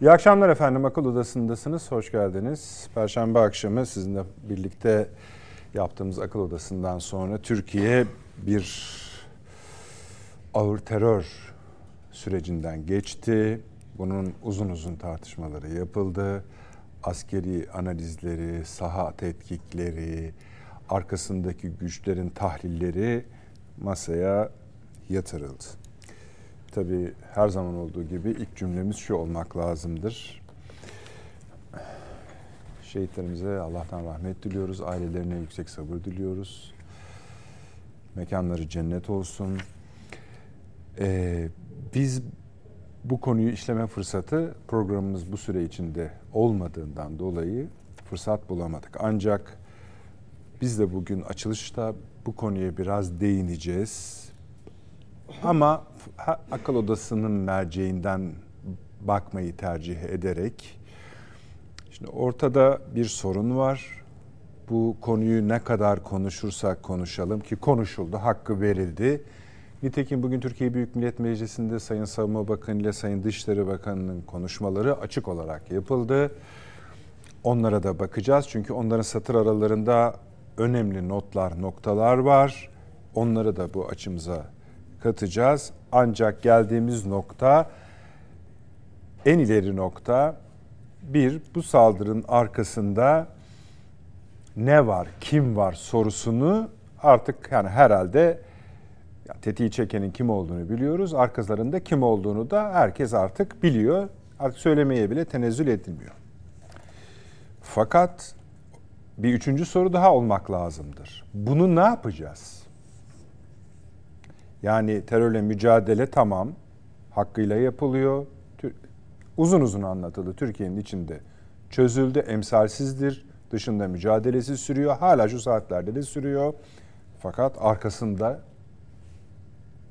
İyi akşamlar efendim. Akıl Odası'ndasınız. Hoş geldiniz. Perşembe akşamı sizinle birlikte yaptığımız Akıl Odası'ndan sonra Türkiye bir ağır terör sürecinden geçti. Bunun uzun uzun tartışmaları yapıldı. Askeri analizleri, saha tetkikleri, arkasındaki güçlerin tahlilleri masaya yatırıldı. Tabii her zaman olduğu gibi ilk cümlemiz şu olmak lazımdır. Şehitlerimize Allah'tan rahmet diliyoruz. Ailelerine yüksek sabır diliyoruz. Mekanları cennet olsun. Ee, biz bu konuyu işleme fırsatı programımız bu süre içinde olmadığından dolayı fırsat bulamadık. Ancak biz de bugün açılışta bu konuya biraz değineceğiz. Ama akıl odasının merceğinden bakmayı tercih ederek şimdi ortada bir sorun var. Bu konuyu ne kadar konuşursak konuşalım ki konuşuldu, hakkı verildi. Nitekim bugün Türkiye Büyük Millet Meclisi'nde Sayın Savunma Bakanı ile Sayın Dışişleri Bakanı'nın konuşmaları açık olarak yapıldı. Onlara da bakacağız çünkü onların satır aralarında önemli notlar, noktalar var. Onları da bu açımıza katacağız. Ancak geldiğimiz nokta en ileri nokta bir bu saldırının arkasında ne var, kim var sorusunu artık yani herhalde ya tetiği çekenin kim olduğunu biliyoruz. Arkalarında kim olduğunu da herkes artık biliyor. Artık söylemeye bile tenezzül edilmiyor. Fakat bir üçüncü soru daha olmak lazımdır. Bunu ne yapacağız? Yani terörle mücadele tamam, hakkıyla yapılıyor. Uzun uzun anlatıldı Türkiye'nin içinde. Çözüldü, emsalsizdir. Dışında mücadelesi sürüyor. Hala şu saatlerde de sürüyor. Fakat arkasında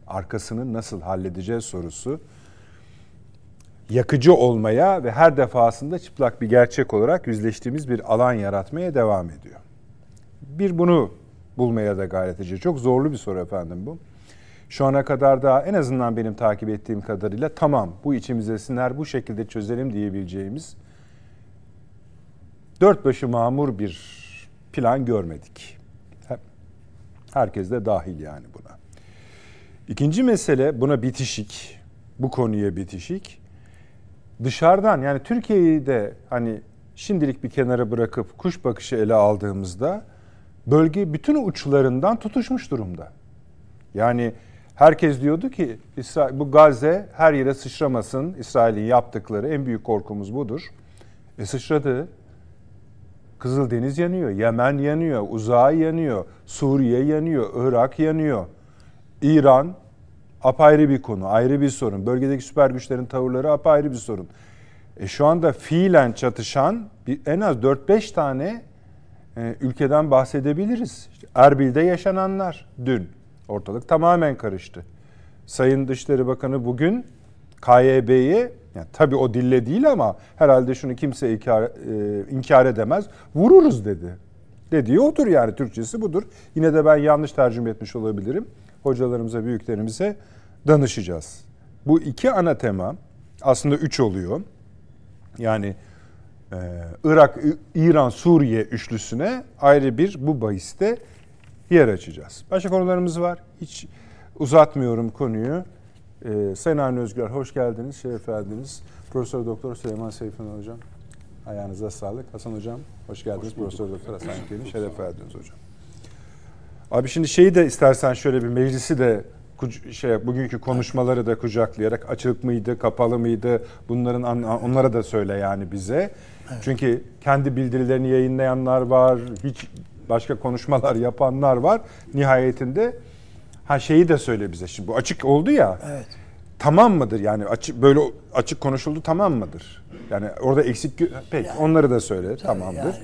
arkasını nasıl halledeceğiz sorusu yakıcı olmaya ve her defasında çıplak bir gerçek olarak yüzleştiğimiz bir alan yaratmaya devam ediyor. Bir bunu bulmaya da gayret edeceğiz. Çok zorlu bir soru efendim bu. Şu ana kadar da en azından benim takip ettiğim kadarıyla tamam bu içimize siner bu şekilde çözelim diyebileceğimiz dört başı mamur bir plan görmedik. Herkes de dahil yani buna. İkinci mesele buna bitişik, bu konuya bitişik. Dışarıdan yani Türkiye'yi de hani şimdilik bir kenara bırakıp kuş bakışı ele aldığımızda bölge bütün uçlarından tutuşmuş durumda. Yani Herkes diyordu ki bu Gazze her yere sıçramasın. İsrail'in yaptıkları en büyük korkumuz budur. E sıçradı. Kızıldeniz yanıyor, Yemen yanıyor, Uzağı yanıyor, Suriye yanıyor, Irak yanıyor. İran apayrı bir konu, ayrı bir sorun. Bölgedeki süper güçlerin tavırları apayrı bir sorun. E şu anda fiilen çatışan bir, en az 4-5 tane e, ülkeden bahsedebiliriz. İşte Erbil'de yaşananlar dün. Ortalık tamamen karıştı. Sayın Dışişleri Bakanı bugün KYB'yi yani tabii o dille değil ama herhalde şunu kimse inkar, e, inkar edemez. Vururuz dedi. Dediği odur yani Türkçesi budur. Yine de ben yanlış tercüme etmiş olabilirim. Hocalarımıza, büyüklerimize danışacağız. Bu iki ana tema aslında üç oluyor. Yani e, Irak, İran, Suriye üçlüsüne ayrı bir bu bahiste yer açacağız. Başka konularımız var. Hiç uzatmıyorum konuyu. Ee, Sayın Avni Özgür, hoş geldiniz, şeref verdiniz. Profesör Doktor Süleyman Seyfin Hocam, ayağınıza sağlık. Hasan Hocam, hoş geldiniz. Hoş Profesör Doktor Hasan Kelin, şeref verdiniz hocam. Abi şimdi şeyi de istersen şöyle bir meclisi de şey bugünkü konuşmaları da kucaklayarak açık mıydı, kapalı mıydı? Bunların onlara da söyle yani bize. Evet. Çünkü kendi bildirilerini yayınlayanlar var. Hiç başka konuşmalar yapanlar var. Nihayetinde ha şeyi de söyle bize şimdi bu açık oldu ya. Evet. tamam mıdır? Yani açık böyle açık konuşuldu tamam mıdır? Yani orada eksik pek yani, onları da söyle tamamdır. Yani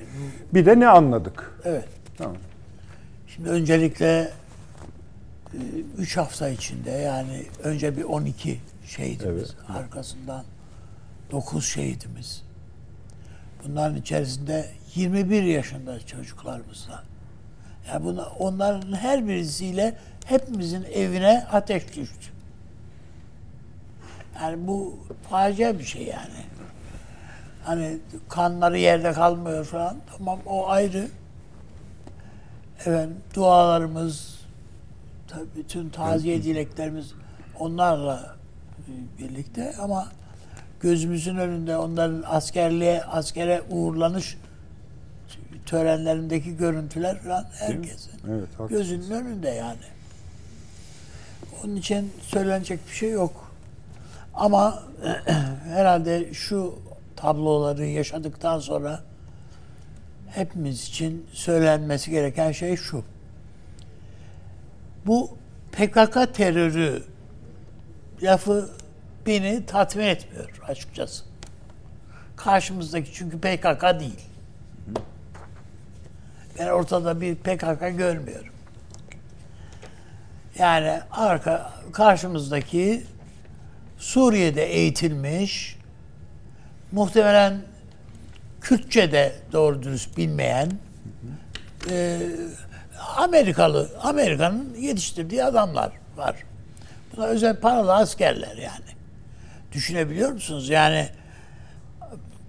bir de ne anladık? Evet. Tamam. Şimdi öncelikle 3 hafta içinde yani önce bir 12 şehidimiz evet. arkasından 9 şehidimiz. Bunların içerisinde 21 yaşında çocuklarımız var. Yani buna, onların her birisiyle hepimizin evine ateş düştü. Yani bu facia bir şey yani. Hani kanları yerde kalmıyor falan. Tamam o ayrı. Efendim dualarımız, bütün taziye dileklerimiz onlarla birlikte ama gözümüzün önünde onların askerliğe, askere uğurlanış törenlerindeki görüntüler falan herkesin evet, gözünün önünde yani. Onun için söylenecek bir şey yok. Ama herhalde şu tabloları yaşadıktan sonra hepimiz için söylenmesi gereken şey şu. Bu PKK terörü lafı beni tatmin etmiyor açıkçası. Karşımızdaki çünkü PKK değil. Ben ortada bir PKK görmüyorum. Yani arka karşımızdaki Suriye'de eğitilmiş, muhtemelen Kürtçe de doğru dürüst bilmeyen e, Amerikalı, Amerika'nın yetiştirdiği adamlar var. Bunlar özel paralı askerler yani. Düşünebiliyor musunuz? Yani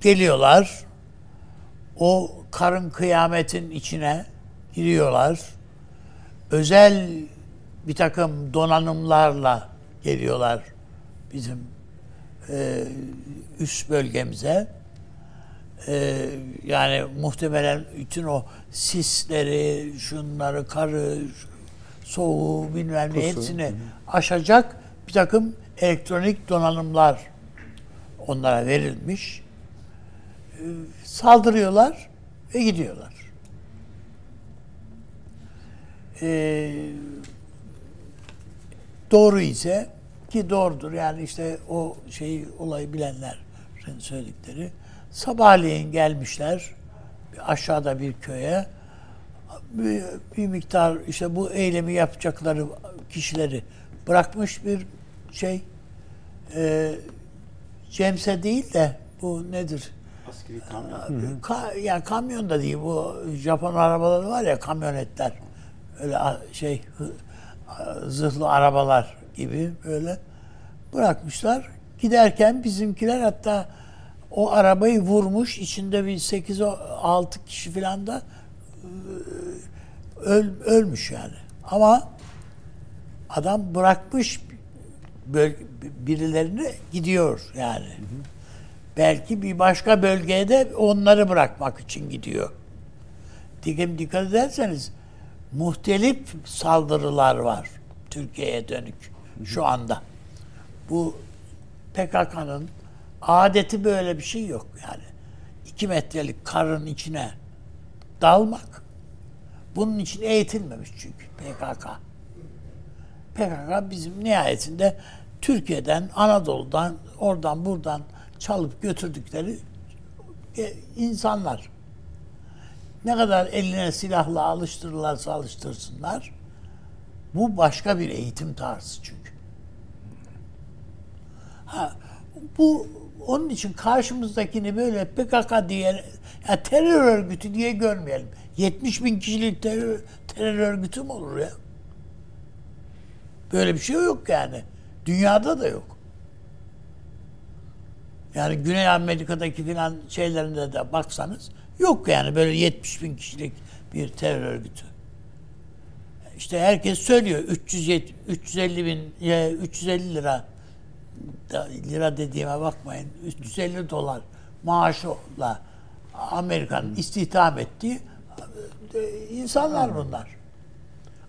geliyorlar, o karın kıyametin içine giriyorlar. Özel bir takım donanımlarla geliyorlar bizim e, üst bölgemize. E, yani muhtemelen bütün o sisleri, şunları, karı, soğuğu bilmem ne hepsini aşacak bir takım elektronik donanımlar onlara verilmiş. E, saldırıyorlar ve gidiyorlar. E, doğru ise ki doğrudur yani işte o şeyi olayı bilenlerin söyledikleri sabahleyin gelmişler aşağıda bir köye bir, bir miktar işte bu eylemi yapacakları kişileri bırakmış bir şey e, Cemse değil de bu nedir? Askeri kamyon. Ka, yani kamyon da değil bu Japon arabaları var ya kamyonetler. Öyle şey zırhlı arabalar gibi böyle bırakmışlar. Giderken bizimkiler hatta o arabayı vurmuş. içinde bir 8-6 kişi falan da e, öl, ölmüş yani. Ama adam bırakmış birilerini gidiyor yani. Hı hı. Belki bir başka bölgeye de onları bırakmak için gidiyor. Dikkat, dikkat ederseniz muhtelif saldırılar var Türkiye'ye dönük şu anda. Bu PKK'nın adeti böyle bir şey yok yani. iki metrelik karın içine dalmak. Bunun için eğitilmemiş çünkü PKK. PKK bizim nihayetinde Türkiye'den, Anadolu'dan, oradan buradan çalıp götürdükleri e, insanlar. Ne kadar eline silahla alıştırırlarsa alıştırsınlar. Bu başka bir eğitim tarzı çünkü. Ha, bu onun için karşımızdakini böyle PKK diye ya terör örgütü diye görmeyelim. 70 bin kişilik terör, terör örgütü mü olur ya? Böyle bir şey yok yani. Dünyada da yok. Yani Güney Amerika'daki filan şeylerinde de baksanız yok yani böyle 70 bin kişilik bir terör örgütü. İşte herkes söylüyor 370, 350 bin 350 lira lira dediğime bakmayın 350 dolar maaşla Amerika'nın istihdam ettiği e, insanlar bunlar.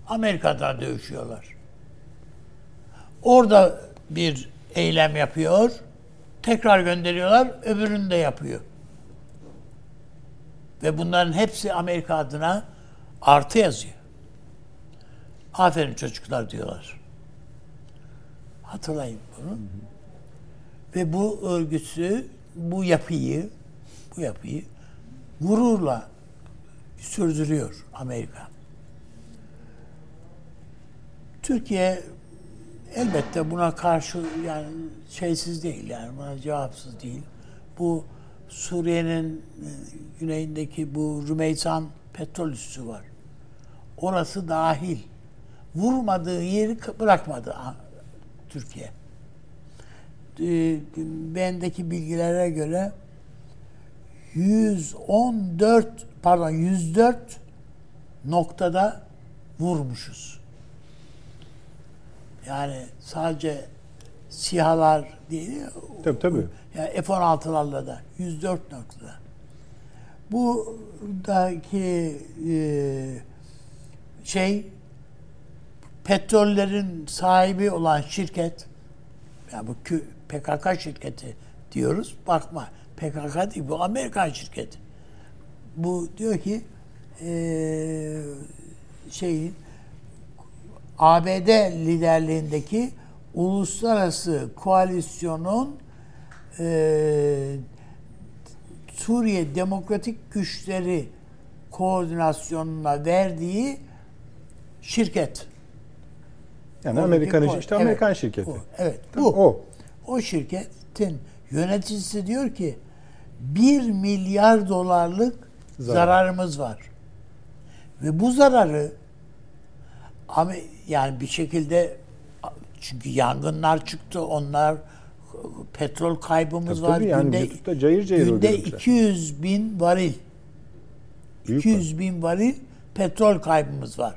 Amerika'da dövüşüyorlar. Orada bir eylem yapıyor. Tekrar gönderiyorlar. Öbürünü de yapıyor. Ve bunların hepsi Amerika adına artı yazıyor. Aferin çocuklar diyorlar. Hatırlayın bunu. Ve bu örgütü, bu yapıyı, bu yapıyı gururla sürdürüyor Amerika. Türkiye elbette buna karşı yani şeysiz değil yani buna cevapsız değil. Bu Suriye'nin e, güneyindeki bu Rümeysan petrol üssü var. Orası dahil. Vurmadığı yeri bırakmadı Türkiye. E, bendeki bilgilere göre 114 pardon 104 noktada vurmuşuz. Yani sadece sihalar değil. Tabii tabii. Yani F-16'larla da 104 noktada. Buradaki e, şey petrollerin sahibi olan şirket yani bu PKK şirketi diyoruz. Bakma PKK değil bu Amerikan şirketi. Bu diyor ki e, şeyin ABD liderliğindeki uluslararası koalisyonun e, Suriye Demokratik Güçleri koordinasyonuna verdiği şirket. Yani Amerikan işte Amerikan evet, şirketi. O, evet. Bu o. O şirketin yöneticisi diyor ki 1 milyar dolarlık Zarar. zararımız var. Ve bu zararı yani bir şekilde çünkü yangınlar çıktı. Onlar petrol kaybımız tabii, var. Tabii yani günde, cayır cayır günde 200 bin varil. Büyük 200 var. bin varil petrol kaybımız var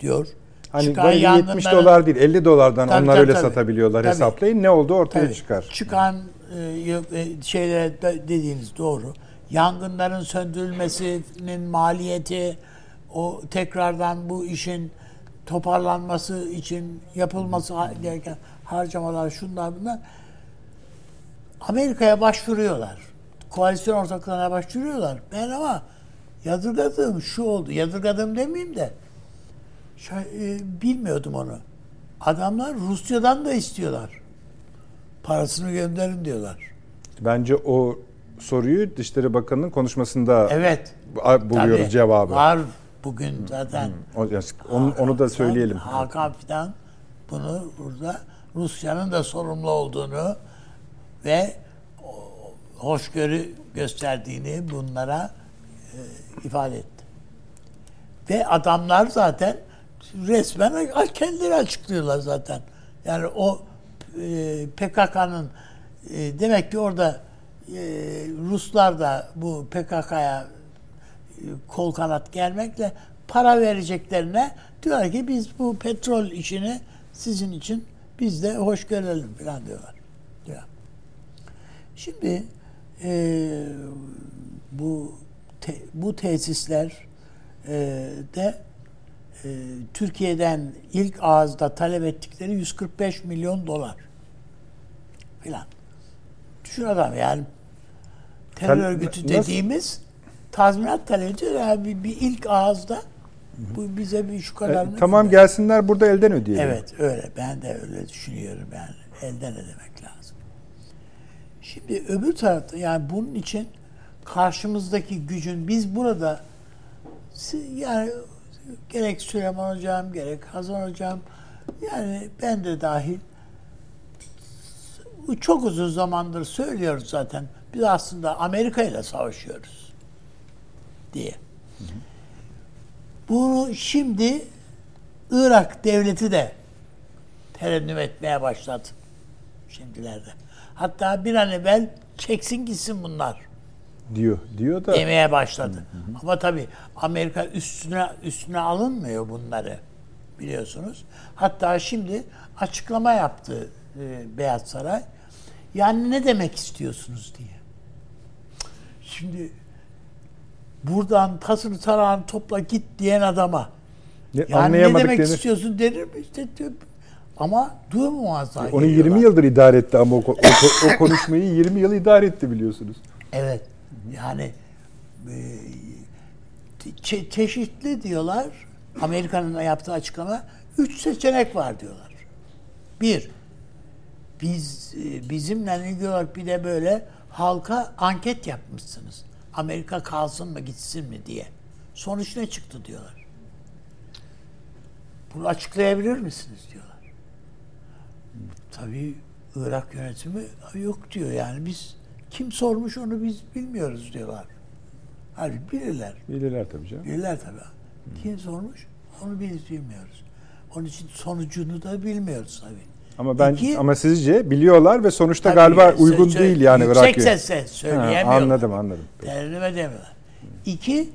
diyor. Hani Çıkan 70 dolar değil 50 dolardan tabii, onlar tabii, öyle tabii. satabiliyorlar tabii. hesaplayın. Ne oldu ortaya tabii. çıkar. Çıkan e, e şeylere dediğiniz doğru. Yangınların söndürülmesinin maliyeti o tekrardan bu işin toparlanması için yapılması gereken harcamalar şunlar bunlar Amerika'ya başvuruyorlar. Koalisyon ortaklarına başvuruyorlar. Ben ama yadırgadığım şu oldu. Yadırgadığım demeyeyim de şey, e, bilmiyordum onu. Adamlar Rusya'dan da istiyorlar. Parasını gönderin diyorlar. Bence o soruyu Dışişleri Bakanı'nın konuşmasında evet, buluyoruz tabii, cevabı. Var bugün zaten. Hmm. Onu, onu da söyleyelim. Hakan Fidan bunu burada Rusya'nın da sorumlu olduğunu ve hoşgörü gösterdiğini bunlara e, ifade etti. Ve adamlar zaten resmen kendileri açıklıyorlar zaten. Yani o e, PKK'nın e, demek ki orada e, Ruslar da bu PKK'ya kol kanat gelmekle para vereceklerine diyorlar ki biz bu petrol işini sizin için biz de hoş görelim falan diyorlar. Diyor. Şimdi e, bu te, bu tesisler e, de e, Türkiye'den ilk ağızda talep ettikleri 145 milyon dolar filan. Düşün adam yani terör örgütü nasıl? dediğimiz tazminat talep ediyor. Yani bir, bir ilk ağızda bu bize bir şu kadar e, Tamam gelsinler burada elden ödeyelim. Evet öyle. Ben de öyle düşünüyorum yani. Elden ödemek lazım. Şimdi öbür tarafta yani bunun için karşımızdaki gücün biz burada yani gerek Süleyman Hocam gerek Hazan Hocam yani ben de dahil çok uzun zamandır söylüyoruz zaten. Biz aslında Amerika ile savaşıyoruz diye. Bunu şimdi Irak devleti de terennüm etmeye başladı şimdilerde. Hatta bir an evvel çeksin gitsin bunlar. Diyor, diyor da. Demeye başladı. Hı hı. Ama tabii Amerika üstüne üstüne alınmıyor bunları biliyorsunuz. Hatta şimdi açıklama yaptı e, Beyaz Saray. Yani ne demek istiyorsunuz diye. Şimdi buradan tasını tarağını topla git diyen adama ne, yani ne demek denir. istiyorsun denir mi? İşte, ama duymamazlar. Onu 20 yıldır idare etti ama o, o, o konuşmayı 20 yıl idare etti biliyorsunuz. Evet. Yani e, çe- çeşitli diyorlar. Amerika'nın yaptığı açıklama üç seçenek var diyorlar. Bir, biz e, bizimle ilgili olarak bir de böyle halka anket yapmışsınız. Amerika kalsın mı gitsin mi diye. Sonuç ne çıktı diyorlar. Bunu açıklayabilir misiniz diyorlar. Tabii Irak yönetimi yok diyor yani biz kim sormuş onu biz bilmiyoruz diyorlar. Halbuki bilirler. Bilirler tabii canım. Bilirler tabii. Kim sormuş onu biz bilmiyoruz. Onun için sonucunu da bilmiyoruz tabii. Ama ben İki- ama sizce biliyorlar ve sonuçta galiba uygun sö- değil yani Yüksek Irak yönetimi. sesle Ha, söyleyemiyorlar. anladım anladım. Tercüme edemiyorlar. İki,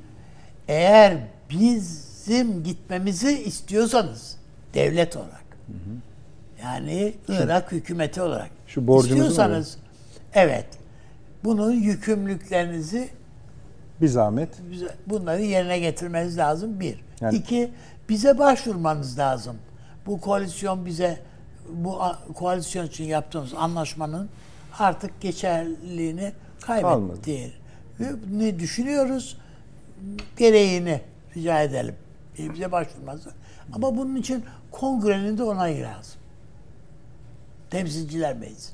eğer bizim gitmemizi istiyorsanız devlet olarak yani Irak hükümeti olarak Şu borcumuzu istiyorsanız evet bunun yükümlülüklerinizi Bir zahmet. bunları yerine getirmeniz lazım bir. Yani- İki, bize başvurmanız lazım. Bu koalisyon bize bu koalisyon için yaptığımız anlaşmanın artık geçerliliğini kaybetti. Ne düşünüyoruz? Gereğini rica edelim. E, bize başvurmanız. Ama bunun için kongrenin de onayı lazım. Temsilciler Meclisi.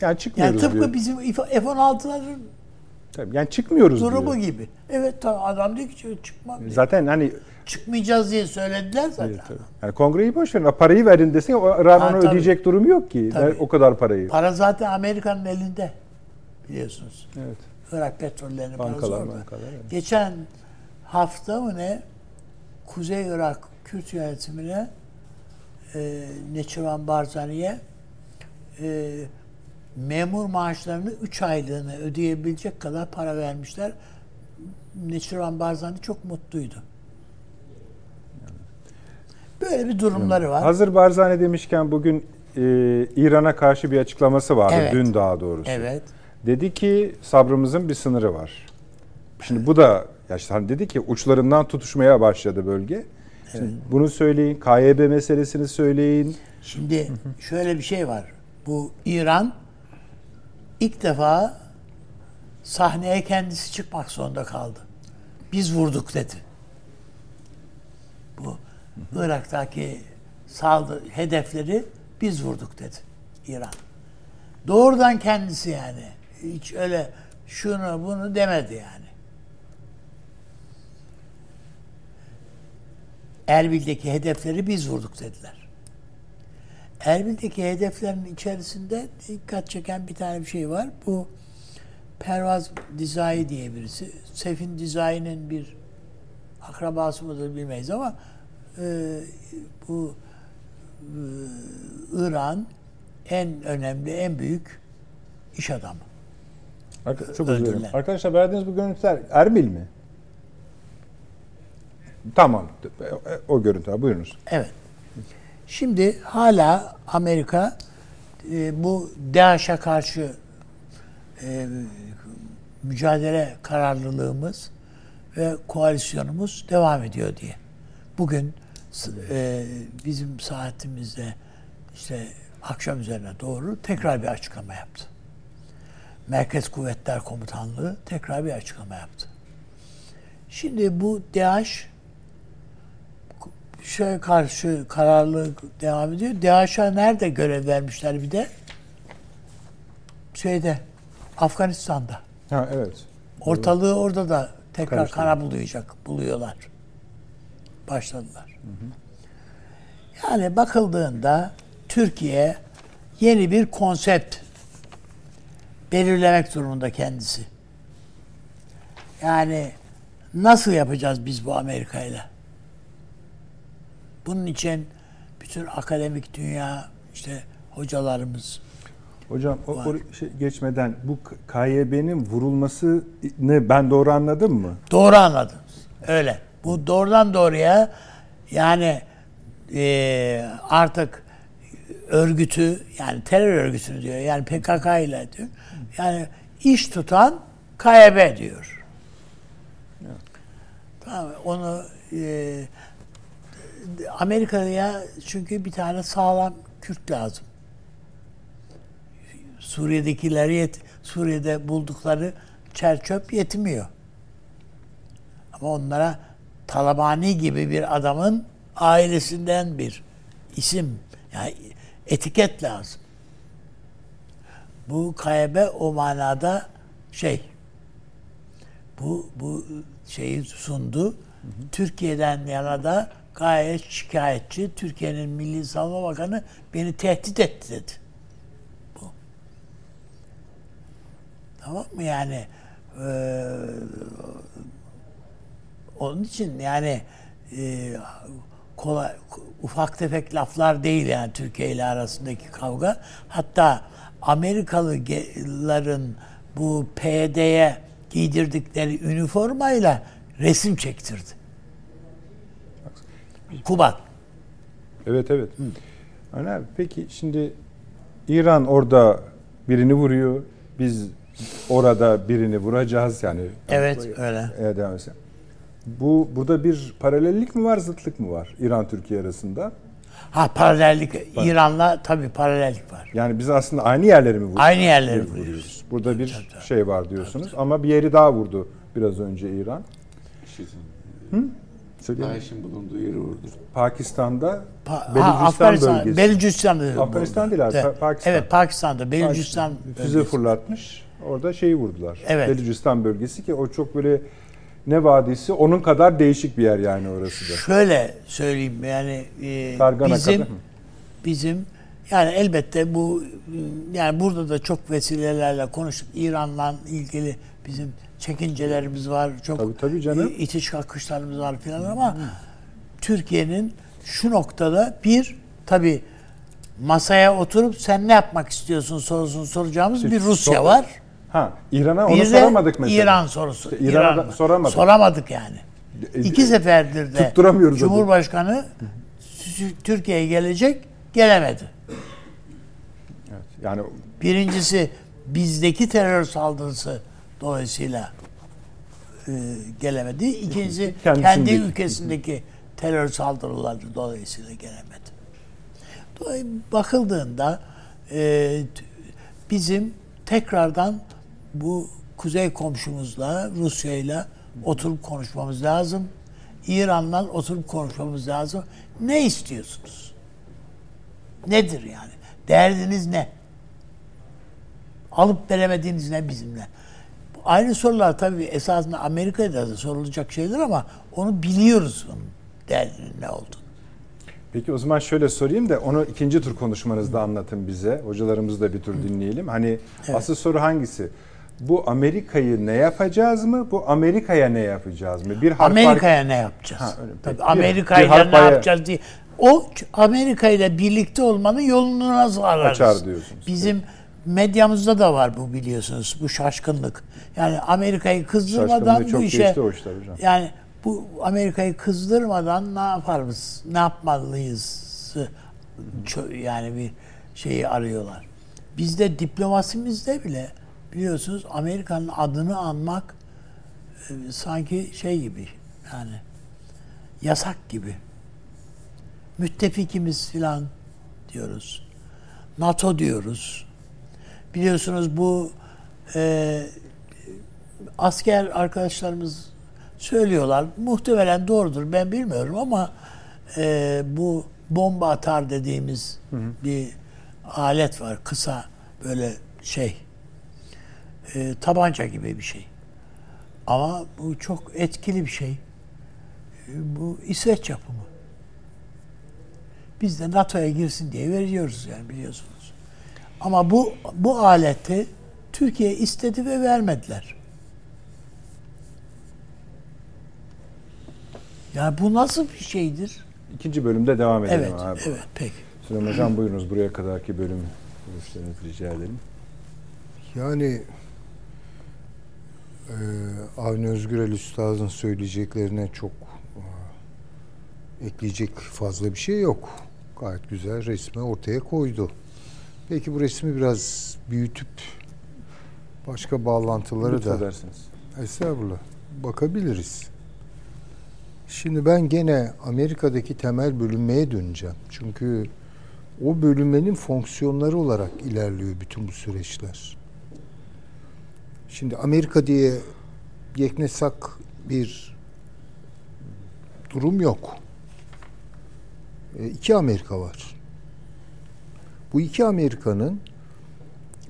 Yani Yani çıkmıyoruz tıpkı diyor. bizim F-16'ların Tabii, yani çıkmıyoruz durumu diyor. gibi. Evet tamam adam diyor ki çıkmam diyor. Zaten hani Çıkmayacağız diye söylediler zaten. Evet, tabii. Yani kongreyi boş verin. Parayı verin desin. O tabii. ödeyecek durumu yok ki. Tabii. O kadar parayı. Para zaten Amerika'nın elinde biliyorsunuz. Evet. Irak petrollerinin parası Bankalar, orada. bankalar, evet. Geçen hafta mı ne Kuzey Irak Kürt yönetimine e, Neçivan Barzani'ye e, memur maaşlarını 3 aylığını ödeyebilecek kadar para vermişler. Neçivan Barzani çok mutluydu. Böyle bir durumları var. Hazır Barzani demişken bugün e, İran'a karşı bir açıklaması vardı. Evet. Dün daha doğrusu. Evet. Dedi ki sabrımızın bir sınırı var. Şimdi bu da ya işte hani dedi ki uçlarından tutuşmaya başladı bölge. Şimdi bunu söyleyin. KYB meselesini söyleyin. Şimdi şöyle bir şey var. Bu İran ilk defa sahneye kendisi çıkmak zorunda kaldı. Biz vurduk dedi. Bu Irak'taki saldırı hedefleri biz vurduk dedi İran. Doğrudan kendisi yani. Hiç öyle şunu bunu demedi yani. Erbil'deki hedefleri biz vurduk dediler. Erbil'deki hedeflerin içerisinde dikkat çeken bir tane bir şey var. Bu Pervaz Dizai diye birisi. Sefin Dizai'nin bir akrabası mıdır bilmeyiz ama e, bu e, İran en önemli, en büyük iş adamı. Arka- Çok özür. Arkadaşlar verdiğiniz bu görüntüler Erbil mi? Tamam. O görüntüler. Buyurunuz. Evet. Şimdi hala Amerika e, bu DAEŞ'e karşı e, mücadele kararlılığımız ve koalisyonumuz devam ediyor diye. Bugün e, bizim saatimizde işte akşam üzerine doğru tekrar bir açıklama yaptı. Merkez Kuvvetler Komutanlığı tekrar bir açıklama yaptı. Şimdi bu DAEŞ şeye karşı kararlı devam ediyor. DAEŞ'a nerede görev vermişler bir de? Şeyde, Afganistan'da. Ha evet. Ortalığı orada da tekrar kara buluyacak, buluyorlar. Başladılar. Yani bakıldığında Türkiye yeni bir konsept belirlemek durumunda kendisi. Yani nasıl yapacağız biz bu Amerika ile? Bunun için bütün akademik dünya, işte hocalarımız, Hocam o, Var. o şey geçmeden bu KYB'nin vurulmasını ben doğru anladım mı? Doğru anladınız. Öyle. Bu doğrudan doğruya yani e, artık örgütü yani terör örgütünü diyor. Yani PKK ile diyor. Yani iş tutan KYB diyor. Tamam mı? Onu e, Amerika'ya çünkü bir tane sağlam Kürt lazım. Suriye'dekileri yet, Suriye'de buldukları çer çöp yetmiyor. Ama onlara Talabani gibi bir adamın ailesinden bir isim Yani etiket lazım. Bu KYB o manada şey bu bu şeyi sundu. Türkiye'den yana da gayet şikayetçi. Türkiye'nin Milli Savunma Bakanı beni tehdit etti dedi. Bu. Tamam mı yani? Ee, onun için yani e, kolay ufak tefek laflar değil yani Türkiye ile arasındaki kavga. Hatta Amerikalıların bu PYD'ye giydirdikleri üniformayla resim çektirdi. Kubat. Evet evet. Öyle. Peki şimdi İran orada birini vuruyor. Biz orada birini vuracağız yani. Evet öyle. Evet, devam etsin. Bu burada bir paralellik mi var, zıtlık mı var İran Türkiye arasında? Ha paralellik İran'la tabii paralellik var. Yani biz aslında aynı yerleri mi vuruyoruz? Aynı yerleri vuruyoruz. Burada bir şey var diyorsunuz ama bir yeri daha vurdu biraz önce İran. Hı? DAEŞ'in bulunduğu yeri vurdu. Pakistan'da Pa- Belucistan ha, Afganistan, bölgesi. Belucistan'da. Afganistan değil abi, Evet. Pa- Pakistan. Evet Pakistan'da. Belucistan füze bölgesi. fırlatmış. Orada şeyi vurdular. Evet. Belucistan bölgesi ki o çok böyle ne vadisi onun kadar değişik bir yer yani orası da. Şöyle söyleyeyim yani e, bizim kadar. Bizim yani elbette bu yani burada da çok vesilelerle konuştuk. İran'la ilgili bizim çekincelerimiz var. Çok Tabii, tabii canım. i- itiş kakışlarımız var filan ama Türkiye'nin şu noktada bir tabi masaya oturup sen ne yapmak istiyorsun sorusunu soracağımız bir Rusya var. Ha İran'a onu Bir de soramadık mesela. İran sorusu. İşte İran'a da İran'la. soramadık. Soramadık yani. E, İki seferdir de tutturamıyoruz. Cumhurbaşkanı Türkiye'ye gelecek, gelemedi. Evet, yani Birincisi bizdeki terör saldırısı dolayısıyla e, gelemedi. İkincisi kendi Kendisindeki. ülkesindeki terör saldırıları dolayısıyla gelemedi. Bakıldığında e, bizim tekrardan bu kuzey komşumuzla Rusya'yla oturup konuşmamız lazım. İran'la oturup konuşmamız lazım. Ne istiyorsunuz? Nedir yani? Derdiniz ne? Alıp veremediğiniz ne bizimle? Aynı sorular tabii esasında Amerika'da da sorulacak şeyler ama onu biliyoruz onun derdinin ne olduğunu. Peki o zaman şöyle sorayım da onu ikinci tur konuşmanızda anlatın bize. Hocalarımızı da bir tur dinleyelim. Hani asıl soru hangisi? Bu Amerika'yı ne yapacağız mı? Bu Amerika'ya ne yapacağız mı? Bir Amerika'ya ne yapacağız? Ha, öyle. Tabii Amerika'yla ne yapacağız diye. O Amerika ile birlikte olmanın yolunu nasıl ararız? Açar diyorsunuz. Bizim medyamızda da var bu biliyorsunuz bu şaşkınlık. Yani Amerika'yı kızdırmadan bu işe yani bu Amerika'yı kızdırmadan ne yaparız? Ne yapmalıyız? Yani bir şeyi arıyorlar. Bizde diplomasimizde bile biliyorsunuz Amerika'nın adını anmak e, sanki şey gibi yani yasak gibi. Müttefikimiz filan diyoruz. NATO diyoruz. Biliyorsunuz bu e, asker arkadaşlarımız söylüyorlar. Muhtemelen doğrudur ben bilmiyorum ama e, bu bomba atar dediğimiz bir alet var. Kısa böyle şey e, tabanca gibi bir şey. Ama bu çok etkili bir şey. E, bu İsveç yapımı. Biz de NATO'ya girsin diye veriyoruz yani biliyorsunuz. Ama bu bu aleti Türkiye istedi ve vermediler. Ya bu nasıl bir şeydir? İkinci bölümde devam edelim Evet, abi. evet peki. Süleyman Hocam buyurunuz buraya kadarki bölüm görüşlerinizi rica edelim. Yani e, Avni Özgürel Üstad'ın söyleyeceklerine çok e, ekleyecek fazla bir şey yok. Gayet güzel resmi ortaya koydu. Peki bu resmi biraz büyütüp başka bağlantıları da Lütfedersiniz. Estağfurullah. Bakabiliriz. Şimdi ben gene Amerika'daki temel bölünmeye döneceğim. Çünkü o bölünmenin fonksiyonları olarak ilerliyor bütün bu süreçler. Şimdi Amerika diye yeknesak bir durum yok. E, iki Amerika var. bu iki Amerika'nın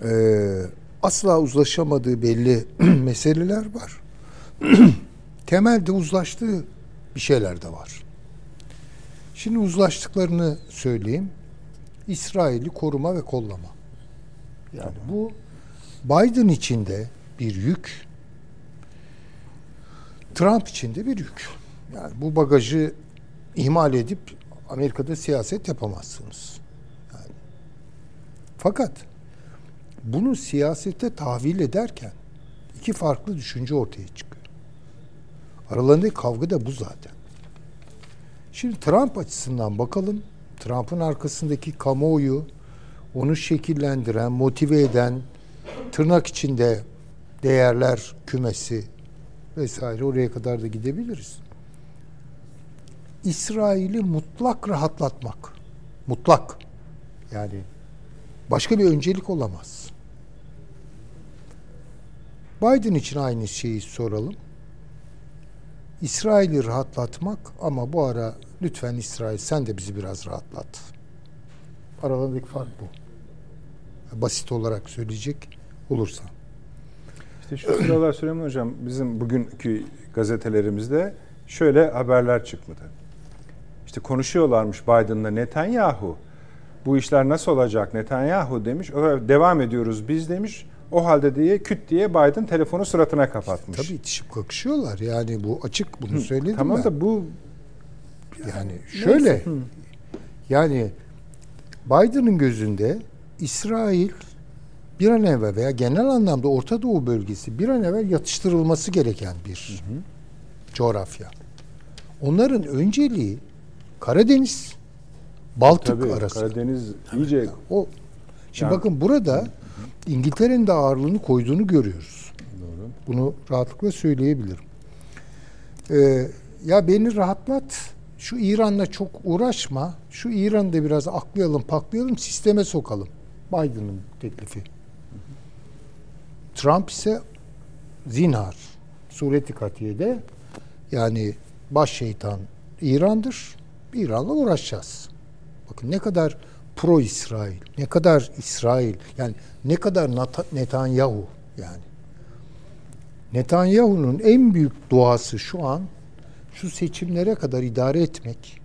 e, asla uzlaşamadığı belli meseleler var. Temelde uzlaştığı bir şeyler de var. Şimdi uzlaştıklarını söyleyeyim. İsrail'i koruma ve kollama. Yani bu Biden için de bir yük. Trump için de bir yük. Yani bu bagajı ihmal edip Amerika'da siyaset yapamazsınız. Yani. Fakat bunu siyasete tahvil ederken iki farklı düşünce ortaya çıkıyor. Aralarındaki kavga da bu zaten. Şimdi Trump açısından bakalım. Trump'ın arkasındaki kamuoyu, onu şekillendiren, motive eden, tırnak içinde değerler kümesi vesaire oraya kadar da gidebiliriz. İsrail'i mutlak rahatlatmak. Mutlak. Yani başka bir öncelik olamaz. Biden için aynı şeyi soralım. İsrail'i rahatlatmak ama bu ara lütfen İsrail sen de bizi biraz rahatlat. Aralarındaki fark bu. Basit olarak söyleyecek olursa. İşte şu sıralar Süleyman Hocam bizim bugünkü gazetelerimizde şöyle haberler çıkmadı. İşte konuşuyorlarmış Biden'la Netanyahu. Bu işler nasıl olacak Netanyahu demiş. Devam ediyoruz biz demiş. O halde diye küt diye Biden telefonu suratına kapatmış. Tabii itişip kakışıyorlar. Yani bu açık bunu söyledim tamam ben. da bu yani şöyle yani Biden'ın gözünde İsrail bir an evvel veya genel anlamda Orta Doğu bölgesi bir an evvel yatıştırılması gereken bir hı hı. coğrafya. Onların önceliği Karadeniz, Baltık Tabii, arası. Karadeniz iyice yani, o Şimdi yani, bakın burada İngiltere'nin de ağırlığını koyduğunu görüyoruz. Doğru. Bunu rahatlıkla söyleyebilirim. Ee, ya beni rahatlat. Şu İran'la çok uğraşma. Şu İran'ı da biraz aklayalım, paklayalım, sisteme sokalım. Biden'ın teklifi. Trump ise zinhar sureti katiyede yani baş şeytan İran'dır. İran'la uğraşacağız. Bakın ne kadar pro İsrail, ne kadar İsrail, yani ne kadar Netanyahu yani. Netanyahu'nun en büyük duası şu an şu seçimlere kadar idare etmek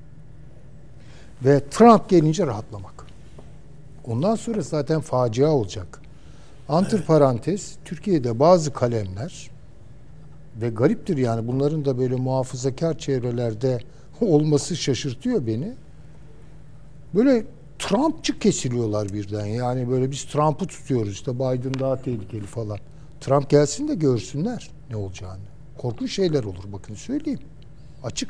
ve Trump gelince rahatlamak. Ondan sonra zaten facia olacak. Antır parantez Türkiye'de bazı kalemler ve gariptir yani bunların da böyle muhafazakar çevrelerde olması şaşırtıyor beni. Böyle Trumpçı kesiliyorlar birden. Yani böyle biz Trump'ı tutuyoruz işte Biden daha tehlikeli falan. Trump gelsin de görsünler ne olacağını. Korkunç şeyler olur bakın söyleyeyim. Açık.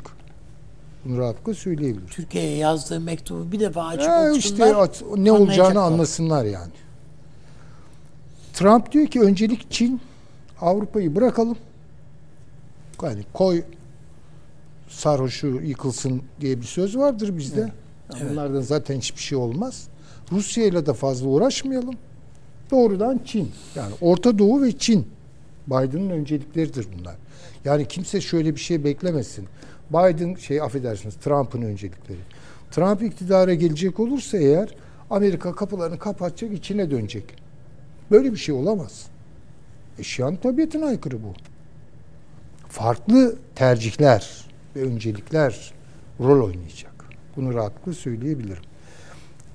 Bunu rahatlıkla söyleyebilirim. Türkiye'ye yazdığı mektubu bir defa açıp ya okusunlar. işte ne olacağını anlasınlar yani. Trump diyor ki öncelik Çin, Avrupa'yı bırakalım. Yani koy sarhoşu yıkılsın diye bir söz vardır bizde. Evet. Evet. Bunlardan zaten hiçbir şey olmaz. Rusya ile de fazla uğraşmayalım. Doğrudan Çin. Yani Orta Doğu ve Çin. Biden'ın öncelikleridir bunlar. Yani kimse şöyle bir şey beklemesin. Biden şey affedersiniz Trump'ın öncelikleri. Trump iktidara gelecek olursa eğer Amerika kapılarını kapatacak, içine dönecek. Böyle bir şey olamaz. Eşyanın tabiatına aykırı bu. Farklı tercihler ve öncelikler rol oynayacak. Bunu rahatlıkla söyleyebilirim.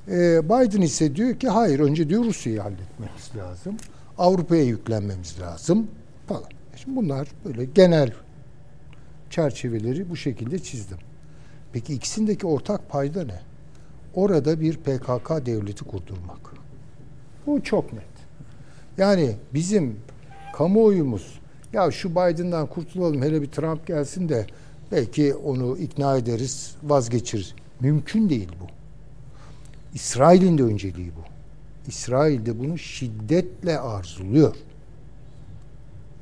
Ee, Biden ise diyor ki hayır önce diyor Rusya'yı halletmemiz lazım. Avrupa'ya yüklenmemiz lazım falan. Şimdi bunlar böyle genel çerçeveleri bu şekilde çizdim. Peki ikisindeki ortak payda ne? Orada bir PKK devleti kurdurmak. Bu çok net. Yani bizim kamuoyumuz ya şu Biden'dan kurtulalım hele bir Trump gelsin de belki onu ikna ederiz, vazgeçiriz. Mümkün değil bu. İsrail'in de önceliği bu. İsrail de bunu şiddetle arzuluyor.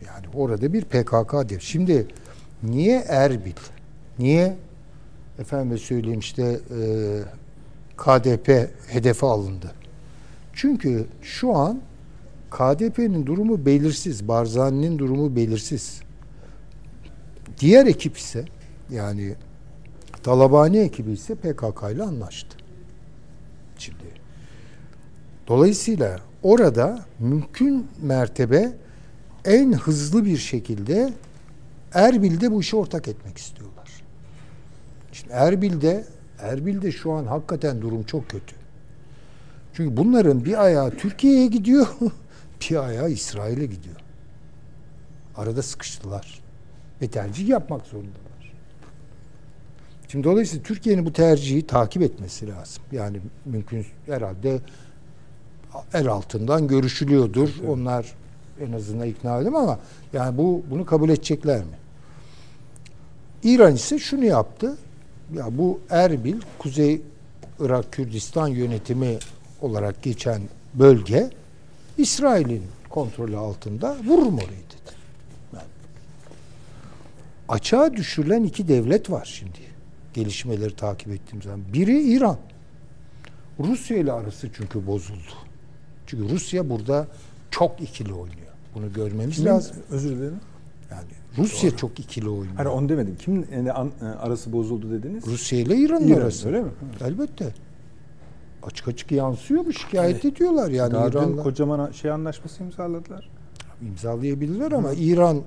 Yani orada bir PKK der. Şimdi niye Erbil? Niye efendim söyleyeyim işte KDP hedefe alındı? Çünkü şu an KDP'nin durumu belirsiz. Barzani'nin durumu belirsiz. Diğer ekip ise yani Talabani ekibi ise PKK ile anlaştı. Şimdi Dolayısıyla orada mümkün mertebe en hızlı bir şekilde Erbil'de bu işi ortak etmek istiyorlar. Şimdi Erbil'de Erbil'de şu an hakikaten durum çok kötü. Çünkü bunların bir ayağı Türkiye'ye gidiyor, bir ayağı İsrail'e gidiyor. Arada sıkıştılar. Ve tercih yapmak zorundalar. Şimdi dolayısıyla Türkiye'nin bu tercihi takip etmesi lazım. Yani mümkün herhalde el altından görüşülüyordur. Evet. Onlar en azından ikna edem ama yani bu bunu kabul edecekler mi? İran ise şunu yaptı. Ya bu Erbil, Kuzey Irak Kürdistan yönetimi olarak geçen bölge İsrail'in kontrolü altında vururum orayı dedi. Yani, açığa düşürülen iki devlet var şimdi. Gelişmeleri takip ettiğim zaman. Biri İran. Rusya ile arası çünkü bozuldu. Çünkü Rusya burada çok ikili oynuyor. Bunu görmemiz Kimin, lazım. Özür dilerim. Yani Rusya Doğru. çok ikili oynuyor. Hani onu demedim. Kimin yani arası bozuldu dediniz? Rusya ile İran'ın İran, arası. Öyle mi? Elbette. Açık açık yansıyor bu şikayet evet. ediyorlar yani Daha İran'la. kocaman şey anlaşması imzaladılar. İmzalayabilirler ama Hı. İran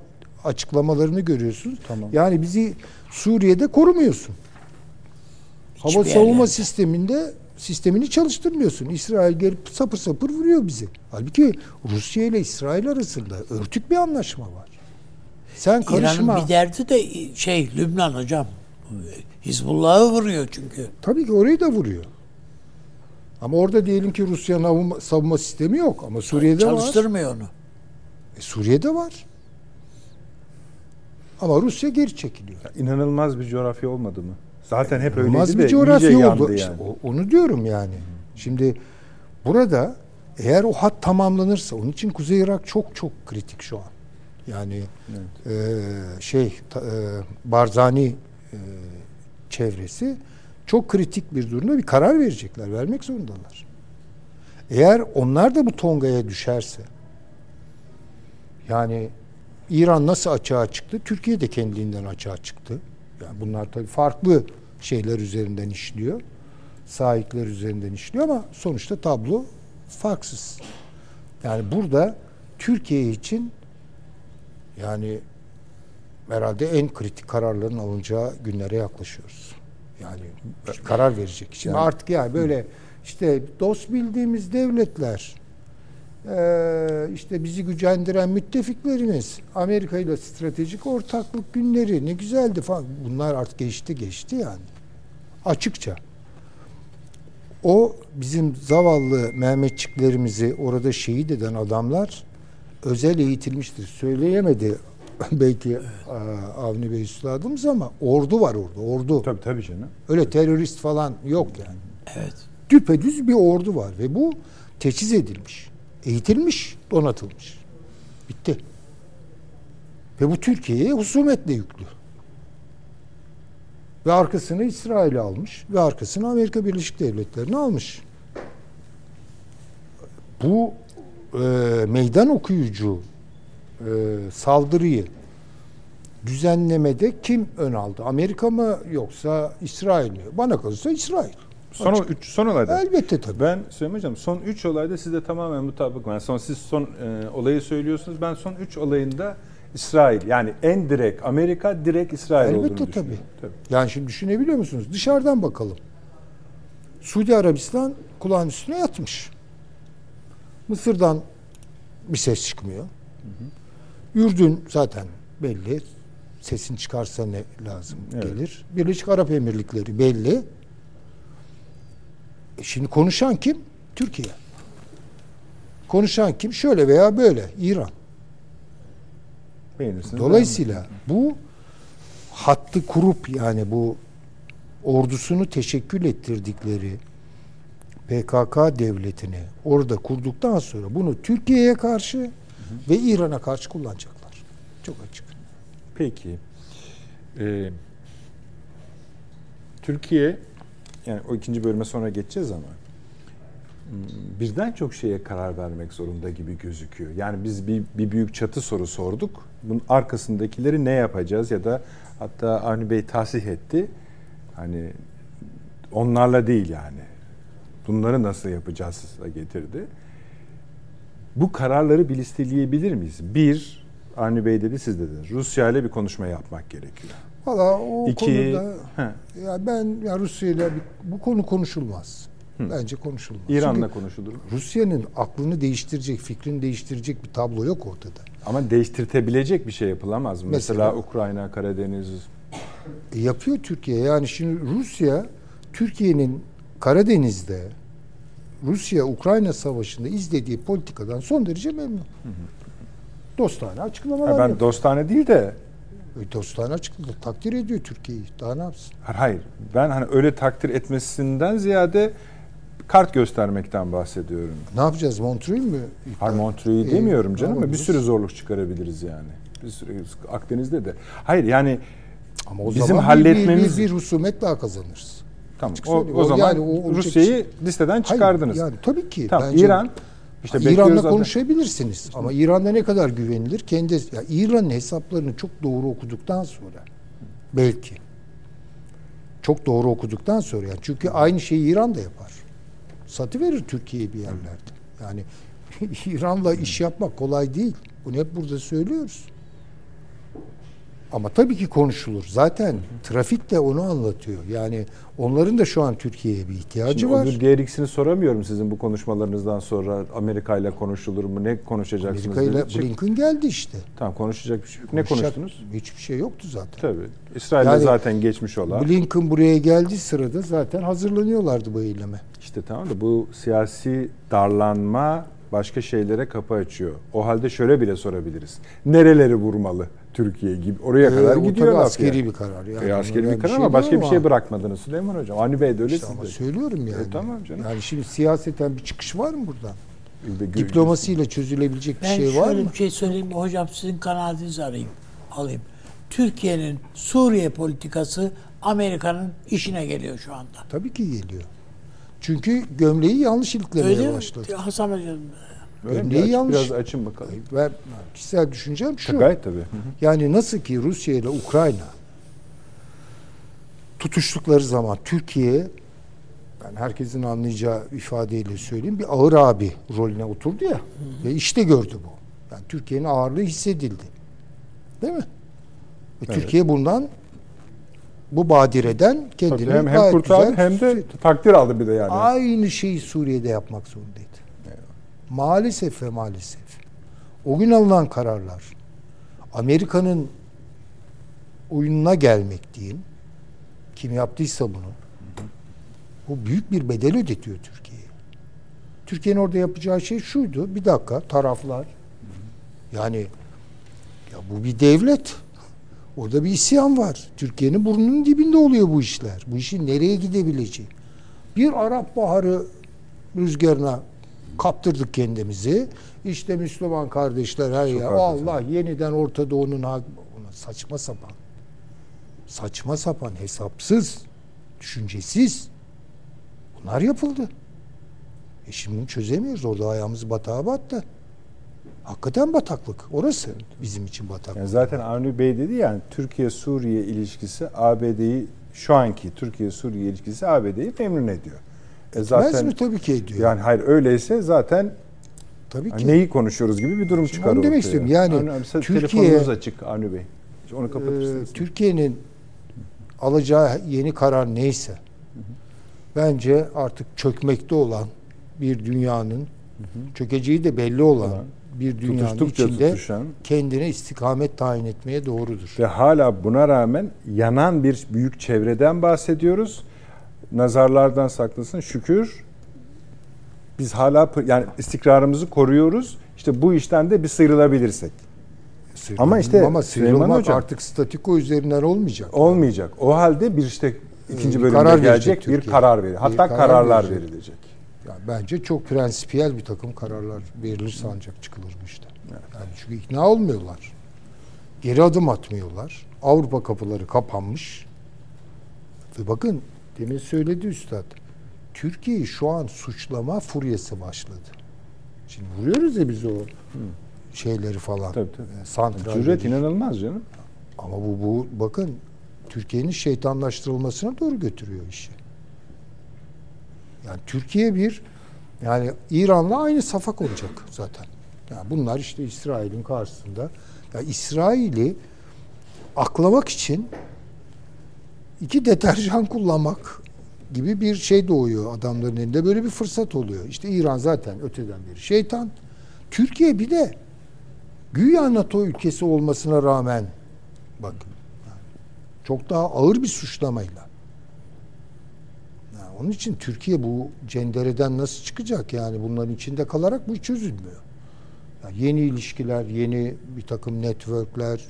açıklamalarını görüyorsunuz. Tamam. Yani bizi Suriye'de korumuyorsun. Hava Hiçbir savunma yerlerde. sisteminde sistemini çalıştırmıyorsun. İsrail gelip sapır sapır vuruyor bizi. Halbuki Rusya ile İsrail arasında örtük bir anlaşma var. Sen karışma. İran'ın bir derdi de şey Lübnan hocam. Hizbullah'ı vuruyor çünkü. Tabii ki orayı da vuruyor. Ama orada diyelim ki Rusya'nın savunma sistemi yok ama Suriye'de Çalıştırmıyor var. onu. E, Suriye'de var. Ama Rusya geri çekiliyor. Ya, inanılmaz bir coğrafya olmadı mı? Zaten hep öyleydi İnanılmaz bir coğrafya oldu. Yani. İşte onu diyorum yani. Şimdi burada eğer o hat tamamlanırsa onun için Kuzey Irak çok çok kritik şu an. Yani evet. e, şey ta, e, Barzani e, çevresi çok kritik bir durumda bir karar verecekler. Vermek zorundalar. Eğer onlar da bu tongaya düşerse yani İran nasıl açığa çıktı? Türkiye de kendiliğinden açığa çıktı. Yani bunlar tabii farklı şeyler üzerinden işliyor. Sahipler üzerinden işliyor ama sonuçta tablo farksız. Yani burada Türkiye için yani herhalde en kritik kararların alınacağı günlere yaklaşıyoruz. Yani karar verecek. Şimdi yani, artık yani böyle işte dost bildiğimiz devletler ee, işte bizi gücendiren müttefiklerimiz Amerika ile stratejik ortaklık günleri ne güzeldi falan bunlar artık geçti geçti yani açıkça o bizim zavallı Mehmetçiklerimizi orada şehit eden adamlar özel eğitilmiştir. Söyleyemedi belki evet. Avni Bey üstadımız ama ordu var orada. Ordu. Tabii tabii canım. Öyle terörist falan yok yani. Evet. Düpedüz bir ordu var ve bu teçhiz edilmiş. Eğitilmiş, donatılmış. Bitti. Ve bu Türkiye'ye husumetle yüklü. Ve arkasını İsrail'e almış ve arkasını Amerika Birleşik Devletleri'ne almış. Bu e, meydan okuyucu e, saldırıyı düzenlemede kim ön aldı? Amerika mı yoksa İsrail mi? Bana kalırsa İsrail. Son Açık. üç son olayda. Elbette tabii. Ben Süleyman Hocam son üç olayda sizde tamamen mutabık. Yani son siz son e, olayı söylüyorsunuz. Ben son üç olayında İsrail yani en direkt Amerika direkt İsrail Elbette olduğunu tabii. tabii. Yani şimdi düşünebiliyor musunuz? Dışarıdan bakalım. Suudi Arabistan kulağın üstüne yatmış. Mısır'dan bir ses çıkmıyor. Hı hı. Ürdün zaten belli. Sesin çıkarsa ne lazım evet. gelir. Birleşik Arap Emirlikleri belli. E şimdi konuşan kim? Türkiye. Konuşan kim? Şöyle veya böyle. İran. Beğenirsiniz. Dolayısıyla bu hattı kurup yani bu ordusunu teşekkül ettirdikleri PKK devletini orada kurduktan sonra bunu Türkiye'ye karşı hı ve İran'a karşı kullanacaklar. Çok açık. Peki. Ee, Türkiye yani o ikinci bölüme sonra geçeceğiz ama hmm, birden çok şeye karar vermek zorunda gibi gözüküyor. Yani biz bir, bir büyük çatı soru sorduk. Bunun arkasındakileri ne yapacağız ya da hatta Avni Bey tahsih etti. Hani onlarla değil yani. Bunları nasıl yapacağız getirdi. Bu kararları bir listeleyebilir miyiz? Bir, Avni Bey dedi siz dediniz. Rusya ile bir konuşma yapmak gerekiyor. Valla o İki, konuda he. ya ben ya Rusya ile bu konu konuşulmaz. Bence konuşulmaz. İran'la Çünkü konuşulur. Rusya'nın aklını değiştirecek, fikrini değiştirecek bir tablo yok ortada. Ama değiştirtebilecek bir şey yapılamaz mı? Mesela, Mesela? Ukrayna, Karadeniz. E, yapıyor Türkiye. Yani şimdi Rusya Türkiye'nin Karadeniz'de Rusya-Ukrayna savaşında izlediği politikadan son derece memnun. Dostane açıklamalar Ha, ben yapıyor. dostane değil de E, Dostane açıkladı. Takdir ediyor Türkiye'yi. Daha ne yapsın? hayır. Ben hani öyle takdir etmesinden ziyade kart göstermekten bahsediyorum. Ne yapacağız? Montreux'u mu? Hayır Montreux'u E, demiyorum canım ama bir sürü zorluk çıkarabiliriz yani. Bir sürü Akdeniz'de de. Hayır yani Ama o Bizim zaman halletmemiz- bir, bir, bir husumet daha kazanırız. Tamam o, o O zaman yani o Rusya'yı şey. listeden Hayır, çıkardınız. yani tabii ki. tamam bence- İran işte İran'la bekliyoruz zaten. konuşabilirsiniz ama İran'da ne kadar güvenilir? Kendi ya İran'ın hesaplarını çok doğru okuduktan sonra belki çok doğru okuduktan sonra yani çünkü aynı şeyi İran da yapar. Satı verir Türkiye'ye bir yerlerde. Yani İran'la iş yapmak kolay değil. Bunu hep burada söylüyoruz. Ama tabii ki konuşulur. Zaten trafik de onu anlatıyor. Yani onların da şu an Türkiye'ye bir ihtiyacı Şimdi var. öbür GRX'ini soramıyorum sizin bu konuşmalarınızdan sonra Amerika ile konuşulur mu? Ne konuşacaksınız? Amerika ile Blinken geldi işte. Tamam konuşacak bir şey yok. Ne konuştunuz? Hiçbir şey yoktu zaten. Tabii. İsrail'le Yani zaten geçmiş olan. Blinken buraya geldiği sırada zaten hazırlanıyorlardı bu eyleme. İşte tamam da bu siyasi darlanma başka şeylere kapı açıyor. O halde şöyle bile sorabiliriz. Nereleri vurmalı Türkiye gibi? Oraya kadar Ee, o gidiyor tabii askeri yani. bir karar. Yani E, askeri bir ben karar ama başka bir şey bırakmadınız Süleyman Hocam. Avni Bey de öyle İşte ama söylüyorum yani. E, tamam canım. Yani şimdi siyaseten bir çıkış var mı buradan? Bir gö- Diplomasiyle çözülebilecek bir Ben şey şöyle var mı? bir şey söyleyeyim mi? Hocam sizin kanaatinizi arayayım. Alayım. Türkiye'nin Suriye politikası Amerika'nın işine geliyor şu anda. Tabii ki geliyor. Çünkü gömleği yanlış iliklemeye başladı. Hasan Hocam Öyle Aç- yanlış. Biraz açın bakalım. Ben kişisel düşüncem şu. Gayet tabii. Hı hı. Yani nasıl ki Rusya ile Ukrayna tutuştukları zaman Türkiye ben herkesin anlayacağı ifadeyle söyleyeyim bir ağır abi rolüne oturdu ya ve işte gördü bu. Yani Türkiye'nin ağırlığı hissedildi. Değil mi? Ve Evet. Türkiye bundan bu badireden kendini Tabii hem, hem kurtardı hem de takdir aldı bir de yani. Aynı şeyi Suriye'de yapmak zorundaydı. Maalesef ve maalesef. O gün alınan kararlar Amerika'nın oyununa gelmek diyeyim. Kim yaptıysa bunu. Bu büyük bir bedel ödetiyor Türkiye'ye. Türkiye'nin orada yapacağı şey şuydu. Bir dakika taraflar. Yani ya bu bir devlet. Orada bir isyan var. Türkiye'nin burnunun dibinde oluyor bu işler. Bu işin nereye gidebileceği. Bir Arap Baharı rüzgarına kaptırdık kendimizi. İşte Müslüman kardeşler her Çok ya haklısın. Allah yeniden Orta Doğu'nun saçma sapan. Saçma sapan, hesapsız, düşüncesiz. Bunlar yapıldı. E şimdi çözemiyoruz. Orada ayağımız batağa battı. Hakikaten bataklık. Orası bizim için bataklık. Yani zaten Avni Bey dedi yani Türkiye-Suriye ilişkisi ABD'yi şu anki Türkiye-Suriye ilişkisi ABD'yi memnun ediyor. E Etmez zaten mi? Tabii ki ediyor. yani hayır öyleyse zaten Tabii hani ki. neyi konuşuyoruz gibi bir durum Şimdi çıkar onu demek ortaya. istiyorum. Yani siz Türkiye- telefonunuz açık Avni Bey. Onu kapatırsınız. Türkiye'nin alacağı yeni karar neyse bence artık çökmekte olan bir dünyanın çökeceği de belli olan Olan, bir dünyanın Tutuştukça içinde tutuşan kendine istikamet tayin etmeye doğrudur. ve hala buna rağmen yanan bir büyük çevreden bahsediyoruz. Nazarlardan saklasın şükür. Biz hala yani istikrarımızı koruyoruz. İşte bu işten de bir sıyrılabilirsek. Ama işte ama Süleyman sıyrılmak Hocam- artık statiko üzerinden olmayacak. Olmayacak. O halde bir işte ikinci bir bölümde karar gelecek bir Türkiye. karar verir. Bir Hatta karar kararlar verecek. verilecek. Yani bence çok prensipiyel bir takım kararlar verilirse ancak çıkılır bu işte. Yani çünkü ikna olmuyorlar. Geri adım atmıyorlar. Avrupa kapıları kapanmış. Ve bakın demin söyledi üstad. Türkiye'yi şu an suçlama furyası başladı. Şimdi vuruyoruz ya biz o şeyleri falan. Tabii, tabii. e, santralleri. Cüret inanılmaz canım. Ama bu, bu bakın Türkiye'nin şeytanlaştırılmasına doğru götürüyor işi. Yani Türkiye bir yani İran'la aynı safa konacak zaten. Yani bunlar işte İsrail'in karşısında. Ya İsrail'i aklamak için iki deterjan kullanmak gibi bir şey doğuyor adamların elinde. Böyle bir fırsat oluyor. İşte İran zaten öteden beri şeytan. Türkiye bir de güya NATO ülkesi olmasına rağmen bakın çok daha ağır bir suçlamayla. Yani onun için Türkiye bu cendereden nasıl çıkacak yani bunların içinde kalarak bu çözülmüyor. Yani yeni ilişkiler, yeni bir takım networkler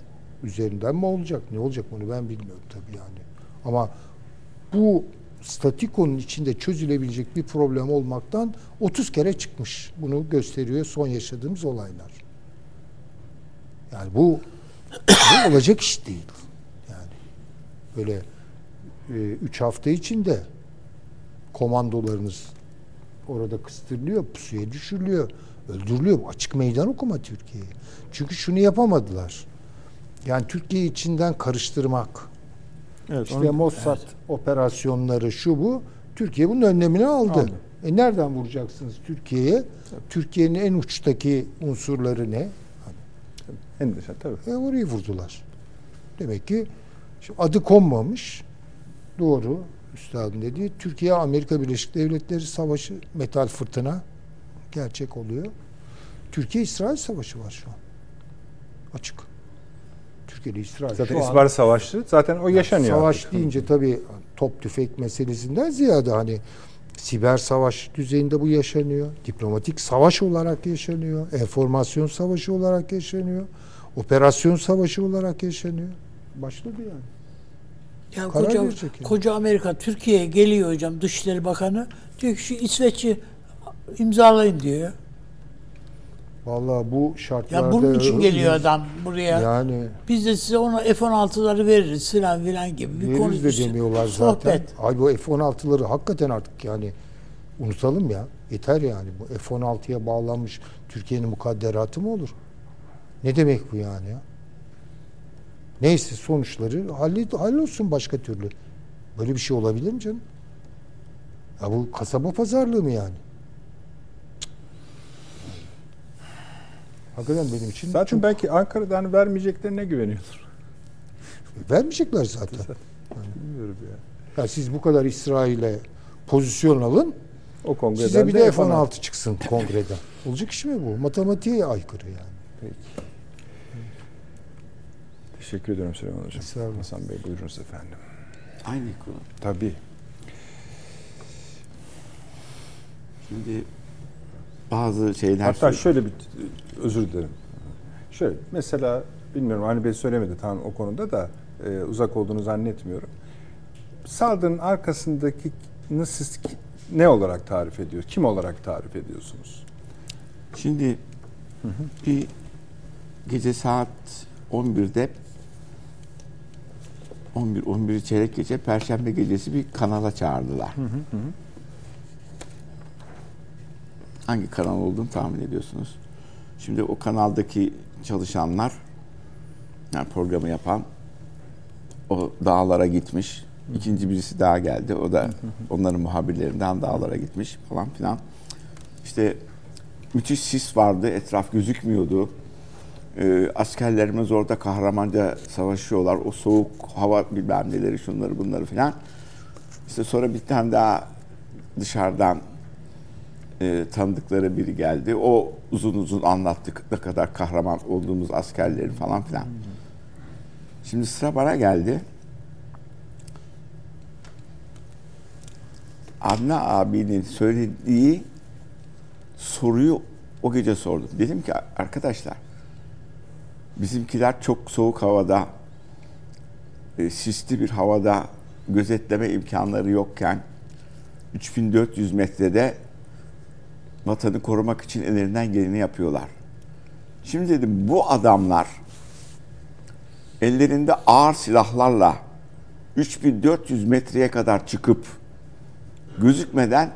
üzerinden mi olacak? Ne olacak bunu ben bilmiyorum tabii yani. Ama bu statikonun içinde çözülebilecek bir problem olmaktan 30 kere çıkmış. Bunu gösteriyor son yaşadığımız olaylar. Yani bu, bu olacak iş değil. Yani böyle e, üç hafta içinde komandolarınız orada kıstırılıyor, pusuya düşürülüyor, öldürülüyor. Açık meydan okuma Türkiye'ye. Çünkü şunu yapamadılar. Yani Türkiye içinden karıştırmak. Evet, İşte Mossad operasyonları şu bu. Türkiye bunun önlemini aldı. Aldı. E nereden vuracaksınız Türkiye'ye? Türkiye'nin en uçtaki unsurları ne? Endişe tabii. E orayı vurdular. Demek ki şimdi adı konmamış. Doğru. Üstadın dediği Türkiye Amerika Birleşik Devletleri Savaşı metal fırtına gerçek oluyor. Türkiye İsrail Savaşı var şu an. Açık. Türkiye ile İsrail Zaten İsrail Savaşı zaten o yaşanıyor. Savaş artık. deyince tabii top tüfek meselesinden ziyade hani siber savaş düzeyinde bu yaşanıyor. Diplomatik savaş olarak yaşanıyor. Enformasyon savaşı olarak yaşanıyor. Operasyon savaşı olarak yaşanıyor. Başladı yani. Yani Karar koca, yani. koca Amerika Türkiye'ye geliyor hocam Dışişleri Bakanı. Diyor ki şu İsveç'i imzalayın diyor. Vallahi bu şartlarda Ya bunun için geliyor adam buraya. Yani Biz de size ona F-16'ları veririz filan filan gibi bir konu. de demiyorlar zaten. Sohbet. Ay bu F-16'ları hakikaten artık yani unutalım ya. Yeter yani. Bu F-16'ya bağlanmış Türkiye'nin mukadderatı mı olur? Ne demek bu yani ya? Neyse sonuçları halli, hallolsun başka türlü. Böyle bir şey olabilir mi canım? Ya bu kasaba pazarlığı mı yani? Hakikaten benim için Zaten belki Ankara'dan vermeyeceklerine güveniyordur. vermeyecekler zaten. Bilmiyorum ya. Ya siz bu kadar İsrail'e pozisyon alın. O kongreden Size bir de F-16 F-16 çıksın kongreden. Olacak iş mi bu? Matematiğe aykırı yani. Peki. Teşekkür ediyorum Süleyman Hocam. Estağfurullah. Hasan Bey buyurunuz efendim. Aynı konu. Tabii. Şimdi bazı şeyler Hatta şöyle bir özür dilerim. Şöyle mesela bilmiyorum hani Bey söylemedi tam o konuda da e, uzak olduğunu zannetmiyorum. Saldırının arkasındaki siz ne olarak tarif ediyor? Kim olarak tarif ediyorsunuz? Şimdi bir gece saat 11'de 11 11 çeyrek gece Perşembe gecesi bir kanala çağırdılar. Hangi kanal olduğunu tahmin ediyorsunuz. Şimdi o kanaldaki çalışanlar yani programı yapan o dağlara gitmiş. İkinci birisi daha geldi. O da onların muhabirlerinden dağlara gitmiş falan filan. İşte müthiş sis vardı. Etraf gözükmüyordu. Ee, askerlerimiz orada kahramanca savaşıyorlar. O soğuk hava bilmem neleri şunları bunları filan. İşte sonra bir tane daha dışarıdan e, tanıdıkları biri geldi. O uzun uzun anlattık ne kadar kahraman olduğumuz askerlerin falan filan. Şimdi sıra bana geldi. Adna abinin söylediği soruyu o gece sordum. Dedim ki arkadaşlar bizimkiler çok soğuk havada e, sisli bir havada gözetleme imkanları yokken 3400 metrede vatanı korumak için ellerinden geleni yapıyorlar. Şimdi dedim bu adamlar ellerinde ağır silahlarla 3400 metreye kadar çıkıp gözükmeden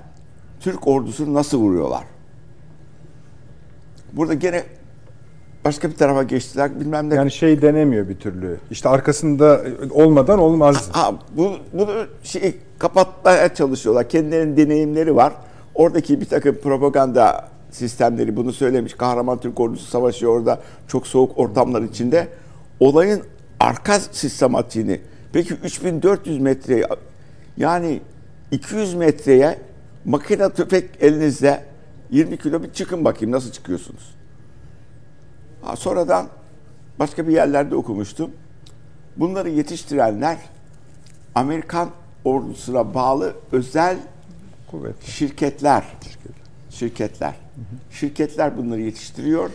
Türk ordusunu nasıl vuruyorlar? Burada gene başka bir tarafa geçtiler bilmem ne. Yani şey denemiyor bir türlü. İşte arkasında olmadan olmaz. Ha, bu, bunu şey kapatmaya çalışıyorlar. Kendilerinin deneyimleri var. Oradaki bir takım propaganda sistemleri bunu söylemiş. Kahraman Türk ordusu savaşıyor orada çok soğuk ortamlar içinde. Olayın arka sistematiğini peki 3400 metreye yani 200 metreye makine tüfek elinizde 20 kilo bir çıkın bakayım nasıl çıkıyorsunuz. Ha, sonradan başka bir yerlerde okumuştum. Bunları yetiştirenler Amerikan ordusuna bağlı özel Kuvvetli. şirketler. Şirketler. Şirketler bunları yetiştiriyor.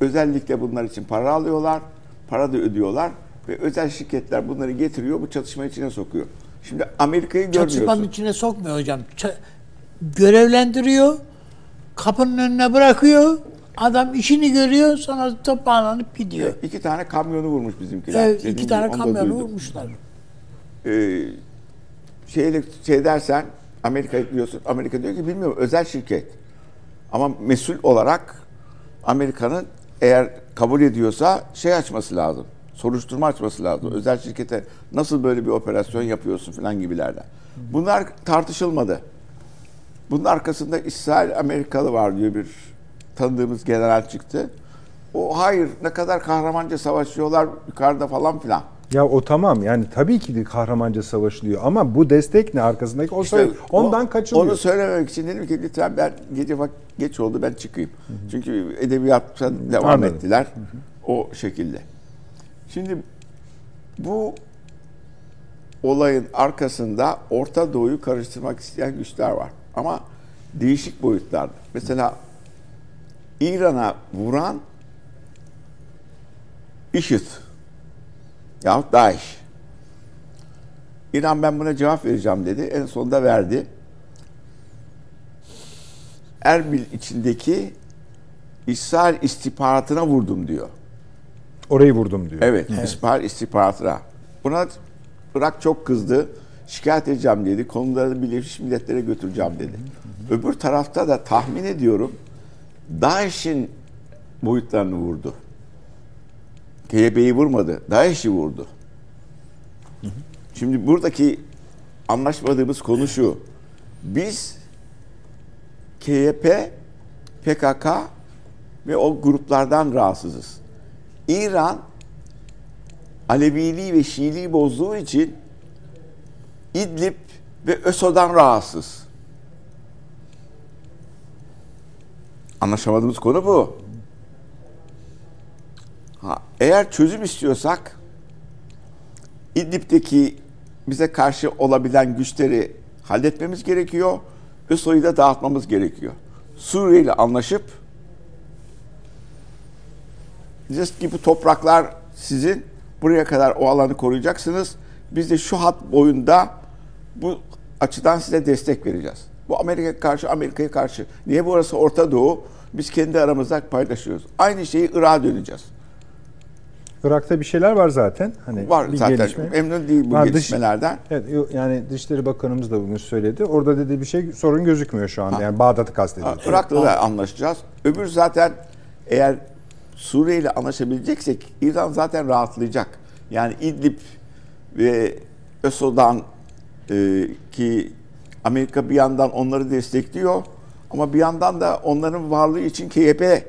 Özellikle bunlar için para alıyorlar. Para da ödüyorlar. Ve özel şirketler bunları getiriyor. Bu çatışma içine sokuyor. Şimdi Amerika'yı Çatışmanın görmüyorsun. içine sokmuyor hocam. Ç- görevlendiriyor. Kapının önüne bırakıyor. Adam işini görüyor. Sonra toparlanıp gidiyor. İki tane kamyonu vurmuş bizimkiler. Evet, Dediğim iki tane kamyonu vurmuşlar. Ee, şeyle, şey dersen Amerika'yı diyorsun. Amerika diyor ki bilmiyorum özel şirket. Ama mesul olarak Amerika'nın eğer kabul ediyorsa şey açması lazım. Soruşturma açması lazım. Özel şirkete nasıl böyle bir operasyon yapıyorsun falan gibilerden. Bunlar tartışılmadı. Bunun arkasında İsrail Amerikalı var diyor bir tanıdığımız general çıktı. O hayır ne kadar kahramanca savaşıyorlar yukarıda falan filan. Ya o tamam yani tabii ki de kahramanca savaşılıyor ama bu destek ne arkasındaki o İşte ondan o- kaçınıyor. Onu söylememek için dedim ki lütfen ben gece vak geç oldu ben çıkayım. Çünkü edebiyattan devam Anladım. ettiler o şekilde. Şimdi bu olayın arkasında Orta Doğu'yu karıştırmak isteyen güçler var. Ama değişik boyutlarda. Mesela İran'a vuran IŞİD yahut DAEŞ. İran ben buna cevap vereceğim dedi. En sonunda verdi. Erbil içindeki İsrail istihbaratına vurdum diyor. Orayı vurdum diyor. Evet, İsrail istihbaratına. Buna Irak çok kızdı. Şikayet edeceğim dedi. Konuları Birleşmiş Milletler'e götüreceğim dedi. Öbür tarafta da tahmin ediyorum DAEŞ'in boyutlarını vurdu. KYB'yi vurmadı. DAEŞ'i vurdu. Şimdi buradaki anlaşmadığımız konu şu. Biz KYP, PKK ve o gruplardan rahatsızız. İran Aleviliği ve Şiiliği bozduğu için İdlib ve ÖSO'dan rahatsız. Anlaşamadığımız konu bu. Ha, eğer çözüm istiyorsak İdlib'deki bize karşı olabilen güçleri halletmemiz gerekiyor. ÖSO'yu da dağıtmamız gerekiyor. Suriye ile anlaşıp diyeceğiz ki bu topraklar sizin buraya kadar o alanı koruyacaksınız. Biz de şu hat boyunda bu açıdan size destek vereceğiz. Bu Amerika'ya karşı, Amerika'ya karşı. Niye burası Orta Doğu? Biz kendi aramızda paylaşıyoruz. Aynı şeyi Irak'a döneceğiz. Irak'ta bir şeyler var zaten. Hani Var bir zaten. gelişme. Memnun değil bu Var, dış- gelişmelerden. Evet, yo- yani Dışişleri Bakanımız da bunu söyledi. Orada dedi bir şey sorun gözükmüyor şu anda. Yani Bağdat'ı kastediyor. Ha, Irak'la da anlaşacağız. Öbür zaten eğer Suriye ile anlaşabileceksek İran zaten rahatlayacak. Yani İdlib ve ÖSO'dan e, ki Amerika bir yandan onları destekliyor ama bir yandan da onların varlığı için KYP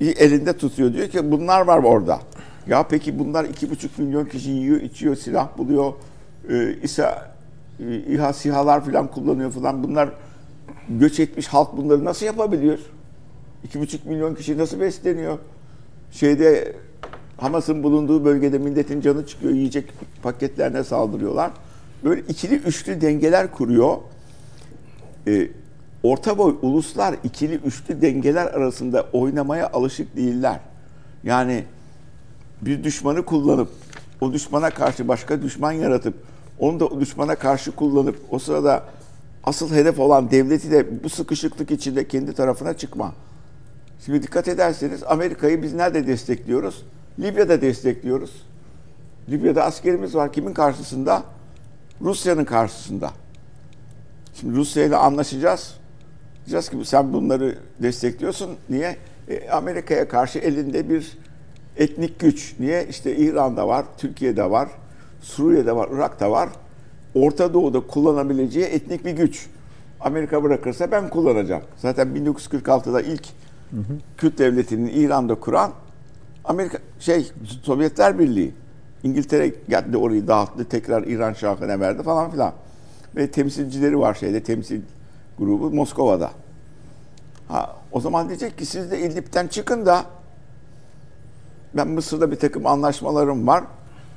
elinde tutuyor. Diyor ki bunlar var orada. Ya peki bunlar iki buçuk milyon kişi yiyor, içiyor, silah buluyor. E, İsa, e, İHA, SİHA'lar falan kullanıyor falan. Bunlar göç etmiş halk bunları nasıl yapabiliyor? İki buçuk milyon kişi nasıl besleniyor? Şeyde Hamas'ın bulunduğu bölgede milletin canı çıkıyor, yiyecek paketlerine saldırıyorlar. Böyle ikili üçlü dengeler kuruyor. Ee, orta boy uluslar ikili üçlü dengeler arasında oynamaya alışık değiller. Yani bir düşmanı kullanıp o düşmana karşı başka düşman yaratıp onu da o düşmana karşı kullanıp o sırada asıl hedef olan devleti de bu sıkışıklık içinde kendi tarafına çıkma. Şimdi dikkat ederseniz Amerika'yı biz nerede destekliyoruz? Libya'da destekliyoruz. Libya'da askerimiz var. Kimin karşısında? Rusya'nın karşısında. Şimdi Rusya ile anlaşacağız. Diyeceğiz ki sen bunları destekliyorsun. Niye? E, Amerika'ya karşı elinde bir etnik güç. Niye? İşte İran'da var, Türkiye'de var, Suriye'de var, Irak'ta var. Orta Doğu'da kullanabileceği etnik bir güç. Amerika bırakırsa ben kullanacağım. Zaten 1946'da ilk Kürt devletinin İran'da kuran Amerika şey Sovyetler Birliği. İngiltere geldi orayı dağıttı, tekrar İran şahına verdi falan filan. Ve temsilcileri var şeyde, temsil grubu Moskova'da. Ha, o zaman diyecek ki siz de İdlib'den çıkın da ben Mısır'da bir takım anlaşmalarım var.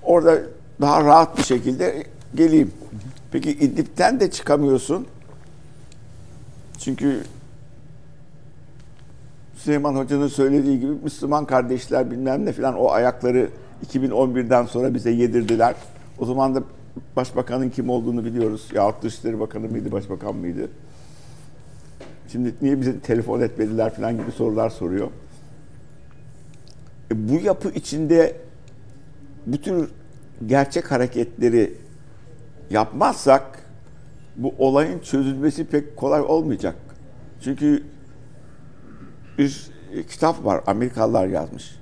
Orada daha rahat bir şekilde geleyim. Peki İdlib'den de çıkamıyorsun. Çünkü Süleyman Hoca'nın söylediği gibi Müslüman kardeşler bilmem ne filan o ayakları 2011'den sonra bize yedirdiler. O zaman da başbakanın kim olduğunu biliyoruz. Yahut Dışişleri Bakanı mıydı, başbakan mıydı? Şimdi niye bize telefon etmediler falan gibi sorular soruyor. E, bu yapı içinde bu tür gerçek hareketleri yapmazsak bu olayın çözülmesi pek kolay olmayacak. Çünkü bir kitap var Amerikalılar yazmış.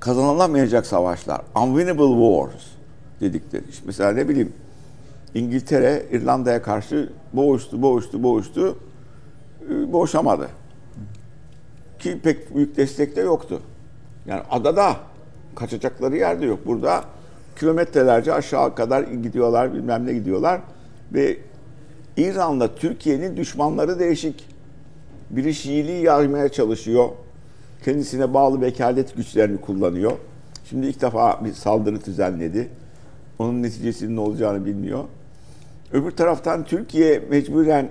Kazanılamayacak savaşlar, unwinnable wars dedikleri. İşte mesela ne bileyim İngiltere İrlanda'ya karşı boğuştu, boğuştu, boğuştu. Ee, Boğuşamadı. Ki pek büyük destek de yoktu. Yani adada kaçacakları yerde yok. Burada kilometrelerce aşağı kadar gidiyorlar, bilmem ne gidiyorlar. Ve İran'la Türkiye'nin düşmanları değişik. Biri Şiiliği yaymaya çalışıyor. Kendisine bağlı vekalet güçlerini kullanıyor. Şimdi ilk defa bir saldırı düzenledi. Onun neticesinin ne olacağını bilmiyor. Öbür taraftan Türkiye mecburen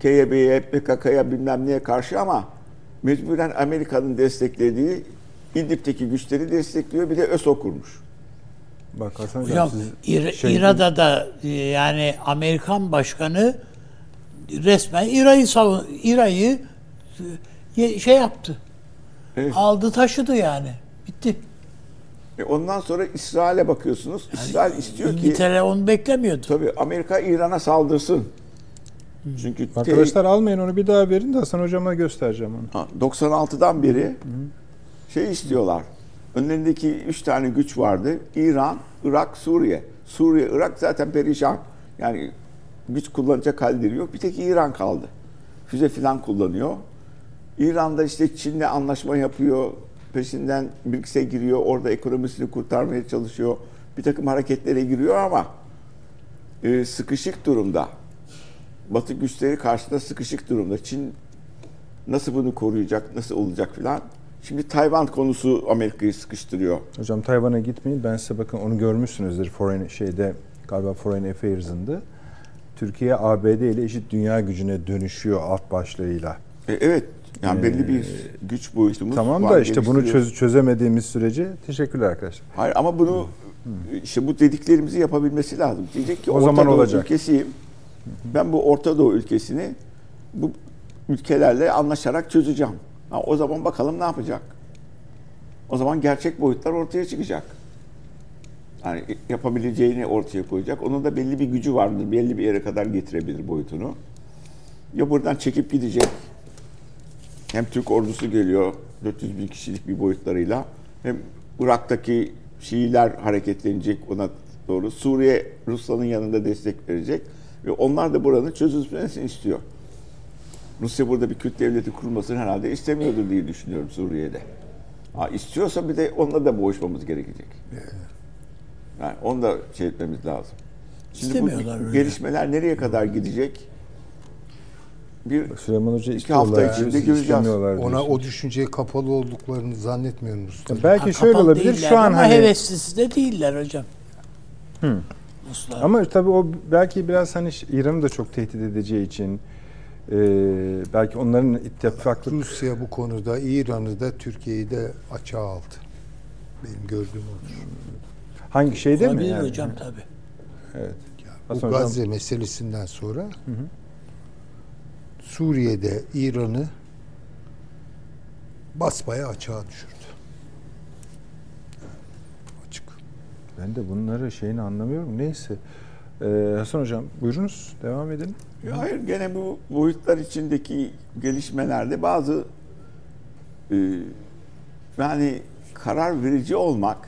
KYB'ye, PKK'ya bilmem neye karşı ama mecburen Amerika'nın desteklediği İdlib'deki güçleri destekliyor. Bir de ÖSO kurmuş. Bak Hasan Hocam, siz İra- şey- İra'da da e, yani Amerikan başkanı resmen İra'yı savun İra'yı e, şey yaptı. Evet. Aldı taşıdı yani. Bitti. E ondan sonra İsrail'e bakıyorsunuz. İsrail istiyor ki İngiltere onu beklemiyordu. tabii Amerika İran'a saldırsın. Çünkü Arkadaşlar almayın onu bir daha verin de Hasan Hocam'a göstereceğim onu. Ha, 96'dan beri şey istiyorlar. Önlerindeki üç tane güç vardı. İran, Irak, Suriye. Suriye, Irak zaten perişan. Yani güç kullanacak halleri yok. Bir tek İran kaldı. Füze filan kullanıyor. İran'da işte Çin'le anlaşma yapıyor. Peşinden BRICS'e giriyor. Orada ekonomisini kurtarmaya çalışıyor. Bir takım hareketlere giriyor ama e, sıkışık durumda. Batı güçleri karşısında sıkışık durumda. Çin nasıl bunu koruyacak, nasıl olacak filan. Şimdi Tayvan konusu Amerika'yı sıkıştırıyor. Hocam Tayvan'a gitmeyin. Ben size bakın onu görmüşsünüzdür Foreign şeyde galiba Foreign Affairs'ında. Türkiye ABD ile eşit dünya gücüne dönüşüyor alt başlığıyla. E, evet, yani belli bir güç boyutumuz Tamam da işte bunu çöz, çözemediğimiz sürece teşekkürler arkadaşlar. Hayır ama bunu işte bu dediklerimizi yapabilmesi lazım. Diyecek ki O zaman olacak. ülkesiyim. Ben bu Orta Doğu ülkesini bu ülkelerle anlaşarak çözeceğim. Ha, o zaman bakalım ne yapacak? O zaman gerçek boyutlar ortaya çıkacak. Yani yapabileceğini ortaya koyacak. Onun da belli bir gücü vardır. Belli bir yere kadar getirebilir boyutunu. Ya buradan çekip gidecek. Hem Türk ordusu geliyor 400 bin kişilik bir boyutlarıyla. Hem Irak'taki Şiiler hareketlenecek ona doğru. Suriye Rusya'nın yanında destek verecek. Ve onlar da buranın çözülmesini istiyor. Rusya burada bir Kürt devleti kurmasını herhalde istemiyordur diye düşünüyorum Suriye'de. Ha, istiyorsa bir de onunla da boğuşmamız gerekecek. Yani onu da şey etmemiz lazım. Şimdi bu İstemiyorlar öyle. gelişmeler nereye kadar gidecek? Bir Süleyman Hoca İki hafta içinde göreceğiz. Ona o düşünceye kapalı olduklarını zannetmiyorum Ruslar. Ya belki Ha, şöyle olabilir. Şu an hani heveslisi de değiller hocam. Ruslar. Ama tabii o belki biraz hani İran'ı da çok tehdit edeceği için e, belki onların ittifaklık Rusya bu konuda İran'ı da Türkiye'yi de açığa aldı. Benim gördüğüm odur. hangi şeyde mi? Yani? hocam tabii. Evet. Bu Hasan Hocam- Gazze meselesinden sonra Suriye'de İran'ı basbaya açığa düşürdü. Açık. Ben de bunları şeyini anlamıyorum. Neyse. Ee, Hasan Hocam buyurunuz. Devam edelim. Ya Hayır gene bu boyutlar içindeki gelişmelerde bazı e, yani karar verici olmak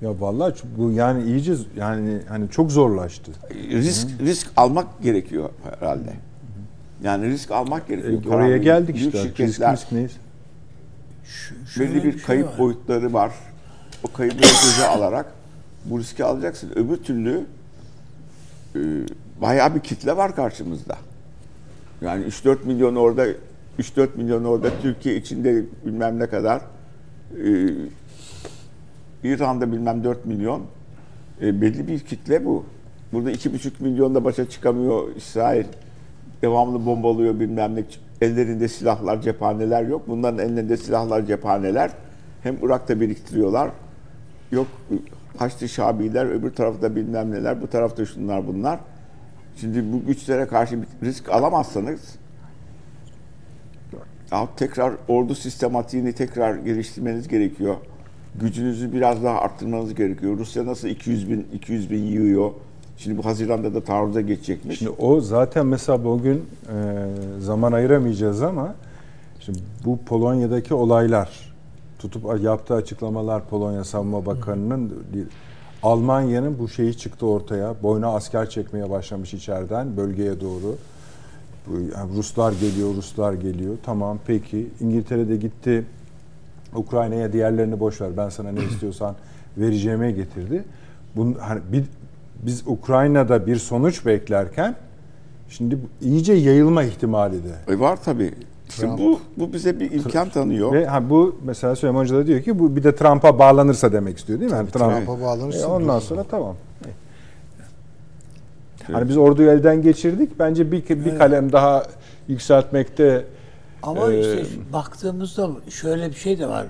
Ya vallahi bu yani iyice yani hani çok zorlaştı. Risk risk almak gerekiyor herhalde. Yani risk almak gerekiyor. E, oraya geldik işte. Risk, risk? Şu- şöyle belli bir şey kayıp var. boyutları var. O kayıpları göze alarak bu riski alacaksın. Öbür türlü e, bayağı bir kitle var karşımızda. Yani 3-4 milyon orada 3-4 milyon orada Türkiye içinde bilmem ne kadar e, İran'da bilmem 4 milyon E, belli bir kitle bu. Burada 2,5 milyonda başa çıkamıyor İsrail. Devamlı bombalıyor bilmem ne. Ellerinde silahlar, cephaneler yok. Bunların ellerinde silahlar, cephaneler. Hem Irak'ta biriktiriyorlar. Yok Haçlı Şabiler, öbür tarafta bilmem neler, bu tarafta şunlar bunlar. Şimdi bu güçlere karşı bir risk alamazsanız tekrar ordu sistematiğini tekrar geliştirmeniz gerekiyor. Gücünüzü biraz daha arttırmanız gerekiyor. Rusya nasıl 200 bin 200 bin yığıyor. Şimdi bu Haziran'da da taarruza geçecekmiş. Şimdi o zaten mesela bugün e, zaman ayıramayacağız ama şimdi bu Polonya'daki olaylar tutup yaptığı açıklamalar Polonya Savunma Bakanı'nın Almanya'nın bu şeyi çıktı ortaya. Boyuna asker çekmeye başlamış içeriden bölgeye doğru. Yani Ruslar geliyor, Ruslar geliyor. Tamam peki. İngiltere'de gitti. Ukrayna'ya diğerlerini boş ver. Ben sana ne istiyorsan vereceğime getirdi. Bun, hani bir, biz Ukrayna'da bir sonuç beklerken şimdi iyice yayılma ihtimali de. E var tabii. Trump. bu, bu bize bir imkan tanıyor. Ve ha, bu mesela Süleyman Hoca da diyor ki bu bir de Trump'a bağlanırsa demek istiyor değil mi? Yani Trump, Trump'a bağlanırsa E, ondan dur. sonra tamam. Hani biz orduyu elden geçirdik. Bence bir, bir kalem daha yükseltmekte Ama Ee, işte baktığımızda şöyle bir şey de var.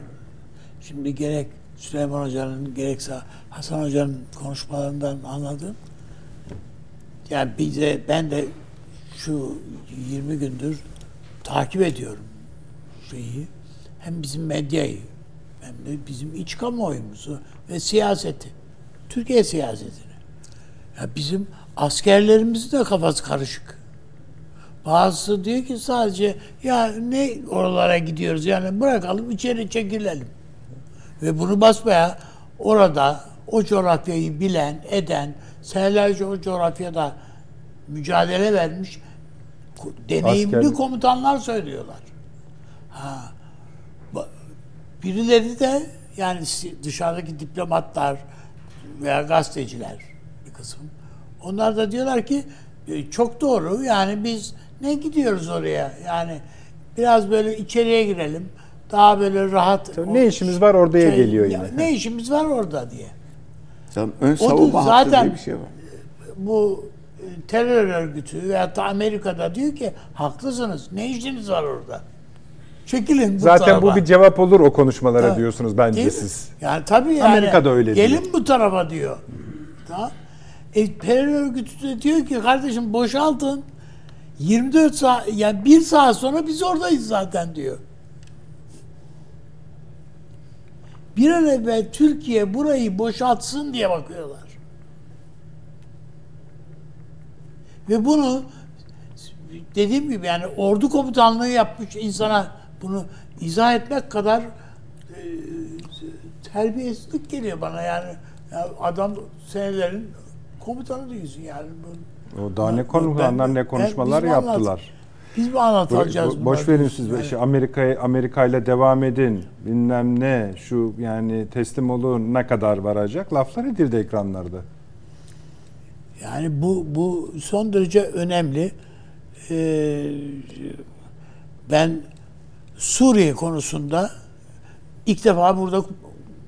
Şimdi gerek Süleyman Hoca'nın gerekse Hasan Hoca'nın konuşmalarından anladım. Yani bize ben de şu 20 gündür takip ediyorum şeyi. Hem bizim medyayı hem de bizim iç kamuoyumuzu ve siyaseti. Türkiye siyasetini. Ya bizim askerlerimizin de kafası karışık. Bazısı diyor ki sadece ya ne oralara gidiyoruz yani bırakalım içeri çekilelim. Ve bunu basmaya orada o coğrafyayı bilen, eden, senelerce o coğrafyada mücadele vermiş deneyimli Askerlik. komutanlar söylüyorlar. Ha. Birileri de yani dışarıdaki diplomatlar veya gazeteciler bir kısım. Onlar da diyorlar ki e, çok doğru yani biz ne gidiyoruz oraya yani biraz böyle içeriye girelim daha böyle rahat. Tabii ne işimiz var oraya geliyor ya yine. Ne işimiz var orada diye. Canım, ön da savunma hattı zaten- diye bir şey var. Bu terör örgütü veyahut da Amerika'da diyor ki haklısınız ne işiniz var orada. Çekilin bu zaten tarafa. bu bir cevap olur o konuşmalara Ha. diyorsunuz bence Değil mi? siz. Yani tabii yani. Amerika'da öyle Gelin diyor. bu tarafa diyor. Tamam. E, terör örgütü de diyor ki kardeşim boşaltın. 24 saat yani bir saat sonra biz oradayız zaten diyor. Bir an evvel Türkiye burayı boşaltsın diye bakıyorlar. Ve bunu dediğim gibi yani ordu komutanlığı yapmış insana bunu izah etmek kadar e, terbiyesizlik geliyor bana yani. Ya adam senelerin komutanı diyorsun yani. O daha ne Ben- konuşmalar ben- ne ben- konuşmalar anlat- yaptılar. Biz mi anlatacağız Bo- boş verin siz. Yani- İşte Amerika Amerika ile devam edin. Bilmem ne şu yani teslim olun ne kadar varacak laflar edildi ekranlarda. Yani bu bu son derece önemli. Ee, ben Suriye konusunda ilk defa burada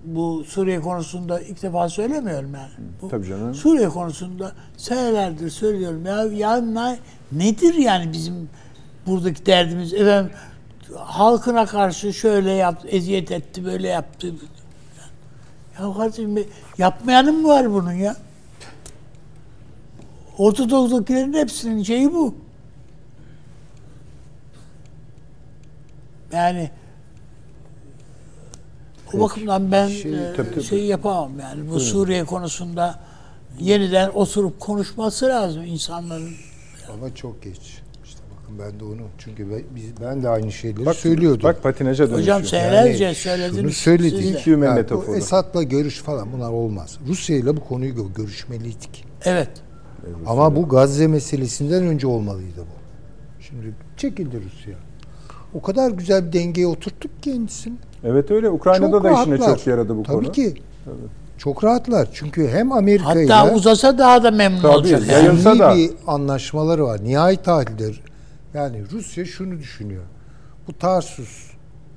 bu Suriye konusunda ilk defa söylemiyorum yani. Bu Tabii canım. Suriye konusunda senelerdir söylüyorum. Ya, ya ne- nedir yani bizim buradaki derdimiz? Efendim halkına karşı şöyle yaptı, eziyet etti, böyle yaptı. Ya kardeşim yapmayanın mı var bunun ya? Ortodoks'takilerin hepsinin şeyi bu. Yani o bakımdan ben Şey, e, tabii, tabii. şey yapamam yani bu Suriye konusunda yeniden oturup konuşması lazım insanların. Ama çok geç. İşte bakın ben de onu. Çünkü ben, biz, ben de aynı şeyleri Bak, söylüyordum. Bak patinaja dönüşüyor. Hocam senelerce Yani söylediniz. şunu söyledik. siz de. Yani Esad'la görüş falan bunlar olmaz. Rusya ile bu konuyu gö- görüşmeliydik. Evet. Ama bu Gazze meselesinden önce olmalıydı bu. Şimdi çekildi Rusya. O kadar güzel bir dengeye oturttuk kendisini. Evet öyle. Ukrayna'da Çok da işine rahatlar. çok yaradı bu Tabii konu. ki. Çok rahatlar. Çünkü hem Amerika ile Hatta uzasa daha da memnun Tabii, olacak. yayın- Yani. Yayılsa milli da- bir anlaşmaları var. Nihai tahlildir. Yani Rusya şunu düşünüyor. Bu Tarsus,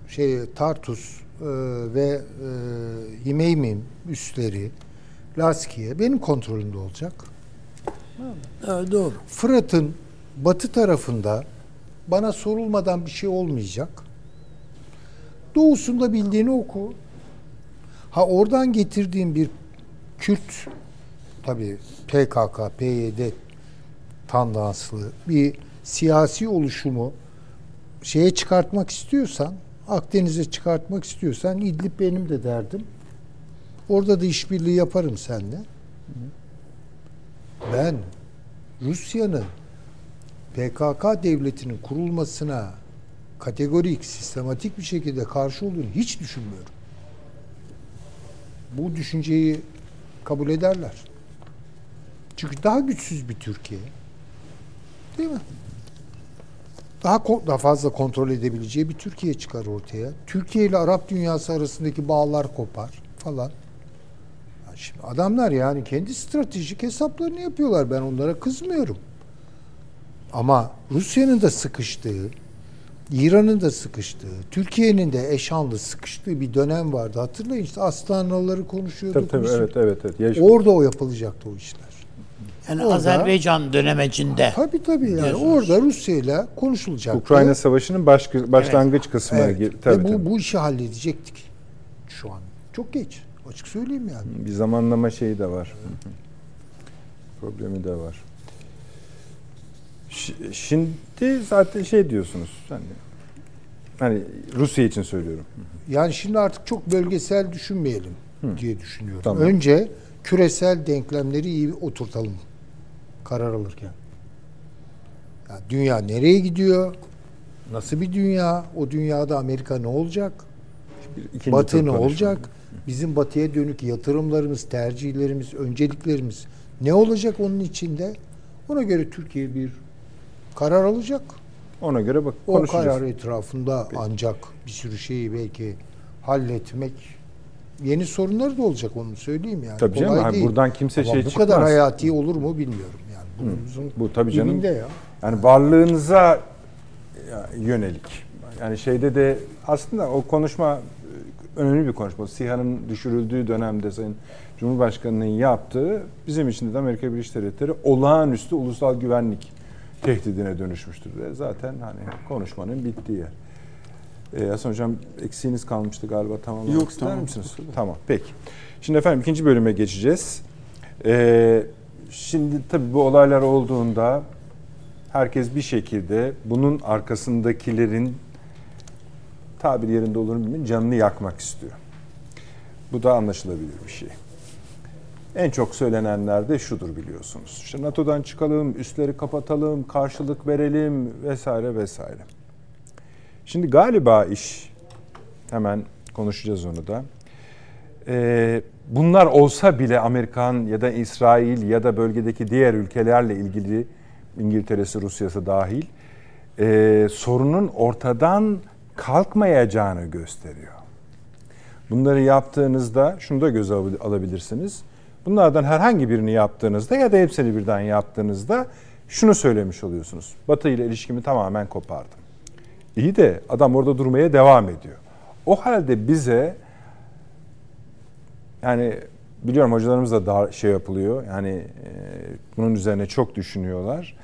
şey Tartus e, ve e, Himeymim üsleri Laskiye benim kontrolümde olacak. Evet, doğru. Fırat'ın batı tarafında bana sorulmadan bir şey olmayacak. Doğusunda bildiğini oku. Ha oradan getirdiğim bir Kürt tabii PKK, PYD tandanslı bir siyasi oluşumu şeye çıkartmak istiyorsan, Akdeniz'e çıkartmak istiyorsan İdlib benim de derdim. Orada da işbirliği yaparım seninle. Ben Rusya'nın PKK devletinin kurulmasına kategorik, sistematik bir şekilde karşı olduğunu hiç düşünmüyorum. Bu düşünceyi kabul ederler. Çünkü daha güçsüz bir Türkiye. Değil mi? Daha daha fazla kontrol edebileceği bir Türkiye çıkar ortaya. Türkiye ile Arap dünyası arasındaki bağlar kopar falan. Şimdi adamlar yani kendi stratejik hesaplarını yapıyorlar. Ben onlara kızmıyorum. Ama Rusya'nın da sıkıştığı, İran'ın da sıkıştığı, Türkiye'nin de eşanlı sıkıştığı bir dönem vardı. Hatırlayın işte Astanaları konuşuyorduk. Tabii tabii evet evet. evet. Yaş- Orada o yapılacaktı o işler. Yani Orada- Azerbaycan dönemecinde. Tabii tabii yani Diyorsunuz. orada Rusya ile konuşulacaktı. Ukrayna Savaşı'nın baş, başlangıç kısmına Evet. gir. Ve Tabii, bu, tabii. bu işi halledecektik şu an. Çok geç. Açık söyleyeyim yani. Bir zamanlama şeyi de var. Hı hı. Problemi de var. Ş- Şimdi zaten şey diyorsunuz. Hani, hani Rusya için söylüyorum. Yani şimdi artık çok bölgesel düşünmeyelim diye düşünüyorum. Tamam. Önce küresel denklemleri iyi oturtalım karar alırken. Yani dünya nereye gidiyor? Nasıl bir dünya? O dünyada Amerika ne olacak? İkinci Batı ne olacak? Bizim batıya dönük yatırımlarımız, tercihlerimiz, önceliklerimiz ne olacak onun içinde? Ona göre Türkiye bir karar alacak. Ona göre bak O karar etrafında ancak bir sürü şeyi belki halletmek yeni sorunları da olacak onu söyleyeyim yani. Tabii canım, Kolay hani değil. buradan kimse Ama şey bu çıkmaz. kadar hayati olur mu bilmiyorum yani. Burnumuzun Bu tabii canım. ya. Yani varlığınıza yönelik. Yani şeyde de aslında o konuşma önemli bir konuşma. SİHA'nın düşürüldüğü dönemde Sayın Cumhurbaşkanı'nın yaptığı bizim için de Amerika Birleşik Devletleri olağanüstü ulusal güvenlik tehdidine dönüşmüştür. Ve zaten hani konuşmanın bittiği yer. Ee, Hasan Hocam eksiğiniz kalmıştı galiba tamamlamak Yok, ister tamam. misiniz? Tamam peki. Şimdi efendim ikinci bölüme geçeceğiz. Ee, şimdi tabii bu olaylar olduğunda herkes bir şekilde bunun arkasındakilerin tabir yerinde olur mu canını yakmak istiyor. Bu da anlaşılabilir bir şey. En çok söylenenler de şudur biliyorsunuz. İşte NATO'dan çıkalım, üstleri kapatalım, karşılık verelim vesaire vesaire. Şimdi galiba iş, hemen konuşacağız onu da. Ee, bunlar olsa bile Amerikan ya da İsrail ya da bölgedeki diğer ülkelerle ilgili İngiltere'si, Rusya'sı dahil e, sorunun ortadan kalkmayacağını gösteriyor. Bunları yaptığınızda şunu da göze al- alabilirsiniz. Bunlardan herhangi birini yaptığınızda ya da hepsini birden yaptığınızda şunu söylemiş oluyorsunuz. Batı ile ilişkimi tamamen kopardım. İyi de adam orada durmaya devam ediyor. O halde bize yani biliyorum hocalarımız da daha şey yapılıyor. Yani e, bunun üzerine çok düşünüyorlar.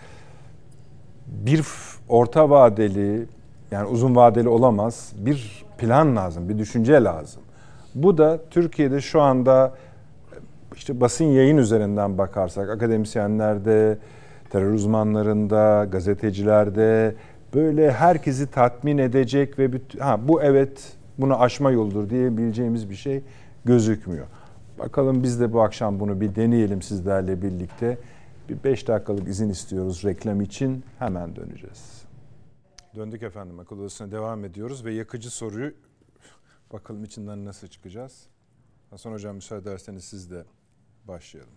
Bir orta vadeli yani uzun vadeli olamaz. Bir plan lazım, bir düşünce lazım. Bu da Türkiye'de şu anda işte basın yayın üzerinden bakarsak akademisyenlerde, terör uzmanlarında, gazetecilerde böyle herkesi tatmin edecek ve büt- ha bu evet bunu aşma yoludur diyebileceğimiz bir şey gözükmüyor. Bakalım biz de bu akşam bunu bir deneyelim sizlerle birlikte. Bir 5 dakikalık izin istiyoruz reklam için. Hemen döneceğiz. Döndük efendim akıl odasına devam ediyoruz ve yakıcı soruyu bakalım içinden nasıl çıkacağız. Hasan Hocam müsaade ederseniz siz de başlayalım.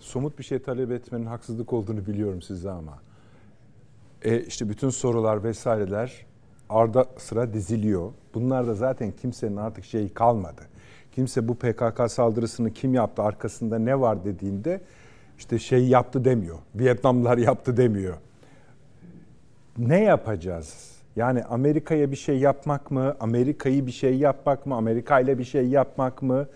Somut bir şey talep etmenin haksızlık olduğunu biliyorum size ama e işte bütün sorular vesaireler arda sıra diziliyor. Bunlar da zaten kimsenin artık şeyi kalmadı. Kimse bu PKK saldırısını kim yaptı, arkasında ne var dediğinde işte şey yaptı demiyor. Vietnamlılar yaptı demiyor. Ne yapacağız? Yani Amerika'ya bir şey yapmak mı? Amerika'yı bir şey yapmak mı? Amerika ile bir şey yapmak mı?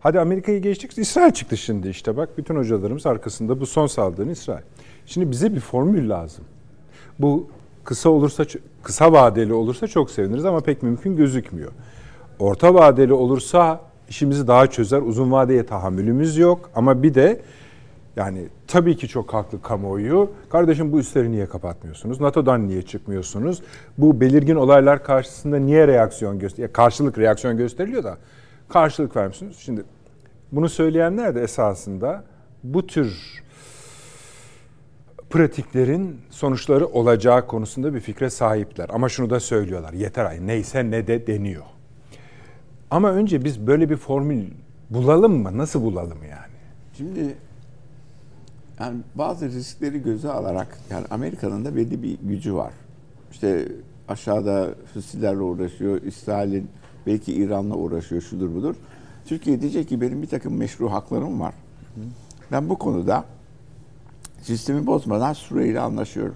Hadi Amerika'yı geçtik. İsrail çıktı şimdi işte bak. Bütün hocalarımız arkasında bu son saldırın İsrail. Şimdi bize bir formül lazım. Bu kısa olursa kısa vadeli olursa çok seviniriz ama pek mümkün gözükmüyor. Orta vadeli olursa işimizi daha çözer. Uzun vadeye tahammülümüz yok ama bir de yani tabii ki çok haklı kamuoyu. Kardeşim bu üstleri niye kapatmıyorsunuz? NATO'dan niye çıkmıyorsunuz? Bu belirgin olaylar karşısında niye reaksiyon göster karşılık reaksiyon gösteriliyor da karşılık vermiyorsunuz. Şimdi bunu söyleyenler de esasında bu tür pratiklerin sonuçları olacağı konusunda bir fikre sahipler. Ama şunu da söylüyorlar. Yeter ay neyse ne de deniyor. Ama önce biz böyle bir formül bulalım mı? Nasıl bulalım yani? Şimdi yani bazı riskleri göze alarak yani Amerika'nın da belli bir gücü var. İşte aşağıda füsillerle uğraşıyor, İsrail'in belki İran'la uğraşıyor, şudur budur. Türkiye diyecek ki benim bir takım meşru haklarım var. Ben bu konuda sistemi bozmadan Suriye anlaşıyorum.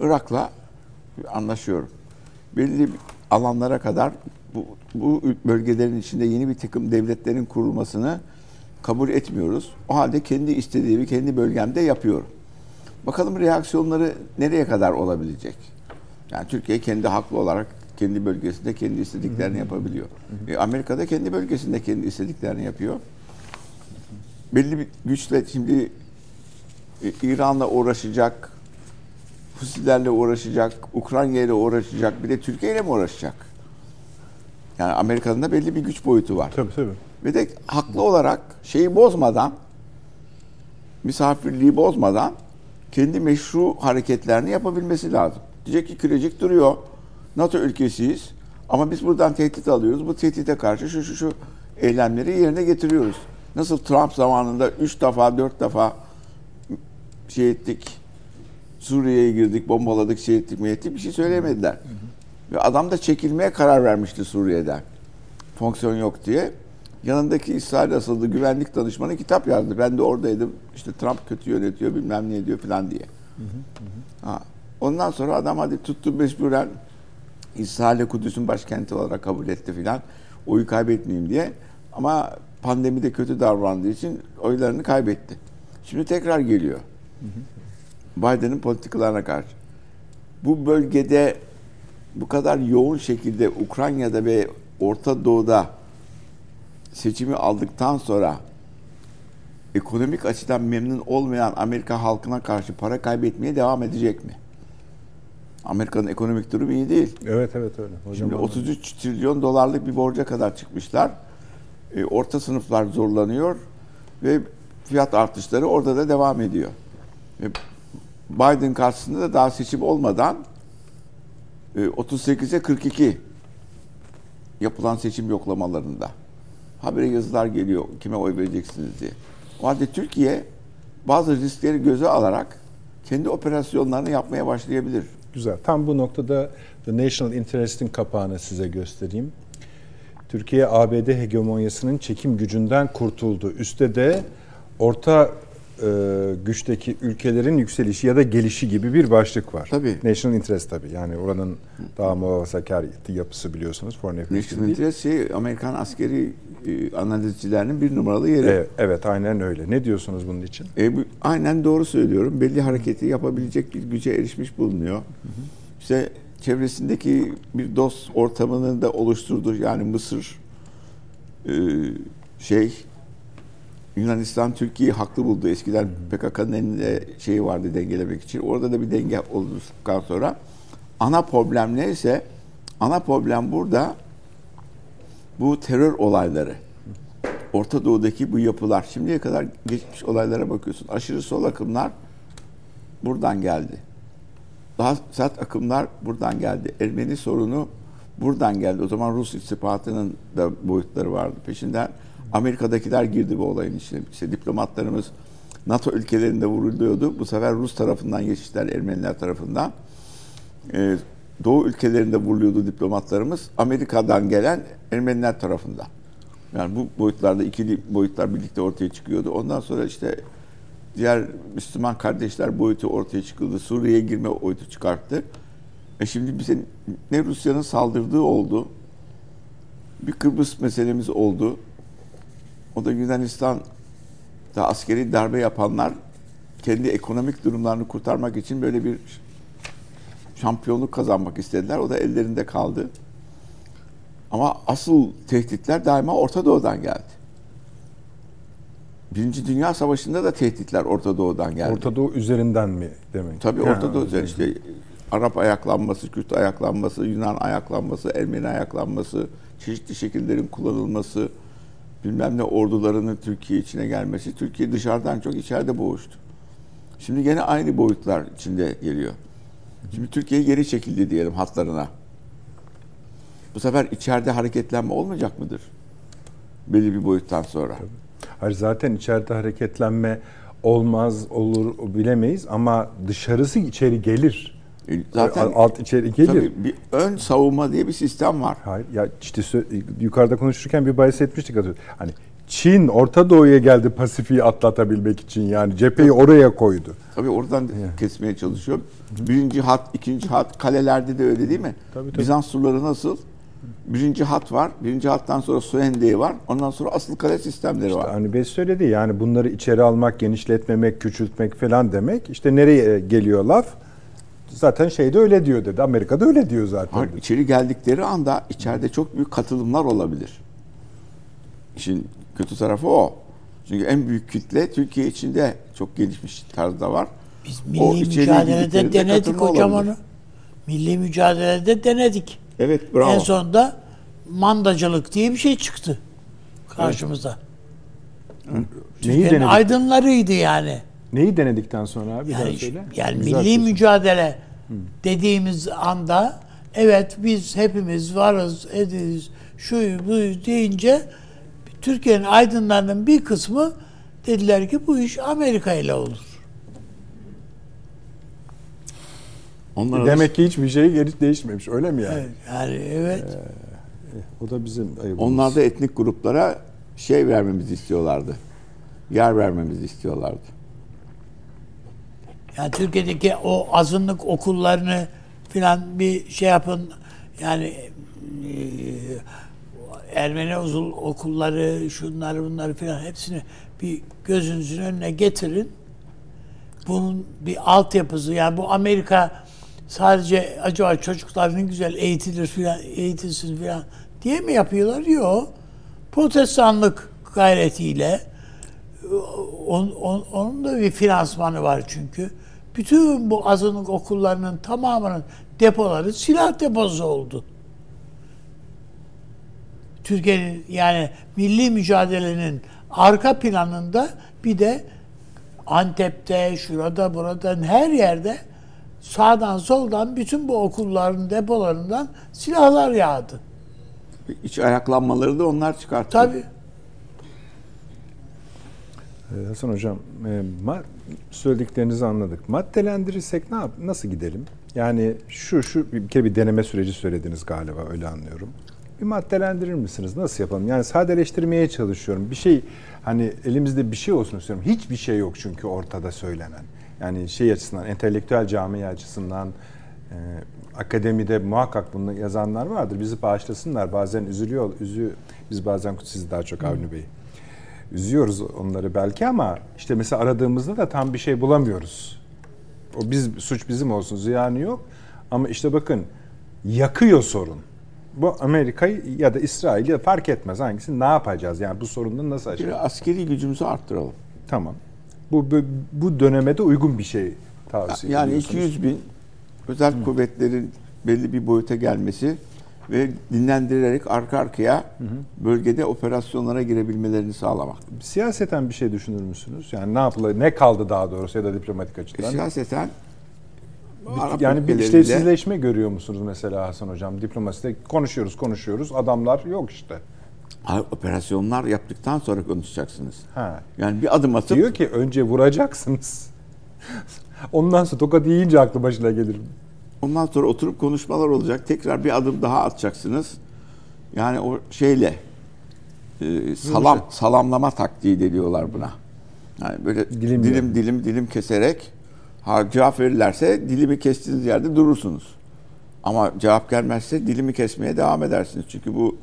Irak'la anlaşıyorum. Belli alanlara kadar bu, bu bölgelerin içinde yeni bir takım devletlerin kurulmasını kabul etmiyoruz. O halde kendi istediğimi kendi bölgemde yapıyorum. Bakalım reaksiyonları nereye kadar olabilecek? Yani Türkiye kendi haklı olarak kendi bölgesinde kendi istediklerini yapabiliyor. E, Amerika'da kendi bölgesinde kendi istediklerini yapıyor. Belli bir güçle şimdi e, İran'la uğraşacak, Husilerle uğraşacak, Ukrayna ile uğraşacak, bir de Türkiye ile mi uğraşacak? Yani Amerika'nın da belli bir güç boyutu var. Tabii tabii. Ve de haklı olarak şeyi bozmadan, misafirliği bozmadan kendi meşru hareketlerini yapabilmesi lazım. Diyecek ki Kirecik duruyor. NATO ülkesiyiz. Ama biz buradan tehdit alıyoruz. Bu tehdite karşı şu şu şu eylemleri yerine getiriyoruz. Nasıl Trump zamanında üç defa, dört defa şey ettik, Suriye'ye girdik, bombaladık, şey ettik, mi ettik bir şey söylemediler. Hı hı. Ve adam da çekilmeye karar vermişti Suriye'den. Fonksiyon yok diye. Yanındaki İsrail asıldı güvenlik danışmanı kitap yazdı. Ben de oradaydım. İşte Trump kötü yönetiyor, bilmem ne ediyor falan diye. Hı hı. Ha. Ondan sonra adam hadi tuttu mecburen İsrail'e Kudüs'ün başkenti olarak kabul etti filan. Oyu kaybetmeyeyim diye. Ama pandemide kötü davrandığı için oylarını kaybetti. Şimdi tekrar geliyor. Biden'ın politikalarına karşı. Bu bölgede bu kadar yoğun şekilde Ukrayna'da ve Orta Doğu'da seçimi aldıktan sonra ekonomik açıdan memnun olmayan Amerika halkına karşı para kaybetmeye devam edecek mi? Amerika'nın ekonomik durumu iyi değil. Evet evet öyle. Hocam Şimdi 33 trilyon dolarlık bir borca kadar çıkmışlar. E, orta sınıflar zorlanıyor ve fiyat artışları orada da devam ediyor. E, Biden karşısında da daha seçim olmadan e, 38'e 42 yapılan seçim yoklamalarında habire yazılar geliyor kime oy vereceksiniz diye. O halde Türkiye bazı riskleri göze alarak kendi operasyonlarını yapmaya başlayabilir. Güzel. Tam bu noktada The National Interest'in kapağını size göstereyim. Türkiye ABD hegemonyasının çekim gücünden kurtuldu. Üste de orta e, güçteki ülkelerin yükselişi ya da gelişi gibi bir başlık var. Tabii. National Interest tabii. Yani oranın daha muhafazakar yapısı biliyorsunuz. Foreign National Interest şey, Amerikan askeri e, analizcilerinin bir numaralı yeri. Evet, evet aynen öyle. Ne diyorsunuz bunun için? E, bu, aynen doğru söylüyorum. Belli hareketi yapabilecek bir güce erişmiş bulunuyor. Hı hı. İşte çevresindeki bir dost ortamını da oluşturdu. Yani Mısır e, şey Yunanistan Türkiye'yi haklı buldu. Eskiden PKK'nın elinde şeyi vardı dengelemek için. Orada da bir denge olduktan sonra ana problem neyse ana problem burada bu terör olayları. Orta Doğu'daki bu yapılar. Şimdiye kadar geçmiş olaylara bakıyorsun. Aşırı sol akımlar buradan geldi. Daha sert akımlar buradan geldi. Ermeni sorunu buradan geldi. O zaman Rus istihbaratının da boyutları vardı peşinden. Amerika'dakiler girdi bu olayın içine. İşte diplomatlarımız NATO ülkelerinde vuruluyordu. Bu sefer Rus tarafından geçişler Ermeniler tarafından. Ee, Doğu ülkelerinde vuruluyordu diplomatlarımız. Amerika'dan gelen Ermeniler tarafından. Yani bu boyutlarda ikili boyutlar birlikte ortaya çıkıyordu. Ondan sonra işte diğer Müslüman kardeşler boyutu ortaya çıkıldı. Suriye'ye girme boyutu çıkarttı. E şimdi bize ne Rusya'nın saldırdığı oldu. Bir Kıbrıs meselemiz oldu. O da Yunanistan'da askeri darbe yapanlar kendi ekonomik durumlarını kurtarmak için böyle bir şampiyonluk kazanmak istediler. O da ellerinde kaldı. Ama asıl tehditler daima Orta Doğu'dan geldi. Birinci Dünya Savaşı'nda da tehditler Orta Doğu'dan geldi. Orta Doğu üzerinden mi demek? Tabii Ha, Orta Doğu üzerine işte Arap ayaklanması, Kürt ayaklanması, Yunan ayaklanması, Ermeni ayaklanması, çeşitli şekillerin kullanılması, bilmem ne ordularının Türkiye içine gelmesi, Türkiye dışarıdan çok içeride boğuştu. Şimdi gene aynı boyutlar içinde geliyor. Şimdi Türkiye geri çekildi diyelim hatlarına. Bu sefer içeride hareketlenme olmayacak mıdır? Belli bir boyuttan sonra. Hayır zaten içeride hareketlenme olmaz olur bilemeyiz ama dışarısı içeri gelir. E, Zaten alt içeri gelir. tabii bir ön savunma diye bir sistem var. Hayır ya işte yukarıda konuşurken bir bahis etmiştik. Hani Çin Orta Doğu'ya geldi Pasifik'i atlatabilmek için yani cepheyi oraya koydu. Tabii oradan kesmeye çalışıyor. Birinci hat, ikinci hat, kalelerde de öyle değil mi? Tabii, tabii. Bizans surları nasıl? Birinci hat var. Birinci hattan sonra su hendeği var. Ondan sonra asıl kale sistemleri var. Hani Bey söyledi yani bunları içeri almak, genişletmemek, küçültmek falan demek. İşte nereye geliyor laf? Zaten şeyde öyle diyor dedi. Amerika'da öyle diyor zaten. Hayır, içeri geldikleri anda içeride çok büyük katılımlar olabilir. İşin kötü tarafı o. Çünkü en büyük kitle Türkiye içinde çok gelişmiş tarzda var. Biz O milli içeriye mücadelede denedik hocam olabilir. onu. Milli mücadelede denedik. Evet bravo. En sonunda mandacılık diye bir şey çıktı karşımıza. Neyi Türkiye'nin denedik? aydınlarıydı yani. Neyi denedikten sonra abi? Bir daha Yani, söyle. yani Güzel milli söylüyorsun. mücadele dediğimiz anda evet biz hepimiz varız, ediz, şu bu deyince Türkiye'nin aydınlarının bir kısmı dediler ki bu iş Amerika ile olur. Onlar Demek ki hiçbir şey geri değişmemiş öyle mi yani? Evet, yani evet. O da bizim ayıbımız. Onlar da etnik gruplara şey vermemizi istiyorlardı. Yer vermemizi istiyorlardı. Yani Türkiye'deki o azınlık okullarını filan bir şey yapın. Yani e, Ermeni uzul okulları, şunları bunları filan hepsini bir gözünüzün önüne getirin. Bunun bir altyapısı yani bu Amerika sadece acaba çocuklar güzel eğitilir filan eğitilsin filan diye mi yapıyorlar? Yok. Protestanlık gayretiyle on, on- onun da bir finansmanı var çünkü. Bütün bu azınlık okullarının tamamının depoları silah deposu oldu. Türkiye'nin yani milli mücadelenin arka planında bir de Antep'te, şurada, burada, her yerde sağdan soldan bütün bu okulların depolarından silahlar yağdı. İç ayaklanmaları da onlar çıkarttı. Tabii. Ee, Hasan Hocam, e, söylediklerinizi anladık. Maddelendirirsek ne yap nasıl gidelim? Yani şu şu bir kere bir deneme süreci söylediniz galiba öyle anlıyorum. Bir maddelendirir misiniz? Nasıl yapalım? Yani sadeleştirmeye çalışıyorum. Bir şey hani elimizde bir şey olsun istiyorum. Hiçbir şey yok çünkü ortada söylenen. Yani şey açısından, entelektüel camia açısından e, akademide muhakkak bunu yazanlar vardır. Bizi bağışlasınlar. Bazen üzülüyor, üzü biz bazen siz daha çok Avni Bey üzüyoruz onları belki ama işte mesela aradığımızda da tam bir şey bulamıyoruz. O biz suç bizim olsun ziyanı yok. Ama işte bakın yakıyor sorun. Bu Amerika'yı ya da İsrail'i fark etmez hangisi ne yapacağız? Yani bu sorunları nasıl aşacağız? askeri gücümüzü arttıralım. Tamam. Bu, bu bu döneme de uygun bir şey tavsiye Yani ediyorsunuz. 200 bin özel kuvvetlerin belli bir boyuta gelmesi ve dinlendirerek arka arkaya bölgede operasyonlara girebilmelerini sağlamak. Siyaseten bir şey düşünür müsünüz? Yani ne yapılır, ne kaldı daha doğrusu ya da diplomatik E, açıdan? siyaseten Arap yani bir işlevsizleşme görüyor musunuz mesela Hasan Hocam? Diplomaside konuşuyoruz konuşuyoruz adamlar yok işte. Operasyonlar yaptıktan sonra konuşacaksınız. Ha. Yani bir adım atıp Diyor ki önce vuracaksınız. Ondan sonra tokat yiyince aklı başına gelir. Ondan sonra oturup konuşmalar olacak. Tekrar bir adım daha atacaksınız. Yani o şeyle e, salam salamlama taktiği de diyorlar buna. Yani böyle Dilim dilim yani. dilim dilim, keserek ha, cevap verirlerse dilimi kestiğiniz yerde durursunuz. Ama cevap gelmezse dilimi kesmeye devam edersiniz. Çünkü bu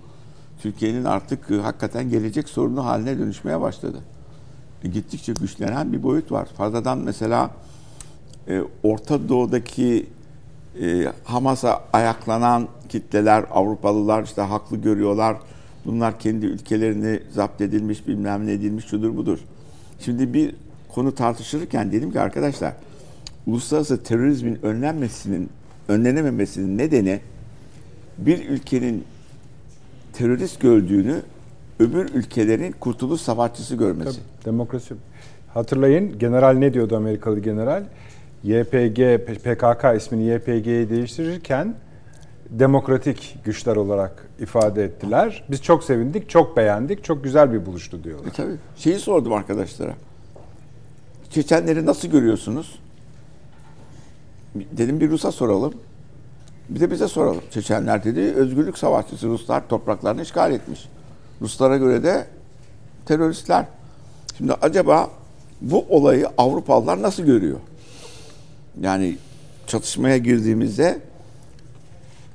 Türkiye'nin artık e, hakikaten gelecek sorunu haline dönüşmeye başladı. E, gittikçe güçlenen bir boyut var. Fazladan mesela e, Orta Doğu'daki e, Hamas'a ayaklanan kitleler, Avrupalılar işte haklı görüyorlar. Bunlar kendi ülkelerini zapt edilmiş, bilmem ne edilmiş, şudur budur. Şimdi bir konu tartışılırken dedim ki arkadaşlar, uluslararası terörizmin önlenmesinin, önlenememesinin nedeni bir ülkenin terörist gördüğünü öbür ülkelerin kurtuluş savaşçısı görmesi. Tabii, demokrasi. Hatırlayın general ne diyordu Amerikalı general? YPG, PKK ismini YPG'ye değiştirirken demokratik güçler olarak ifade ettiler. Biz çok sevindik, çok beğendik, çok güzel bir buluştu diyorlar. E tabii. Şeyi sordum arkadaşlara. Çeçenleri nasıl görüyorsunuz? Dedim bir Rus'a soralım. Bir de bize soralım. Çeçenler dedi özgürlük savaşçısı Ruslar topraklarını işgal etmiş. Ruslara göre de teröristler. Şimdi acaba bu olayı Avrupalılar nasıl görüyor? Yani çatışmaya girdiğimizde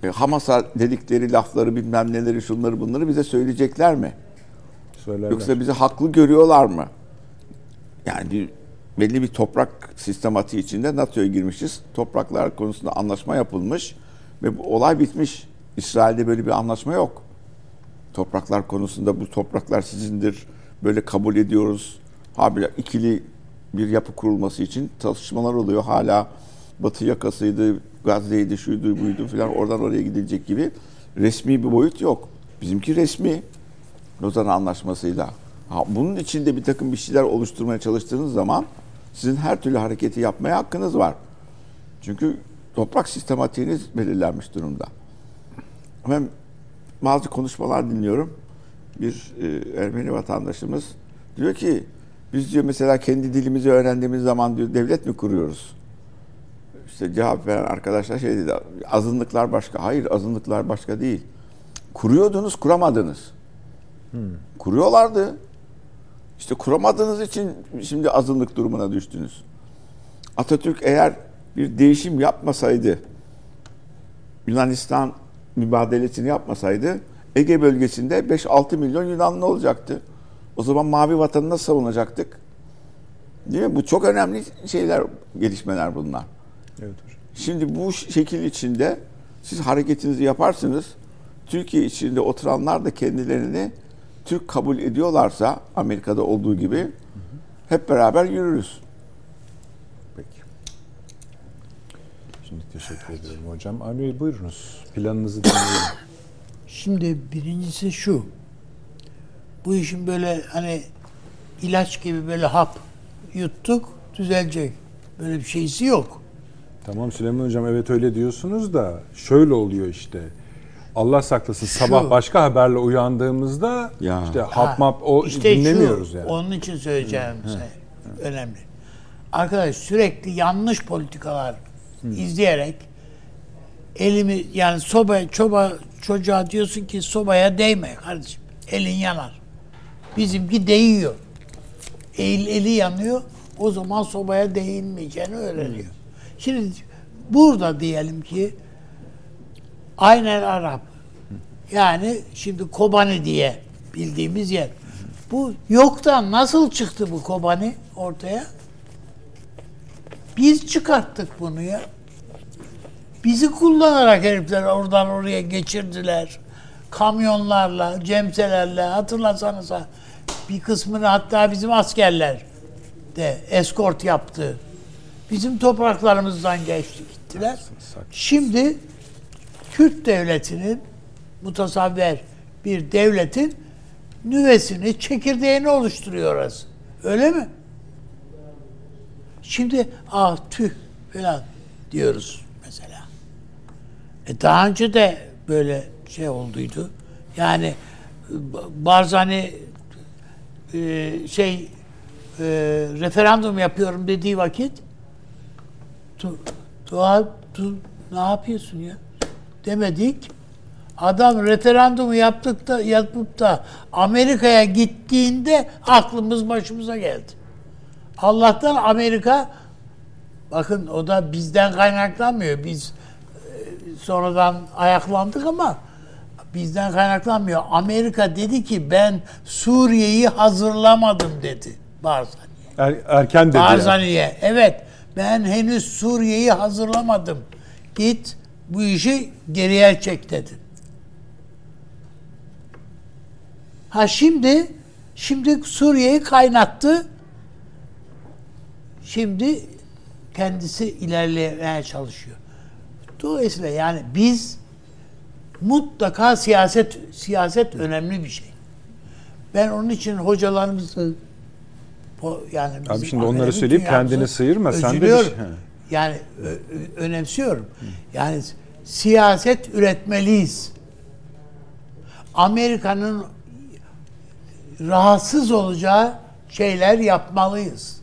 e, Hamas'a dedikleri lafları bilmem neleri şunları bunları bize söyleyecekler mi? Söylerler. Yoksa bizi haklı görüyorlar mı? Yani belli bir toprak sistematiği içinde NATO'ya girmişiz. Topraklar konusunda anlaşma yapılmış ve bu olay bitmiş. İsrail'de böyle bir anlaşma yok. Topraklar konusunda bu topraklar sizindir. Böyle kabul ediyoruz. Habire ikili bir yapı kurulması için çalışmalar oluyor. Hala Batı yakasıydı, Gazze'ydi, şuydu, buydu filan oradan oraya gidilecek gibi resmi bir boyut yok. Bizimki resmi. Lozan Anlaşması'yla. Ha, bunun içinde bir takım bir şeyler oluşturmaya çalıştığınız zaman sizin her türlü hareketi yapmaya hakkınız var. Çünkü toprak sistematiğiniz belirlenmiş durumda. Ben bazı konuşmalar dinliyorum. Bir e, Ermeni vatandaşımız diyor ki biz diyor mesela kendi dilimizi öğrendiğimiz zaman diyor devlet mi kuruyoruz? İşte cevap veren arkadaşlar şey dedi azınlıklar başka. Hayır azınlıklar başka değil. Kuruyordunuz kuramadınız. Kuruyorlardı. İşte kuramadığınız için şimdi azınlık durumuna düştünüz. Atatürk eğer bir değişim yapmasaydı, Yunanistan mübadelesini yapmasaydı Ege bölgesinde 5-6 milyon Yunanlı olacaktı. O zaman mavi vatanı nasıl savunacaktık? Değil mi? Bu çok önemli şeyler, gelişmeler bunlar. Evet hocam. Şimdi bu şekil içinde siz hareketinizi yaparsınız. Türkiye içinde oturanlar da kendilerini Türk kabul ediyorlarsa Amerika'da olduğu gibi hep beraber yürürüz. Peki. Şimdi teşekkür ederim hocam. Avni buyurunuz. Planınızı dinleyelim. Şimdi birincisi şu. Bu işin böyle hani ilaç gibi böyle hap yuttuk düzelecek. Böyle bir şeysi yok. Tamam Süleyman Hocam evet öyle diyorsunuz da şöyle oluyor işte. Allah saklasın sabah başka haberle uyandığımızda Ya. işte Ha, hap map o işte dinlemiyoruz şu, yani. Onun için söyleyeceğim şey önemli. Arkadaş sürekli yanlış politikalar izleyerek elimi yani soba çoba çocuğa diyorsun ki sobaya değme kardeşim. Elin yanar. Bizimki değiyor. El, eli yanıyor. O zaman sobaya değinmeyeceğini öğreniyor. Şimdi burada diyelim ki aynen Arap. Yani şimdi Kobani diye bildiğimiz yer. Bu yoktan nasıl çıktı bu Kobani ortaya? Biz çıkarttık bunu ya. Bizi kullanarak herifler oradan oraya geçirdiler. Kamyonlarla, cemselerle hatırlasanız ha, bir kısmını hatta bizim askerler de eskort yaptı. Bizim topraklarımızdan geçti gittiler. Şimdi Kürt devletinin mutasavver bir devletin nüvesini, çekirdeğini oluşturuyor orası. Öyle mi? Şimdi ah tüh falan diyoruz mesela. E daha önce de böyle şey olduydu. Yani Barzani e, şey e, referandum yapıyorum dediği vakit tu, tu, ne yapıyorsun ya demedik. Adam referandumu yaptık da yapıp da Amerika'ya gittiğinde aklımız başımıza geldi. Allah'tan Amerika bakın o da bizden kaynaklanmıyor. Biz e, sonradan ayaklandık ama bizden kaynaklanmıyor. Amerika dedi ki ben Suriye'yi hazırlamadım dedi Barzani'ye. Er, erken dedi. yani. Barzani'ye. Evet ben henüz Suriye'yi hazırlamadım. Git bu işi geriye çek dedi. Ha şimdi şimdi Suriye'yi kaynattı. Şimdi kendisi ilerlemeye çalışıyor. Dolayısıyla yani biz mutlaka siyaset siyaset önemli bir şey. Ben onun için hocalarımızı yani Abi şimdi onları söyleyip kendini sıyırma. Sen de şey-. Yani önemsiyorum. Yani siyaset üretmeliyiz. Amerika'nın rahatsız olacağı şeyler yapmalıyız.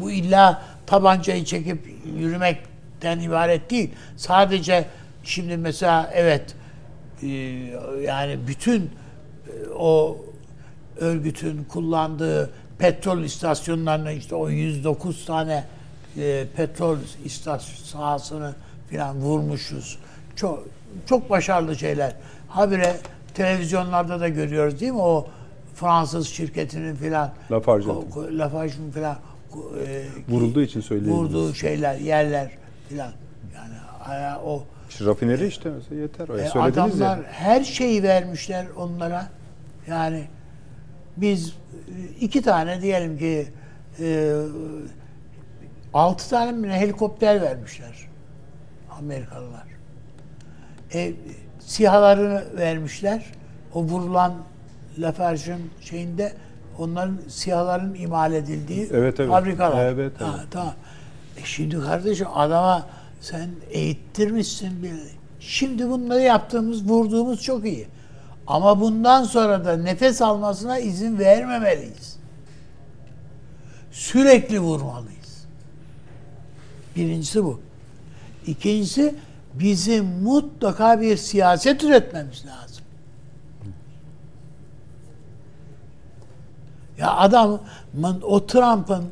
Bu illa tabancayı çekip yürümekten ibaret değil. Sadece şimdi mesela evet yani bütün e, o örgütün kullandığı petrol istasyonlarına işte o 109 tane e, petrol istasyon sahasını falan vurmuşuz. Çok çok başarılı şeyler. Habire televizyonlarda da görüyoruz değil mi o Fransız şirketinin filan Lafarge'ın filan e, Vurulduğu için söyleyebiliriz. vurduğu şeyler, yerler filan. Yani o İşte rafineri işte mesela yeter. E, söylediniz adamlar ya. her şeyi vermişler onlara. Yani biz e, iki tane diyelim ki e, altı tane mi helikopter vermişler Amerikalılar. E, sihalarını vermişler. O vurulan Lafarge'ın şeyinde onların sihaların imal edildiği Evet, evet. fabrikalar. Evet, Ha, evet. tamam. E şimdi kardeşim adama sen eğittirmişsin bir. Şimdi bunları yaptığımız, vurduğumuz çok iyi. Ama bundan sonra da nefes almasına izin vermemeliyiz. Sürekli vurmalıyız. Birincisi bu. İkincisi bizim mutlaka bir siyaset üretmemiz lazım. Ya adamın o Trump'ın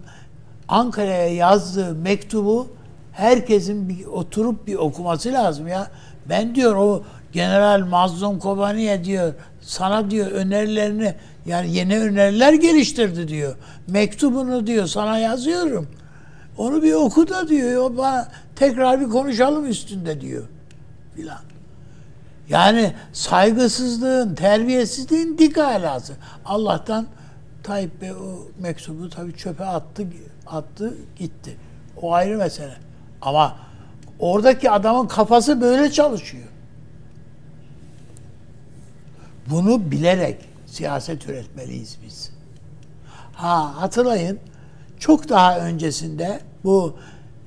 Ankara'ya yazdığı mektubu herkesin bir oturup bir okuması lazım ya. Ben diyor o General Mazlum Kobani'ye diyor sana diyor önerilerini yani yeni öneriler geliştirdi diyor. Mektubunu diyor sana yazıyorum. Onu bir oku da diyor. O bana tekrar bir konuşalım üstünde diyor. Filan. Yani saygısızlığın, terbiyesizliğin dik alası. Allah'tan Tayyip Bey o mektubu tabii çöpe attı, attı gitti. O ayrı mesele. Ama oradaki adamın kafası böyle çalışıyor. Bunu bilerek siyaset üretmeliyiz biz. Ha hatırlayın çok daha öncesinde bu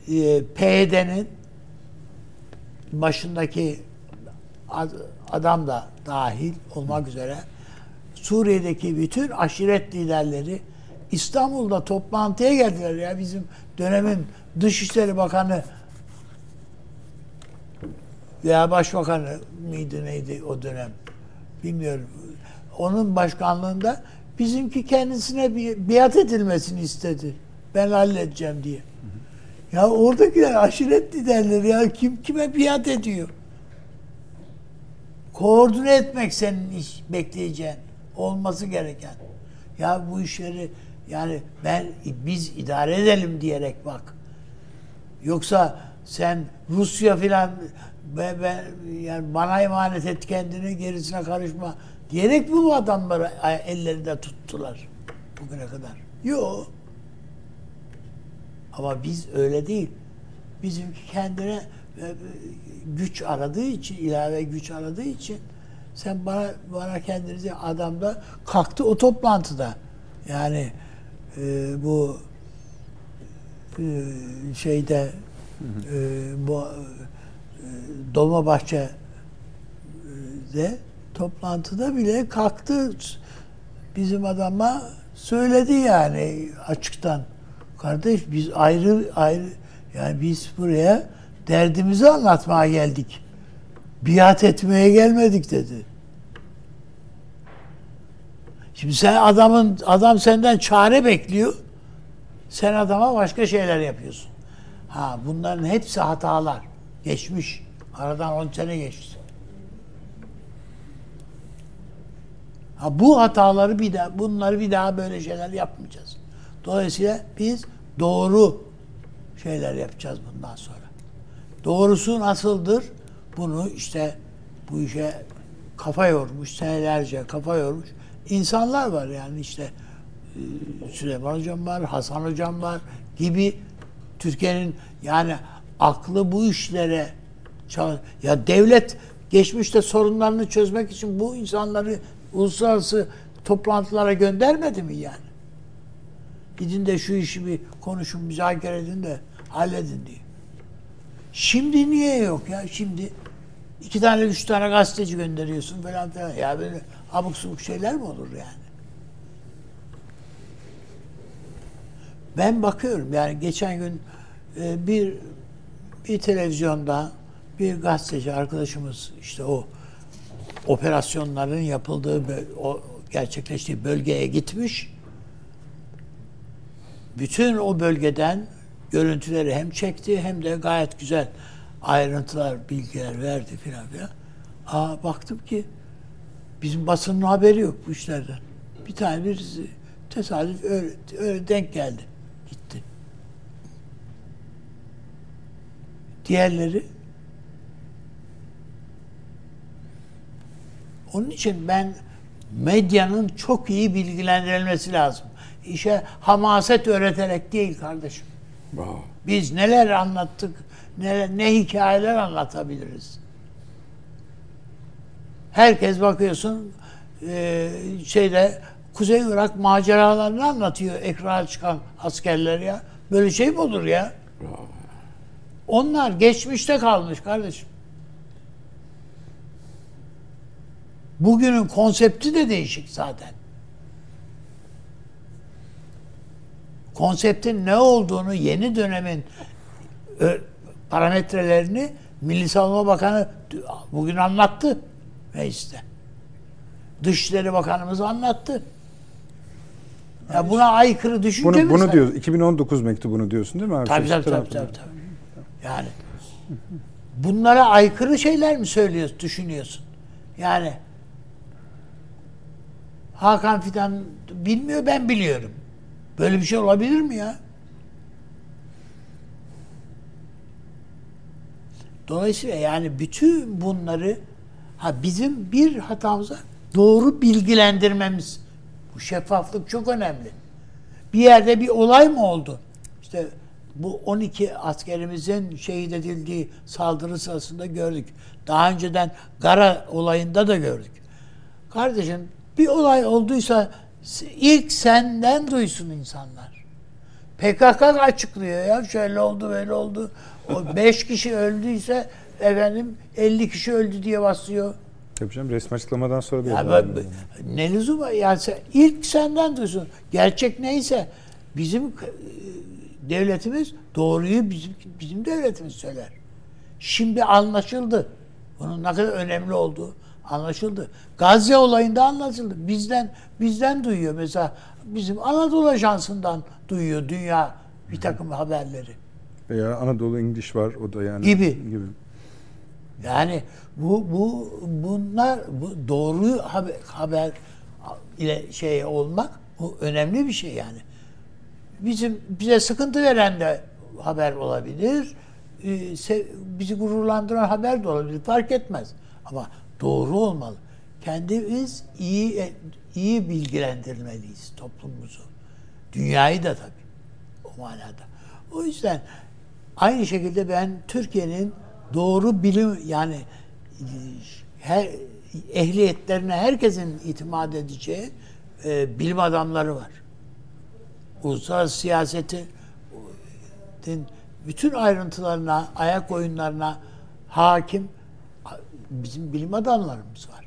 e, PYD'nin başındaki ad- adam da dahil olmak üzere Suriye'deki bütün aşiret liderleri İstanbul'da toplantıya geldiler ya bizim dönemin Dışişleri Bakanı veya Başbakanı mıydı neydi o dönem bilmiyorum. Onun başkanlığında bizimki kendisine bir biat edilmesini istedi. Ben halledeceğim diye. Ya oradakiler aşiret liderleri ya kim kime biat ediyor? Koordine etmek senin iş bekleyeceğin olması gereken. Ya bu işleri yani ben biz idare edelim diyerek bak. Yoksa sen Rusya filan ben, ben, yani bana emanet et kendini gerisine karışma diyerek mi bu adamları ellerinde tuttular bugüne kadar? Yok. Ama biz öyle değil. Bizimki kendine e, güç aradığı için, ilave güç aradığı için Sen bana bana kendinizi adamda kalktı o toplantıda. Yani e, bu e, şeyde e, bu e, Dolmabahçe'de toplantıda bile kalktı bizim adama söyledi yani açıktan. Kardeş biz ayrı ayrı yani biz buraya derdimizi anlatmaya geldik. Biat etmeye gelmedik dedi. Şimdi sen adamın adam senden çare bekliyor. Sen adama başka şeyler yapıyorsun. Ha bunların hepsi hatalar. Geçmiş. Aradan 10 sene geçti. Ha bu hataları bir daha bunları bir daha böyle şeyler yapmayacağız. Dolayısıyla biz doğru şeyler yapacağız bundan sonra. Doğrusu nasıldır? Bunu işte bu işe kafa yormuş, senelerce kafa yormuş insanlar var yani işte Süleyman Hocam var, Hasan Hocam var gibi Türkiye'nin yani aklı bu işlere ya devlet geçmişte sorunlarını çözmek için bu insanları uluslararası toplantılara göndermedi mi yani? Gidin de şu işi bir konuşun, müzakere edin de halledin diye. Şimdi niye yok ya? Şimdi iki tane, üç tane gazeteci gönderiyorsun falan filan. Ya böyle abuk subuk şeyler mi olur yani? Ben bakıyorum yani geçen gün e, bir bir televizyonda bir gazeteci arkadaşımız işte o operasyonların yapıldığı o gerçekleştiği bölgeye gitmiş. Bütün o bölgeden görüntüleri hem çekti hem de gayet güzel ayrıntılar, bilgiler verdi filan filan. Aa baktım ki bizim basının haberi yok bu işlerden. Bir tane bir tesadüf öyle, öyle denk geldi. Gitti. Diğerleri onun için ben medyanın çok iyi bilgilendirilmesi lazım. İşe hamaset öğreterek değil kardeşim. Wow. Biz neler anlattık, ne, ne hikayeler anlatabiliriz. Herkes bakıyorsun e, şeyde Kuzey Irak maceralarını anlatıyor ekrana çıkan askerler ya. Böyle şey mi olur ya? Onlar geçmişte kalmış kardeşim. Bugünün konsepti de değişik zaten. Konseptin ne olduğunu yeni dönemin parametrelerini Milli Savunma Bakanı bugün anlattı mecliste. Dışişleri Bakanımız anlattı. Ya buna aykırı düşünce bunu, bunu diyor 2019 mektubunu diyorsun değil mi? Tabii tabii, tabii tabii tabii. Yani bunlara aykırı şeyler mi söylüyorsun, düşünüyorsun? Yani Hakan Fidan bilmiyor, ben biliyorum. Böyle bir şey olabilir mi ya? Dolayısıyla yani bütün bunları ha bizim bir hatamıza doğru bilgilendirmemiz. Bu şeffaflık çok önemli. Bir yerde bir olay mı oldu? İşte bu 12 askerimizin şehit edildiği saldırı sırasında gördük. Daha önceden Gara olayında da gördük. Kardeşim bir olay olduysa ilk senden duysun insanlar. PKK açıklıyor ya şöyle oldu böyle oldu. O 5 kişi öldüyse efendim 50 kişi öldü diye basıyor. Tabii canım resmi açıklamadan sonra da ya ben, ne lüzum var? Yani sen, ilk senden duysun. Gerçek neyse bizim devletimiz doğruyu bizim bizim devletimiz söyler. Şimdi anlaşıldı. Bunun ne kadar önemli olduğu anlaşıldı. Gazze olayında anlaşıldı. Bizden bizden duyuyor mesela bizim Anadolu Ajansı'ndan duyuyor dünya bir takım haberleri. Veya Anadolu İngiliz var o da yani. Gibi. gibi. Yani bu bu bunlar bu doğru haber, haber ile şey olmak bu önemli bir şey yani. Bizim bize sıkıntı veren de haber olabilir. Ee, bizi gururlandıran haber de olabilir. Fark etmez. Ama doğru olmalı. Kendimiz iyi iyi bilgilendirmeliyiz toplumumuzu. Dünyayı da tabii. O manada. O yüzden aynı şekilde ben Türkiye'nin doğru bilim yani her ehliyetlerine herkesin itimat edeceği e, bilim adamları var. Uluslararası siyaseti bütün ayrıntılarına, ayak oyunlarına hakim bizim bilim adamlarımız var.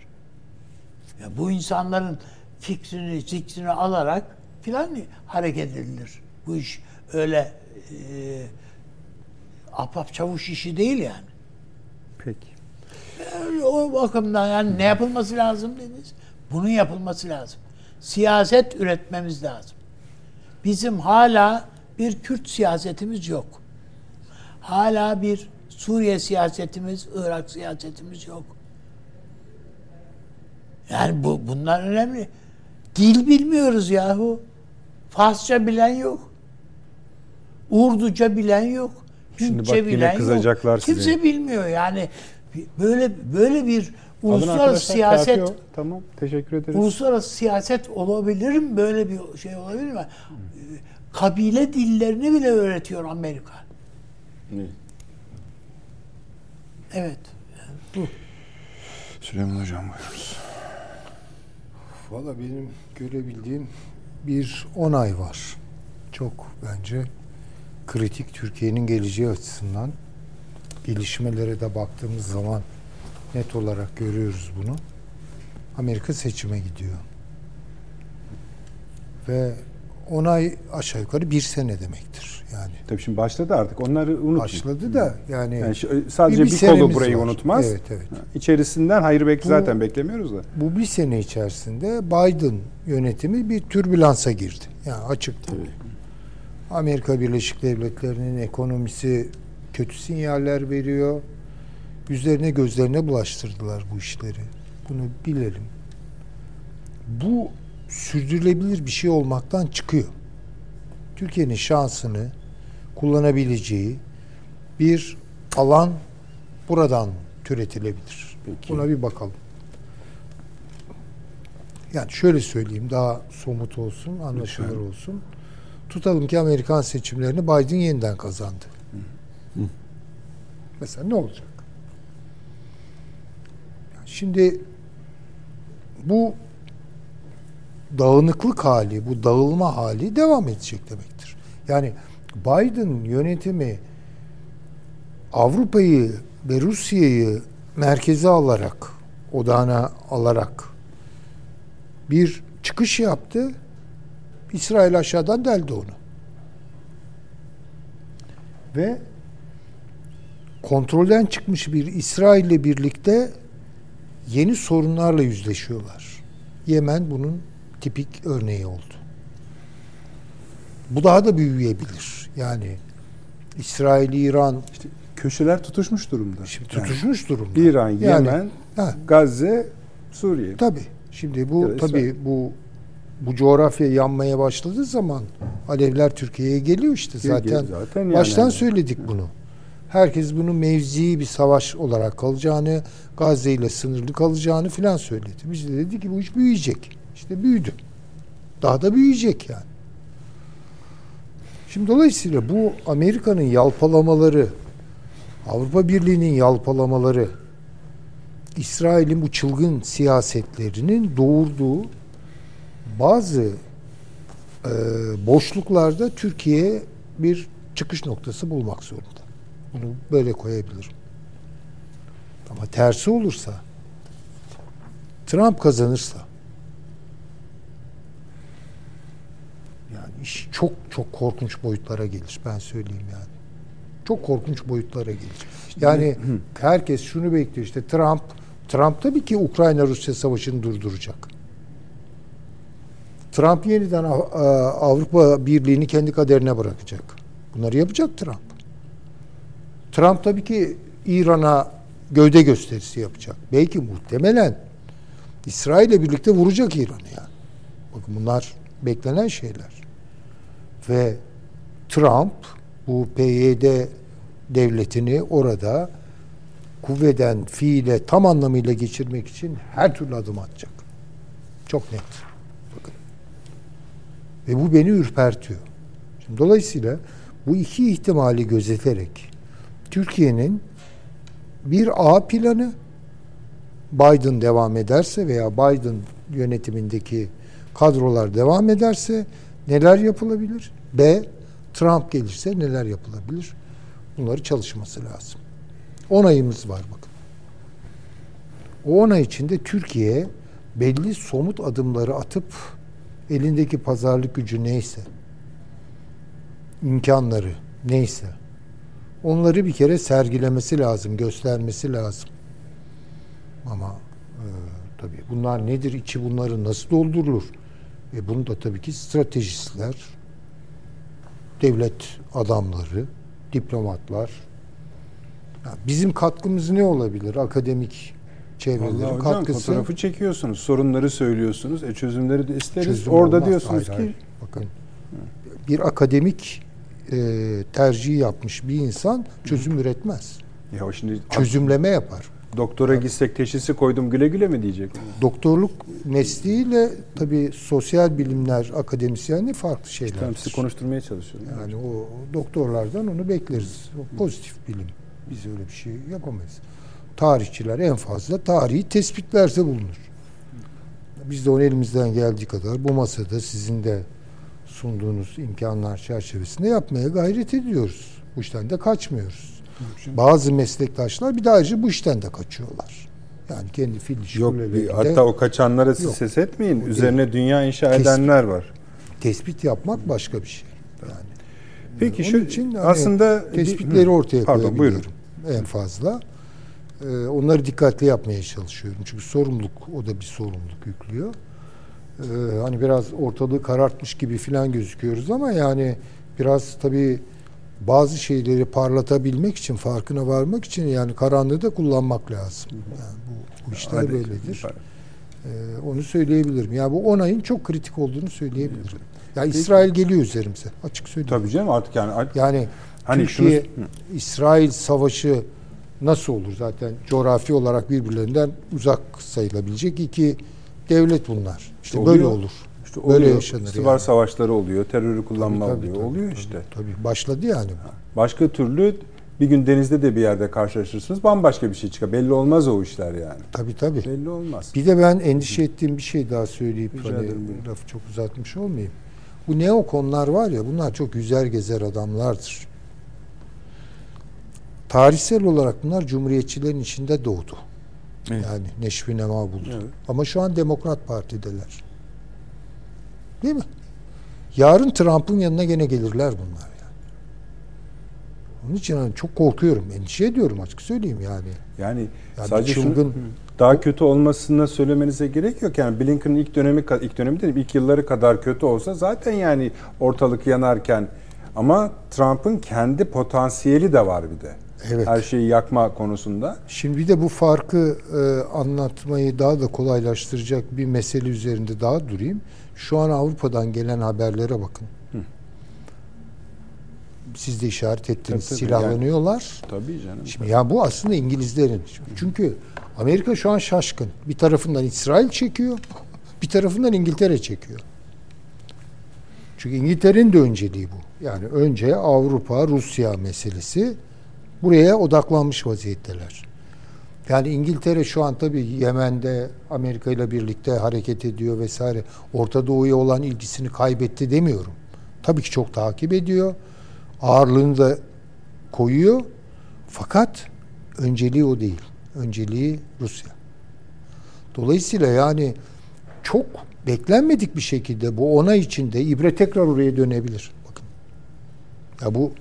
Ya bu insanların fikrini, zikrini alarak filan hareket edilir. Bu iş öyle e, ahbap çavuş işi değil yani. Peki. Yani o bakımdan yani ne yapılması lazım dediniz? Bunun yapılması lazım. Siyaset üretmemiz lazım. Bizim hala bir Kürt siyasetimiz yok. Hala bir Suriye siyasetimiz, Irak siyasetimiz yok. Yani bu bunlar önemli. Dil bilmiyoruz yahu. Farsça bilen yok. Urduca bilen yok. Şimdi Hintçe bak yine bilen kızacaklar yok. Kimse size. bilmiyor yani. Böyle böyle bir uluslararası siyaset kafi o. Tamam. Teşekkür ederiz. uluslararası siyaset olabilir mi? Böyle bir şey olabilir mi? Kabile dillerini bile öğretiyor Amerika. Evet. Evet. Bu. Süleyman Hocam buyurunuz. Valla benim görebildiğim bir 10 ay var. Çok bence kritik Türkiye'nin geleceği açısından. Gelişmelere de baktığımız zaman net olarak görüyoruz bunu. Amerika seçime gidiyor. Ve 10 ay aşağı yukarı bir sene demektir. Yani Tabii şimdi başladı artık. Onları unutmayın. başladı da yani, Yani sadece bir- bir, kolu burayı var. unutmaz. Evet, evet. İçerisinden hayır Bu- zaten beklemiyoruz da. bu bir sene içerisinde Biden yönetimi bir türbülansa girdi. Yani açık. Tabii. Amerika Birleşik Devletleri'nin ekonomisi kötü sinyaller veriyor. Yüzlerine gözlerine bulaştırdılar bu işleri. Bunu bilelim. Bu sürdürülebilir bir şey olmaktan çıkıyor. Türkiye'nin şansını kullanabileceği bir alan buradan türetilebilir. Peki. Buna bir bakalım. Yani şöyle söyleyeyim daha somut olsun, anlaşılır Lütfen. olsun. Tutalım ki Amerikan seçimlerini Biden yeniden kazandı. Mesela ne olacak? Şimdi bu dağınıklık hali, bu dağılma hali devam edecek demektir. Yani Biden yönetimi Avrupa'yı ve Rusya'yı merkeze alarak, odağına alarak bir çıkış yaptı. İsrail aşağıdan deldi onu. Ve kontrolden çıkmış bir İsrail ile birlikte yeni sorunlarla yüzleşiyorlar. Yemen bunun tipik örneği oldu. Bu daha da büyüyebilir. Yani İsrail, İran İşte köşeler tutuşmuş durumda. şimdi Yani tutuşmuş durumda. İran, Yani- Yemen, Ha, Gazze, Suriye. tabii. Şimdi bu da tabii İsrail. bu bu coğrafya yanmaya başladığı zaman alevler Türkiye'ye geliyor işte zaten. gel- zaten yani. baştan söyledik bunu. Herkes bunun mevzi bir savaş olarak kalacağını, Gazze ile sınırlı kalacağını filan söyledi. Biz de dedik ki bu iş büyüyecek. İşte büyüdü. Daha da büyüyecek yani. Şimdi dolayısıyla bu Amerika'nın yalpalamaları, Avrupa Birliği'nin yalpalamaları, İsrail'in bu çılgın siyasetlerinin doğurduğu bazı e, boşluklarda Türkiye bir çıkış noktası bulmak zorunda. Bunu böyle koyabilirim. Ama tersi olursa Trump kazanırsa yani iş çok çok korkunç boyutlara gelir. Ben söyleyeyim yani. Çok korkunç boyutlara gelir. Yani herkes şunu bekliyor işte Trump Trump tabii ki Ukrayna Rusya savaşını durduracak. Trump yeniden Av- Av- Avrupa Birliği'ni kendi kaderine bırakacak. Bunları yapacak Trump. Trump tabii ki İran'a gövde gösterisi yapacak. Belki muhtemelen İsrail'le birlikte vuracak İran'ı yani. Bakın bunlar beklenen şeyler. Ve Trump bu PYD devletini orada kuvveden fiile tam anlamıyla geçirmek için her türlü adım atacak. Çok net. Bakın. Ve bu beni ürpertiyor. Şimdi dolayısıyla bu iki ihtimali gözeterek Türkiye'nin bir A planı Biden devam ederse veya Biden yönetimindeki kadrolar devam ederse neler yapılabilir? B. Trump gelirse neler yapılabilir? Bunları çalışması lazım. 10 ayımız var bakın. O 10 ay içinde Türkiye belli somut adımları atıp elindeki pazarlık gücü neyse, imkanları neyse, onları bir kere sergilemesi lazım, göstermesi lazım. Ama e, tabii bunlar nedir, içi bunları nasıl doldurulur? E bunu da tabii ki stratejistler, devlet adamları, diplomatlar. Ya bizim katkımız ne olabilir? Akademik çevrelerin Vallahi hocam katkısı. fotoğrafı çekiyorsunuz, sorunları söylüyorsunuz, e çözümleri de isteriz. Çözüm Orada olmaz. diyorsunuz Hayır, ki hayır. bakın bir akademik e, tercih yapmış bir insan çözüm üretmez. ya şimdi Çözümleme yapar. doktora gitsek teşhisi koydum güle güle mi diyecek? Doktorluk mesleğiyle tabii sosyal bilimler akademisyenliği farklı şeyler. Tamam sizi konuşturmaya çalışıyorum. Yani o doktorlardan onu bekleriz. O pozitif bilim. Biz öyle bir şey yapamayız. Tarihçiler en fazla tarihi tespitlerse bulunur. Biz de onu elimizden geldiği kadar bu masada sizin de sunduğunuz imkanlar çerçevesinde yapmaya gayret ediyoruz. Bu işten de kaçmıyoruz. Bazı meslektaşlar bir daha ayrıca bu işten de kaçıyorlar. Yani kendi fil Yok bir, hatta o kaçanlara siz Yok. ses etmeyin. O Üzerine dünya inşa Kesin. edenler var. tespit yapmak başka bir şey. Yani Peki Onun şu için hani aslında tespitleri ortaya Pardon, koyabiliyorum. En fazla. Ee, onları dikkatli yapmaya çalışıyorum. Çünkü sorumluluk, o da bir sorumluluk yüklüyor. Ee, hani biraz ortalığı karartmış gibi filan gözüküyoruz ama yani biraz tabii bazı şeyleri parlatabilmek için, farkına varmak için yani karanlığı da kullanmak lazım. Yani bu, bu işler Hadi. böyledir. Ee, onu söyleyebilirim. Ya bu 10 ayın çok kritik olduğunu söyleyebilirim. Ya İsrail geliyor üzerimize. Açık söyleyeyim. Tabii canım artık yani Yani Hani Türkiye şunu- İsrail savaşı nasıl olur zaten coğrafi olarak birbirlerinden uzak sayılabilecek iki devlet bunlar. İşte Oluyor. böyle olur. işte böyle oluyor. yaşanır İstivar yani. savaşları oluyor, terörü kullanma Tabii, tabii, oluyor. tabii, oluyor tabii, işte. Tabii başladı yani. Başka türlü bir gün denizde de bir yerde karşılaşırsınız. Bambaşka bir şey çıkar. Belli olmaz o işler yani. Tabii tabii. Belli olmaz. Bir de ben endişe ettiğim bir şey daha söyleyip Rica hani lafı çok uzatmış olmayayım. Bu neokonlar var ya bunlar çok yüzer gezer adamlardır. Tarihsel olarak bunlar cumhuriyetçilerin içinde doğdu. Evet. Yani neşvi nema buldu. Evet. Ama şu an Demokrat Parti'deler. Değil mi? Yarın Trump'ın yanına gene gelirler bunlar yani. Onun için hani çok korkuyorum, endişe ediyorum açık söyleyeyim yani. Yani Yani sadece şunu- çılgın daha kötü olmasını söylemenize gerek yok. Yani Blinken'ın ilk dönemi ilk dönemi değil, ilk yılları kadar kötü olsa zaten yani ortalık yanarken ama Trump'ın kendi potansiyeli de var bir de. Evet. Her şeyi yakma konusunda. Şimdi bir de bu farkı e, anlatmayı daha da kolaylaştıracak bir mesele üzerinde daha durayım. Şu an Avrupa'dan gelen haberlere bakın. Siz de işaret ettiniz. Tabii, tabii. Silahlanıyorlar. Tabii canım. Şimdi ya bu aslında İngilizlerin. Çünkü Amerika şu an şaşkın. Bir tarafından İsrail çekiyor, bir tarafından İngiltere çekiyor. Çünkü İngiltere'nin de önceliği bu. Yani önce Avrupa, Rusya meselesi buraya odaklanmış vaziyetteler. Yani İngiltere şu an tabii Yemen'de Amerika ile birlikte hareket ediyor vesaire. Orta Doğu'ya olan ilgisini kaybetti demiyorum. Tabii ki çok takip ediyor. Ağırlığını da koyuyor. Fakat önceliği o değil. Önceliği Rusya. Dolayısıyla yani çok beklenmedik bir şekilde bu ona içinde ibre tekrar oraya dönebilir. Bakın. Ya bu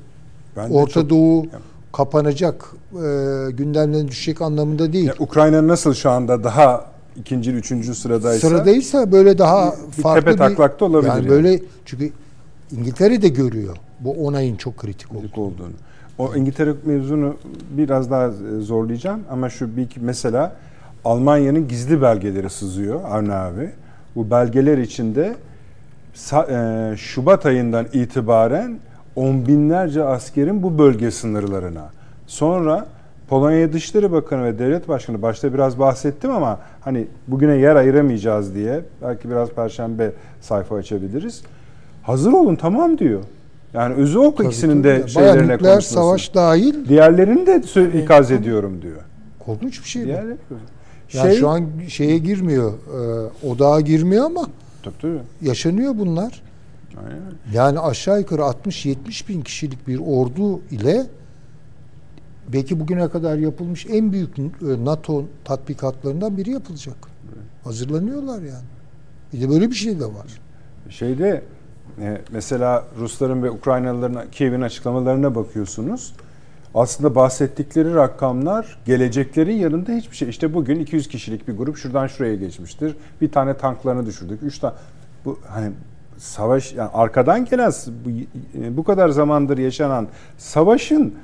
Ben Orta çok- Doğu kapanacak, e, gündemden düşecek anlamında değil. Ya Ukrayna nasıl şu anda daha ikinci, üçüncü sıradaysa Sıradaysa böyle daha bir farklı tepe taklakta olabilir Yani yani. böyle çünkü İngiltere de görüyor bu onayın çok kritik olduğunu. kritik olduğunu. O İngiltere mevzunu biraz daha e, zorlayacağım ama şu bir iki mesela Almanya'nın gizli belgeleri sızıyor Avni abi. Bu belgeler içinde e, Şubat ayından itibaren on binlerce askerin bu bölge sınırlarına. Sonra Polonya Dışişleri Bakanı ve Devlet Başkanı başta biraz bahsettim ama hani bugüne yer ayıramayacağız diye belki biraz perşembe sayfa açabiliriz. Hazır olun tamam diyor. Yani özü o Tabii, ikisinin tabii. de Bayağı şeylerine nükleer konuşması. savaş dahil Diğerlerini de ikaz ediyorum diyor. korkunç bir şey bu. Diğerleri Yani Şey- şu an şeye girmiyor, e, odağa girmiyor ama Tabii tabii. yaşanıyor bunlar. Aynen. Yani aşağı yukarı 60-70 bin kişilik bir ordu ile belki bugüne kadar yapılmış en büyük e, NATO tatbikatlarından biri yapılacak. Hazırlanıyorlar yani. Bir de böyle bir şey de var. Şeyde e, mesela Rusların ve Ukraynalıların Kiev'in açıklamalarına bakıyorsunuz. Aslında bahsettikleri rakamlar geleceklerin yanında hiçbir şey. İşte bugün 200 kişilik bir grup şuradan şuraya geçmiştir. Bir tane tanklarını düşürdük. Üç tane bu hani savaş yani arkadan gelen bu, bu kadar zamandır yaşanan savaşın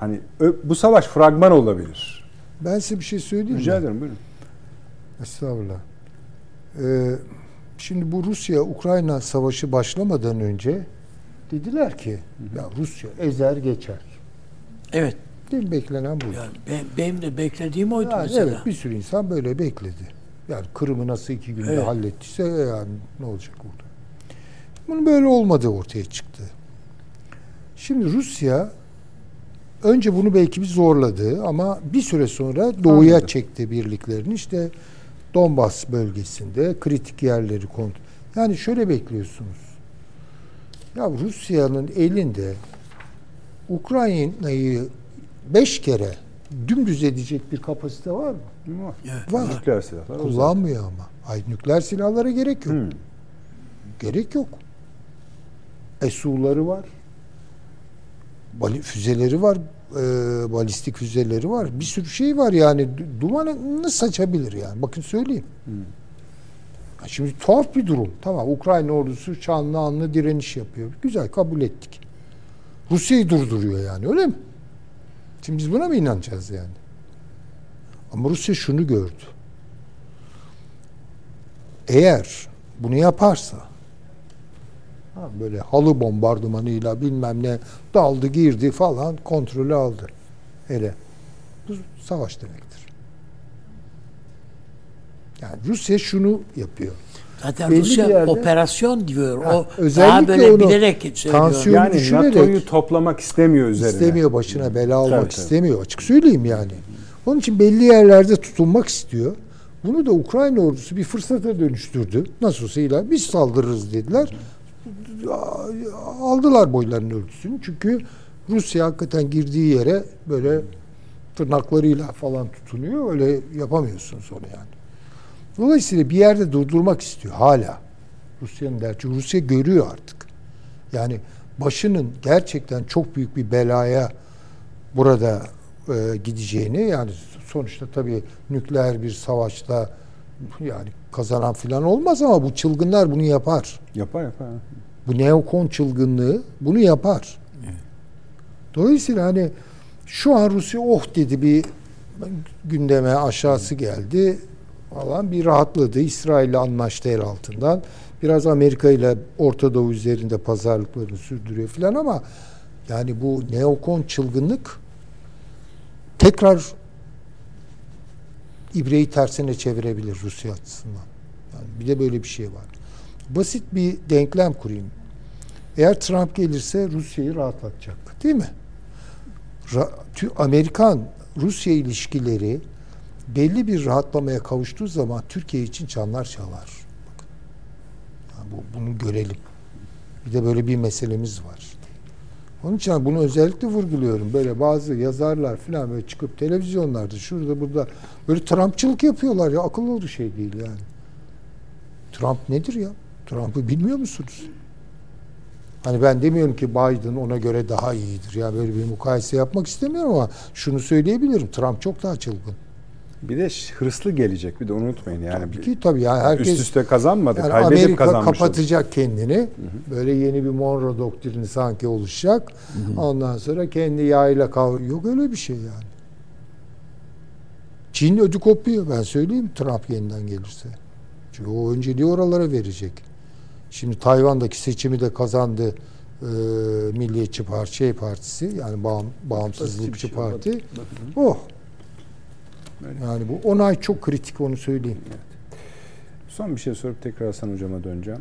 hani bu savaş fragman olabilir. Ben size bir şey söyleyeyim Rica mi? ederim buyurun. Estağfurullah. Ee, şimdi bu Rusya-Ukrayna savaşı başlamadan önce dediler ki ya Rusya ezer geçer. Evet. Değil mi? Beklenen bu. Yani ben, benim de beklediğim oydu Yani mesela. evet bir sürü insan böyle bekledi. Yani Kırım'ı nasıl iki günde Evet. hallettiyse yani ne olacak orada? Bunun böyle olmadığı ortaya çıktı. Şimdi Rusya önce bunu belki bir zorladı ama bir süre sonra doğuya Anladım. çekti birliklerini. İşte Donbas bölgesinde kritik yerleri kontrol. Yani şöyle bekliyorsunuz. Ya Rusya'nın elinde Ukrayna'yı beş kere dümdüz edecek bir kapasite var mı? Var. Evet. Var. Nükleer silahlar. Kullanmıyor ama. Ay nükleer silahlara gerek yok. Hmm. Gerek yok. ESU'ları var. Bali, füzeleri var. e, balistik füzeleri var. Bir sürü şey var yani. Du- Dumanını saçabilir yani. Bakın söyleyeyim. Ha, Şimdi tuhaf bir durum. Tamam Ukrayna ordusu şanlı anlı direniş yapıyor. Güzel kabul ettik. Rusya'yı durduruyor yani öyle mi? Şimdi biz buna mı inanacağız yani? Ama Rusya şunu gördü. Eğer bunu yaparsa ha, böyle halı bombardımanıyla bilmem ne daldı girdi falan kontrolü aldı. Hele bu savaş demektir. Yani Rusya şunu yapıyor. Zaten Belli Rusya yerde- operasyon diyor. Ha, o özellikle daha böyle onu bilerek söylüyor. tansiyon- Yani düşünerek- NATO'yu toplamak istemiyor üzerine. İstemiyor başına bela almak Tabii, tabii. istemiyor. Açık söyleyeyim yani. Onun için belli yerlerde tutunmak istiyor. Bunu da Ukrayna ordusu bir fırsata dönüştürdü. Nasıl olsa biz saldırırız dediler. Aldılar boylarının ölçüsünü. Çünkü Rusya hakikaten girdiği yere böyle tırnaklarıyla falan tutunuyor. Öyle yapamıyorsunuz onu yani. Dolayısıyla bir yerde durdurmak istiyor hala. Rusya'nın der. Çünkü Rusya görüyor artık. Yani başının gerçekten çok büyük bir belaya burada e, gideceğini yani sonuçta tabii nükleer bir savaşta yani kazanan filan olmaz ama bu çılgınlar bunu yapar. Yapar yapar. Bu neokon çılgınlığı bunu yapar. Dolayısıyla hani şu an Rusya oh dedi bir gündeme aşağısı geldi falan bir rahatladı. İsrail'le anlaştı el altından. Biraz Amerika ile Orta Doğu üzerinde pazarlıklarını sürdürüyor filan ama yani bu neokon çılgınlık tekrar ibreyi tersine çevirebilir Rusya açısından. Bir de böyle bir şey var. Basit bir denklem kurayım. Eğer Trump gelirse Rusya'yı rahatlatacak. Değil mi? Amerikan Rusya ilişkileri belli bir rahatlamaya kavuştuğu zaman Türkiye için çanlar çalar. Yani bu, bunu görelim. Bir de böyle bir meselemiz var. Onun için bunu özellikle vurguluyorum. Böyle bazı yazarlar falan böyle çıkıp televizyonlarda şurada burada böyle Trumpçılık yapıyorlar ya. Akıl olur şey değil yani. Trump nedir ya? Trump'ı bilmiyor musunuz? Hani ben demiyorum ki Biden ona göre daha iyidir. Ya böyle bir mukayese yapmak istemiyorum ama şunu söyleyebilirim. Trump çok daha çılgın. Bir de hırslı gelecek. Bir de unutmayın yani. Tabii ki tabii yani herkes üst üste kazanmadı. yani kaybedip Amerika kazanmış. kapatacak kendini. Böyle yeni bir Monroe doktrini sanki oluşacak. Ondan sonra kendi yağıyla kav yok öyle bir şey yani. Çin ödü kopuyor ben söyleyeyim Trump yeniden gelirse. Çünkü o önceliği oralara verecek. Şimdi Tayvan'daki seçimi de kazandı e, Milliyetçi Parti şey partisi yani bağım, bağımsızlıkçı parti. Oh. Yani bu onay çok kritik onu söyleyeyim. Son bir şey sorup tekrar Hasan Hocam'a döneceğim.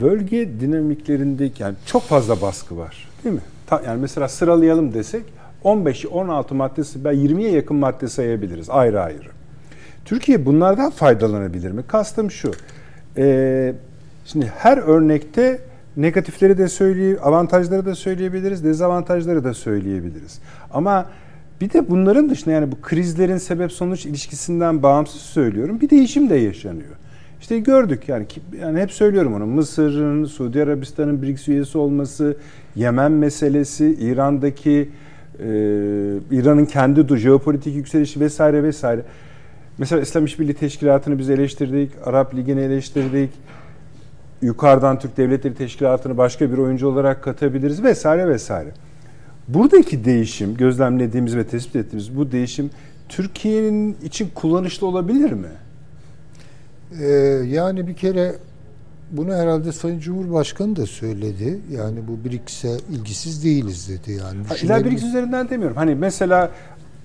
Bölge dinamiklerindeki yani çok fazla baskı var değil mi? Ta- yani mesela sıralayalım desek 15 16 maddesi ben 20'ye yakın madde sayabiliriz ayrı ayrı. Türkiye bunlardan faydalanabilir mi? Kastım şu. Ee, şimdi her örnekte negatifleri de söyleye, avantajları da söyleyebiliriz, dezavantajları da söyleyebiliriz. Ama bir de bunların dışında yani bu krizlerin sebep sonuç ilişkisinden bağımsız söylüyorum. Bir değişim de yaşanıyor. İşte gördük yani yani hep söylüyorum onu. Mısır'ın, Suudi Arabistan'ın BRICS üyesi olması, Yemen meselesi, İran'daki e, İran'ın kendi jeopolitik yükselişi vesaire vesaire. Mesela İslam İşbirliği Teşkilatı'nı biz eleştirdik, Arap Ligi'ni eleştirdik. Yukarıdan Türk Devletleri Teşkilatı'nı başka bir oyuncu olarak katabiliriz vesaire vesaire. Buradaki değişim, gözlemlediğimiz ve tespit ettiğimiz bu değişim Türkiye'nin için kullanışlı olabilir mi? Ee, yani bir kere bunu herhalde Sayın Cumhurbaşkanı da söyledi. Yani bu BRICS'e ilgisiz değiliz dedi. Yani Ha, İlla BRICS üzerinden demiyorum. Hani mesela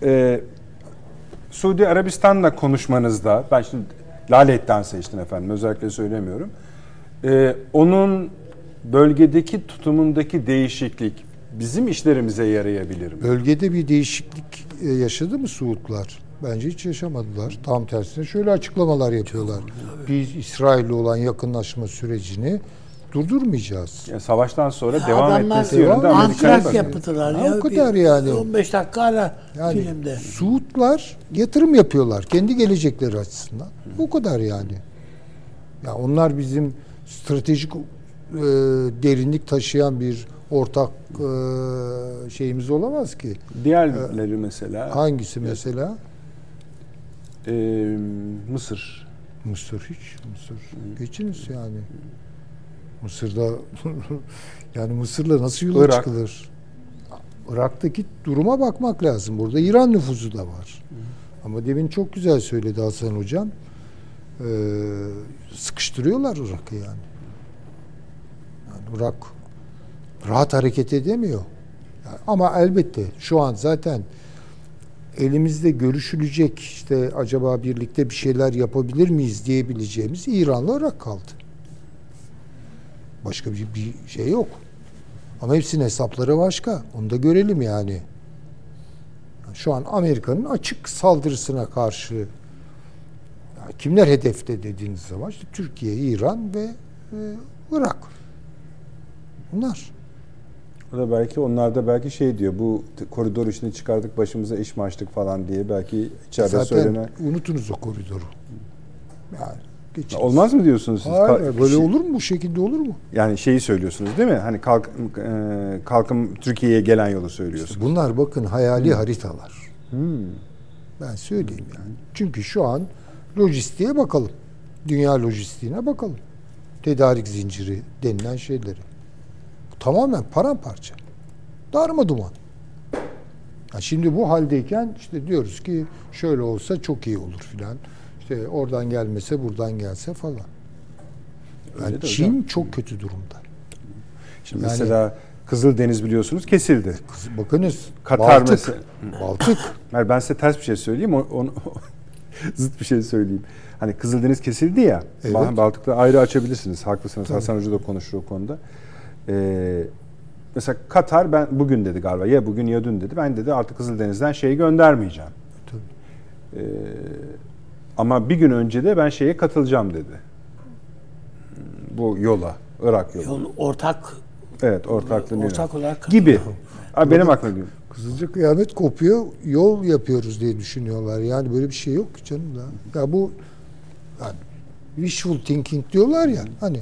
e, Suudi Arabistan'la konuşmanızda, ben şimdi Lale'den seçtim efendim, özellikle söylemiyorum. E, onun bölgedeki tutumundaki değişiklik bizim işlerimize yarayabilir mi? Bölgede bir değişiklik e, yaşadı mı Suudlar? Bence hiç yaşamadılar. Tam tersine şöyle açıklamalar yapıyorlar. Biz İsrail'le olan yakınlaşma sürecini durdurmayacağız. Yani savaştan sonra Ya devam etmesi yönünde Amerika'ya yaptılar ya. o kadar Bir yani. 15 dakika ara Yani filmde. Suudlar yatırım yapıyorlar kendi gelecekleri açısından. Bu kadar yani. Ya onlar bizim stratejik e, derinlik taşıyan bir ortak e, şeyimiz olamaz ki. Diğerleri mesela Hangisi mesela? e, Mısır. Mısır hiç. Mısır. Geçiniz yani. Mısır'da yani Mısır'la nasıl yola Irak. çıkılır? Irak'taki duruma bakmak lazım. Burada İran nüfuzu da var. Ama demin çok güzel söyledi Hasan Hocam. Ee, sıkıştırıyorlar Irak'ı yani. yani. Irak rahat hareket edemiyor. Yani ama elbette şu an zaten elimizde görüşülecek işte acaba birlikte bir şeyler yapabilir miyiz diyebileceğimiz İran'la Irak kaldı. Başka bir, bir şey yok. Ama hepsinin hesapları başka. Onu da görelim yani. Şu an Amerika'nın açık saldırısına karşı yani kimler hedefte dediğiniz zaman işte Türkiye, İran ve e, Irak. Bunlar. O da belki onlar da belki şey diyor bu koridor işini çıkardık başımıza iş mi açtık falan diye belki içeride Zaten söylenen. unutunuz o koridoru. Yani geçiniz. Olmaz mı diyorsunuz siz? Hayır, böyle şey- olur mu? Bu şekilde olur mu? Yani şeyi söylüyorsunuz değil mi? Hani kalk, e, kalkım Türkiye'ye gelen yolu söylüyorsunuz. Bunlar bakın hayali haritalar. Ben söyleyeyim yani. Çünkü şu an lojistiğe bakalım. Dünya lojistiğine bakalım. Tedarik zinciri denilen şeyleri. Tamamen paramparça. Darma duman. Ya şimdi bu haldeyken işte diyoruz ki şöyle olsa çok iyi olur filan. İşte oradan gelmese buradan gelse falan. Öyle Yani de Çin hocam. çok kötü durumda. Şimdi Yani- mesela Kızıldeniz biliyorsunuz kesildi. Kız- Bakınız Katar Baltık, mesela. Baltık. Hayır, ben size ters bir şey söyleyeyim. Onu, zıt bir şey söyleyeyim. Hani Kızıldeniz kesildi ya. Evet. Bal- Baltık'ta ayrı açabilirsiniz. Haklısınız. Hasan Hoca da konuşur o konuda. Ee, mesela Katar ben bugün dedi galiba. Ya bugün ya dün dedi. Ben dedi artık Kızıldeniz'den şey göndermeyeceğim. Tabii. Ee, ama bir gün önce de ben şeye katılacağım dedi. Bu yola. Irak yolu. Yol ortak Evet ortaklığın ortak olarak gibi. Abi benim aklıma geliyor. Kızılca kıyamet kopuyor, yol yapıyoruz diye düşünüyorlar. Yani böyle bir şey yok ki canım da. Ya bu yani wishful thinking diyorlar ya hani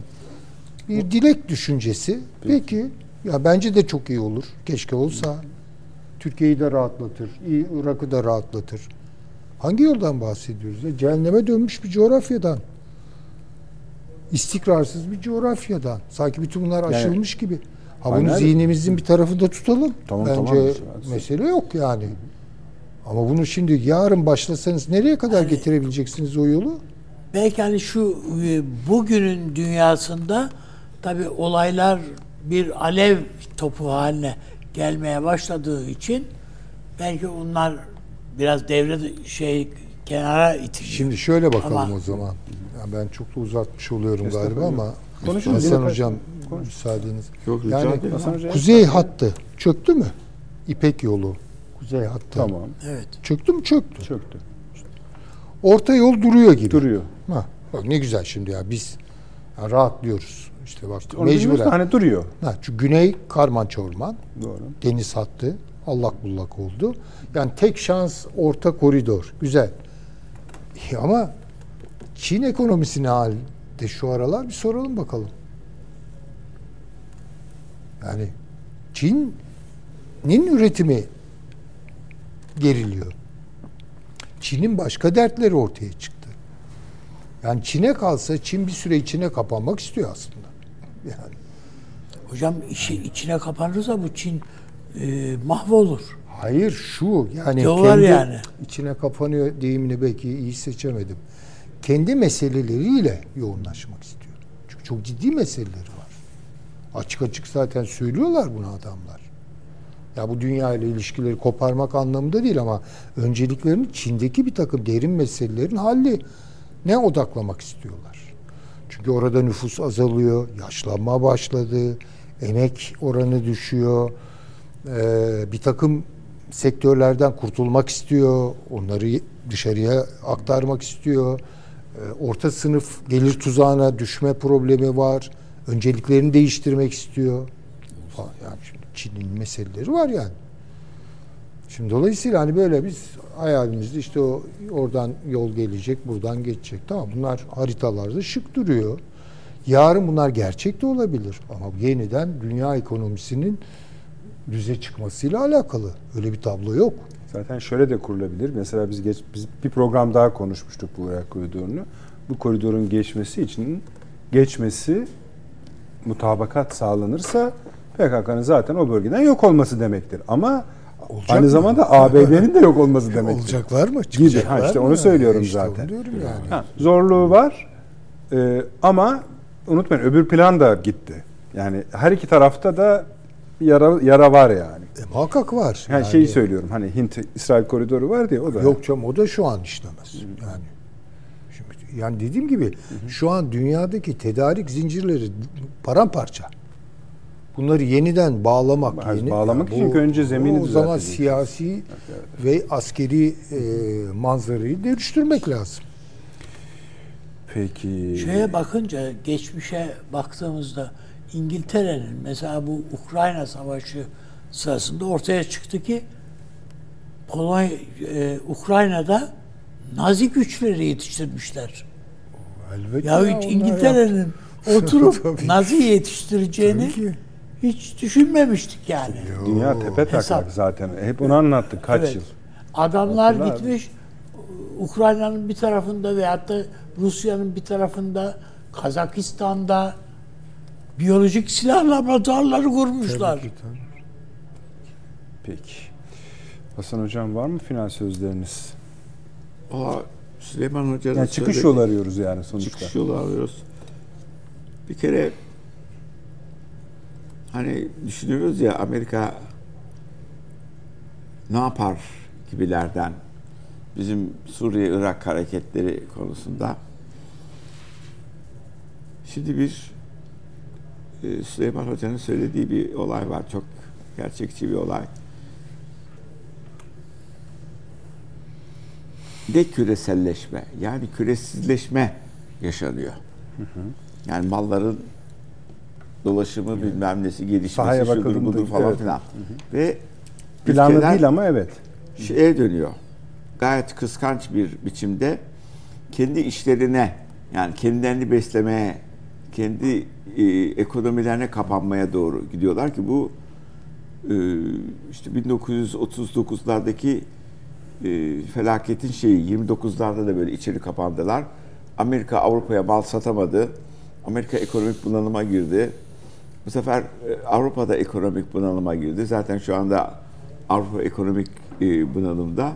bir dilek düşüncesi. Peki. ya bence de çok iyi olur. Keşke olsa. Türkiye'yi de rahatlatır, İ- Irak'ı da rahatlatır. Hangi yoldan bahsediyoruz? Ya? Cehenneme dönmüş bir coğrafyadan. İstikrarsız bir coğrafyadan. Sanki bütün bunlar Yani- aşılmış gibi. Ha bunu Aynen. zihnimizin bir tarafında tutalım. Tamam, Bence tamam. mesele yok yani. Ama bunu şimdi yarın başlasanız nereye kadar getirebileceksiniz o yolu? Belki hani şu e, bugünün dünyasında tabi olaylar bir alev topu haline gelmeye başladığı için belki onlar biraz devre şey kenara itiliyor. Şimdi şöyle bakalım Ama- o zaman. Ya ben çok da uzatmış oluyorum galiba ama Konuşun, Hasan Hocam konuş. müsaadeniz. Yok, rica yani kuzey hattı çöktü mü? İpek yolu. Kuzey hattı. Tamam. evet. Çöktü mü? Çöktü. Çöktü. Orta yol duruyor gibi. Duruyor. Ha, bak ne güzel şimdi ya biz ya rahatlıyoruz. İşte bak da mecburen. hani duruyor. Ha, çünkü güney karmança orman. Doğru. Deniz hattı. Allak bullak oldu. Yani tek şans orta koridor. Güzel. İyi ama Çin ekonomisi ne halde şu aralar bir soralım bakalım. Yani Çin'in üretimi geriliyor. Çin'in başka dertleri ortaya çıktı. Yani Çin'e kalsa Çin bir süre içine kapanmak istiyor aslında. Yani Hocam işi içine kapanırsa bu Çin e, mahvolur. Hayır şu yani Diyorlar kendi yani. içine kapanıyor deyimini belki iyi seçemedim. Kendi meseleleriyle yoğunlaşmak istiyor. Çünkü çok ciddi meseleleri var. Açık açık zaten söylüyorlar bunu adamlar. Ya bu dünya ile ilişkileri koparmak anlamında değil ama önceliklerini Çin'deki bir takım derin meselelerin halli ne odaklamak istiyorlar. Çünkü orada nüfus azalıyor, yaşlanma başladı, emek oranı düşüyor, ee, bir takım sektörlerden kurtulmak istiyor, onları dışarıya aktarmak istiyor. Ee, orta sınıf gelir tuzağına düşme problemi var, önceliklerini değiştirmek istiyor. Falan. Yani Çin'in meseleleri var yani. Şimdi dolayısıyla hani böyle biz hayalimizde işte o oradan yol gelecek, buradan geçecek. Tamam bunlar haritalarda şık duruyor. Yarın bunlar gerçek de olabilir. Ama yeniden dünya ekonomisinin düze çıkmasıyla alakalı. Öyle bir tablo yok. Zaten şöyle de kurulabilir. Mesela biz geç, biz bir program daha konuşmuştuk bu Irak koridorunu. Bu koridorun geçmesi için geçmesi mutabakat sağlanırsa PKK'nın zaten o bölgeden yok olması demektir. Ama Olacak aynı mı? zamanda ABD'nin de yok olması demektir. Olacaklar mı? Gibi. Çıkacaklar Ha işte onu söylüyorum İşte zaten. Onu yani. Ha, zorluğu var Ee, ama unutmayın öbür plan da gitti. Yani her iki tarafta da yara, yara var yani. E, muhakkak var. Yani, şeyi söylüyorum hani Hint İsrail koridoru var diye o da. Yok canım o da şu an işlemez. Yani şimdi yani dediğim gibi şu an dünyadaki tedarik zincirleri paramparça. Bunları yeniden bağlamak, Hayır, yeni, bağlamak yani için önce zemini O zaman siyasi ve askeri e, manzarayı dönüştürmek lazım. Peki. Şeye bakınca geçmişe baktığımızda İngiltere'nin mesela bu Ukrayna Savaşı sırasında ortaya çıktı ki Polonya, e, Ukrayna'da Nazi güçleri yetiştirmişler. Elbette Ya onlar İngiltere'nin oturup. Nazi yetiştireceğini hiç düşünmemiştik yani. Dünya tepe taklak Hesap. zaten. Hep onu anlattık kaç Evet. yıl. Adamlar Hatırlar gitmiş Ukrayna'nın bir tarafında veyahut da Rusya'nın bir tarafında Kazakistan'da biyolojik silah laboratuvarları kurmuşlar. Tabii ki, tabii. Peki. Hasan Hocam var mı final sözleriniz? Aa, Süleyman Hoca'nın Yani çıkış yolu arıyoruz yani sonuçta. çıkış yolu arıyoruz. Bir kere hani düşünüyoruz ya Amerika ne yapar gibilerden bizim Suriye-Irak hareketleri konusunda. Şimdi bir Süleyman Hoca'nın söylediği bir olay var. Çok gerçekçi bir olay. de küreselleşme yani küresizleşme yaşanıyor. Yani malların dolaşımı bilmem nesi gelişmesi Sahaya şudur budur falan evet. filan. Ve Planlı değil ama evet. şeye dönüyor. Gayet kıskanç bir biçimde kendi işlerine yani kendilerini beslemeye, kendi e, ekonomilerine kapanmaya doğru gidiyorlar ki bu e, işte 1939'lardaki e, felaketin şeyi 29'larda da böyle içeri kapandılar. Amerika Avrupa'ya mal satamadı. Amerika ekonomik bunalıma girdi. Bu sefer e, Avrupa'da ekonomik bunalıma girdi. Zaten şu anda Avrupa ekonomik e, bunalımda.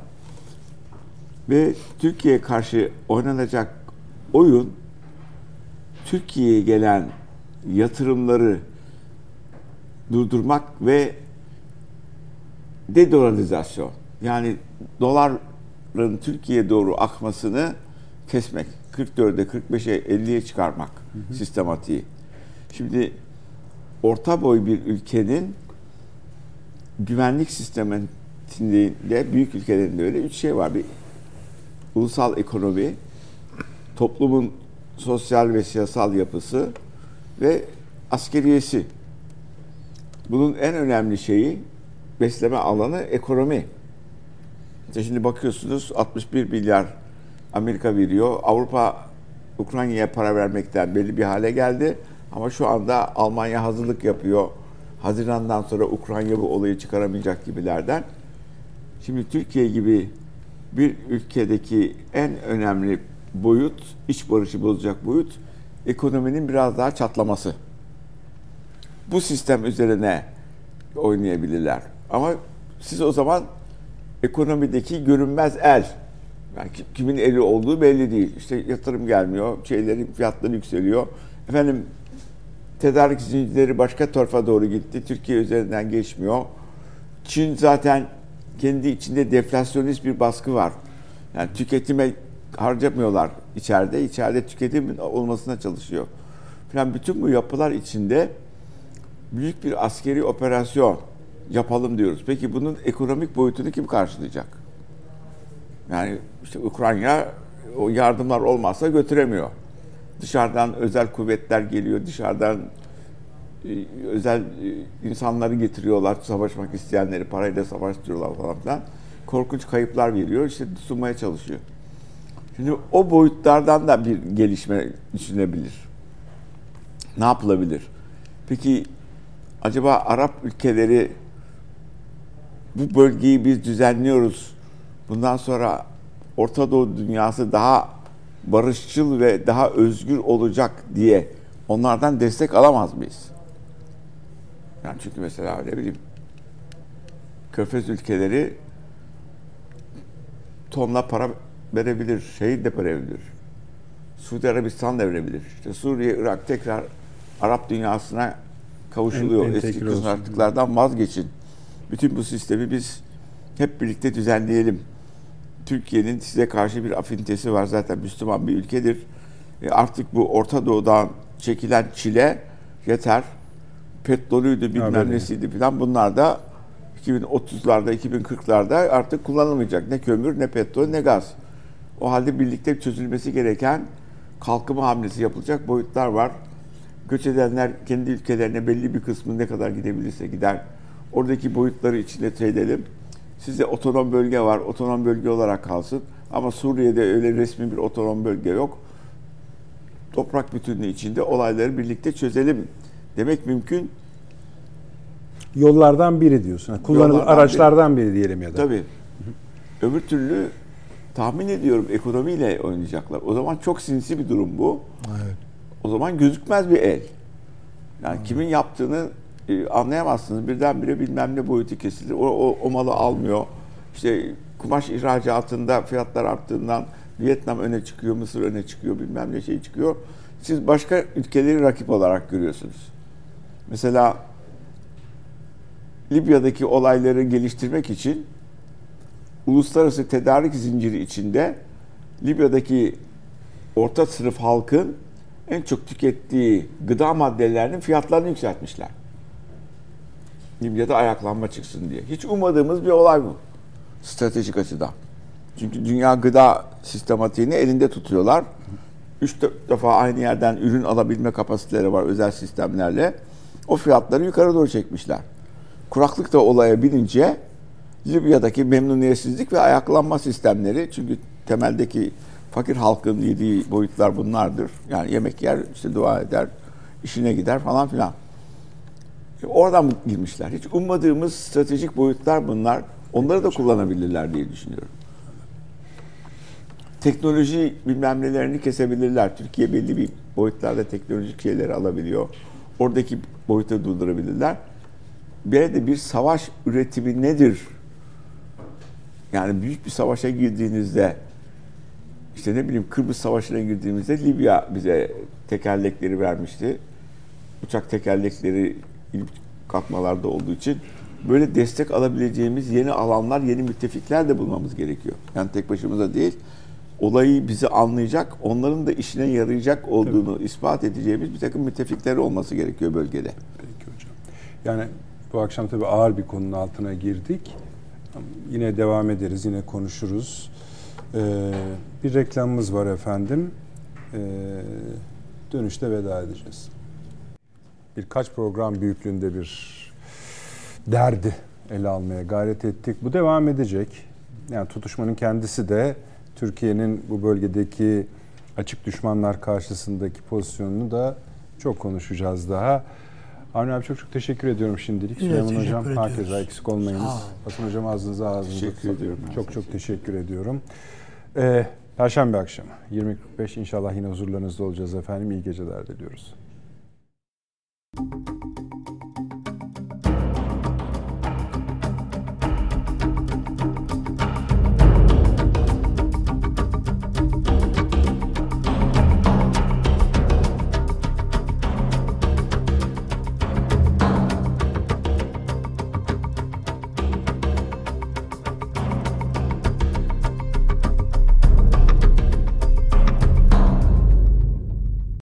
Ve Türkiye'ye karşı oynanacak oyun Türkiye'ye gelen yatırımları durdurmak ve dedolarizasyon. Yani doların Türkiye'ye doğru akmasını kesmek. 44'e, 45'e, 50'ye çıkarmak sistematiği. Şimdi orta boy bir ülkenin güvenlik sisteminde büyük ülkelerinde öyle üç şey var. Bir ulusal ekonomi, toplumun sosyal ve siyasal yapısı ve askeriyesi. Bunun en önemli şeyi besleme alanı ekonomi. İşte şimdi bakıyorsunuz 61 milyar Amerika veriyor. Avrupa Ukrayna'ya para vermekten belli bir hale geldi. Ama şu anda Almanya hazırlık yapıyor. Haziran'dan sonra Ukrayna bu olayı çıkaramayacak gibilerden. Şimdi Türkiye gibi bir ülkedeki en önemli boyut, iç barışı bozacak boyut ekonominin biraz daha çatlaması. Bu sistem üzerine oynayabilirler. Ama siz o zaman ekonomideki görünmez el, yani kimin eli olduğu belli değil. İşte yatırım gelmiyor, şeylerin fiyatları yükseliyor. Efendim tedarik zincirleri başka tarafa doğru gitti. Türkiye üzerinden geçmiyor. Çin zaten kendi içinde deflasyonist bir baskı var. Yani tüketime harcamıyorlar içeride. İçeride tüketim olmasına çalışıyor. Falan bütün bu yapılar içinde büyük bir askeri operasyon yapalım diyoruz. Peki bunun ekonomik boyutunu kim karşılayacak? Yani işte Ukrayna o yardımlar olmazsa götüremiyor. Dışarıdan özel kuvvetler geliyor, dışarıdan e, özel e, insanları getiriyorlar, savaşmak isteyenleri parayla savaştırıyorlar falan filan. Korkunç kayıplar veriyor, işte sunmaya çalışıyor. Şimdi o boyutlardan da bir gelişme düşünebilir. Ne yapılabilir? Peki acaba Arap ülkeleri bu bölgeyi biz düzenliyoruz. Bundan sonra Orta Doğu dünyası daha barışçıl ve daha özgür olacak diye onlardan destek alamaz mıyız? Yani çünkü mesela ne bileyim Körfez ülkeleri tonla para verebilir, şehit de verebilir. Suudi Arabistan da verebilir. İşte Suriye, Irak tekrar Arap dünyasına kavuşuluyor. En- Eski entegre olsun. kızartıklardan vazgeçin. Bütün bu sistemi biz hep birlikte düzenleyelim. Türkiye'nin size karşı bir afinitesi var zaten Müslüman bir ülkedir. E artık bu Orta Doğu'dan çekilen çile yeter. Petrolüydü bilmem Haber nesiydi falan bunlar da 2030'larda 2040'larda artık kullanılmayacak. Ne kömür ne petrol ne gaz. O halde birlikte çözülmesi gereken kalkınma hamlesi yapılacak boyutlar var. Göç edenler kendi ülkelerine belli bir kısmı ne kadar gidebilirse gider. Oradaki boyutları içinde edelim. Size otonom bölge var, otonom bölge olarak kalsın. Ama Suriye'de öyle resmi bir otonom bölge yok. Toprak bütünlüğü içinde olayları birlikte çözelim demek mümkün. Yollardan biri diyorsun. Kullanılan araçlardan biri diyelim ya da. Tabii. Öbür türlü tahmin ediyorum ekonomiyle oynayacaklar. O zaman çok sinsi bir durum bu. Evet. O zaman gözükmez bir el. Yani kimin yaptığını e, anlayamazsınız. Birdenbire bilmem ne boyutu kesilir. O, o, o malı almıyor. İşte kumaş ihracatında fiyatlar arttığından Vietnam öne çıkıyor, Mısır öne çıkıyor, bilmem ne şey çıkıyor. Siz başka ülkeleri rakip olarak görüyorsunuz. Mesela Libya'daki olayları geliştirmek için uluslararası tedarik zinciri içinde Libya'daki orta sınıf halkın en çok tükettiği gıda maddelerinin fiyatlarını yükseltmişler. Libya'da ayaklanma çıksın diye. Hiç ummadığımız bir olay bu. Stratejik açıdan. Çünkü dünya gıda sistematiğini elinde tutuyorlar. 3-4 defa aynı yerden ürün alabilme kapasiteleri var özel sistemlerle. O fiyatları yukarı doğru çekmişler. Kuraklık da olaya binince Libya'daki memnuniyetsizlik ve ayaklanma sistemleri çünkü temeldeki fakir halkın yediği boyutlar bunlardır. Yani yemek yer, işte dua eder, işine gider falan filan. E, Oradan girmişler. Hiç ummadığımız stratejik boyutlar bunlar. Onları da kullanabilirler diye düşünüyorum. Teknoloji bilmem nelerini kesebilirler. Türkiye belli bir boyutlarda teknolojik şeyleri alabiliyor. Oradaki boyutu durdurabilirler. Bir de bir savaş üretimi nedir? Yani büyük bir savaşa girdiğinizde işte ne bileyim Kıbrıs Savaşı'na girdiğimizde Libya bize tekerlekleri vermişti. Uçak tekerlekleri ilk kalkmalarda olduğu için böyle destek alabileceğimiz yeni alanlar, yeni müttefikler de bulmamız gerekiyor. Yani tek başımıza değil, olayı bizi anlayacak, onların da işine yarayacak olduğunu ispat edeceğimiz bir takım müttefikler olması gerekiyor bölgede. Peki hocam. Yani bu akşam tabii ağır bir konunun altına girdik. Yine devam ederiz, yine konuşuruz. Ee, bir reklamımız var efendim. Ee, dönüşte veda edeceğiz. Birkaç program büyüklüğünde bir derdi ele almaya gayret ettik. Bu devam edecek. Yani tutuşmanın kendisi de Türkiye'nin bu bölgedeki açık düşmanlar karşısındaki pozisyonunu da çok konuşacağız daha. Avni abi çok çok teşekkür ediyorum şimdilik. De Süleyman Hocam ediyoruz. herkese eksik olmayınız. Hasan Hocam ağzınıza ağzınıza Teşekkür ediyorum Çok çok teşekkür ediyorum. Ee, Perşembe akşamı 20.45 inşallah yine huzurlarınızda olacağız efendim. İyi geceler diliyoruz.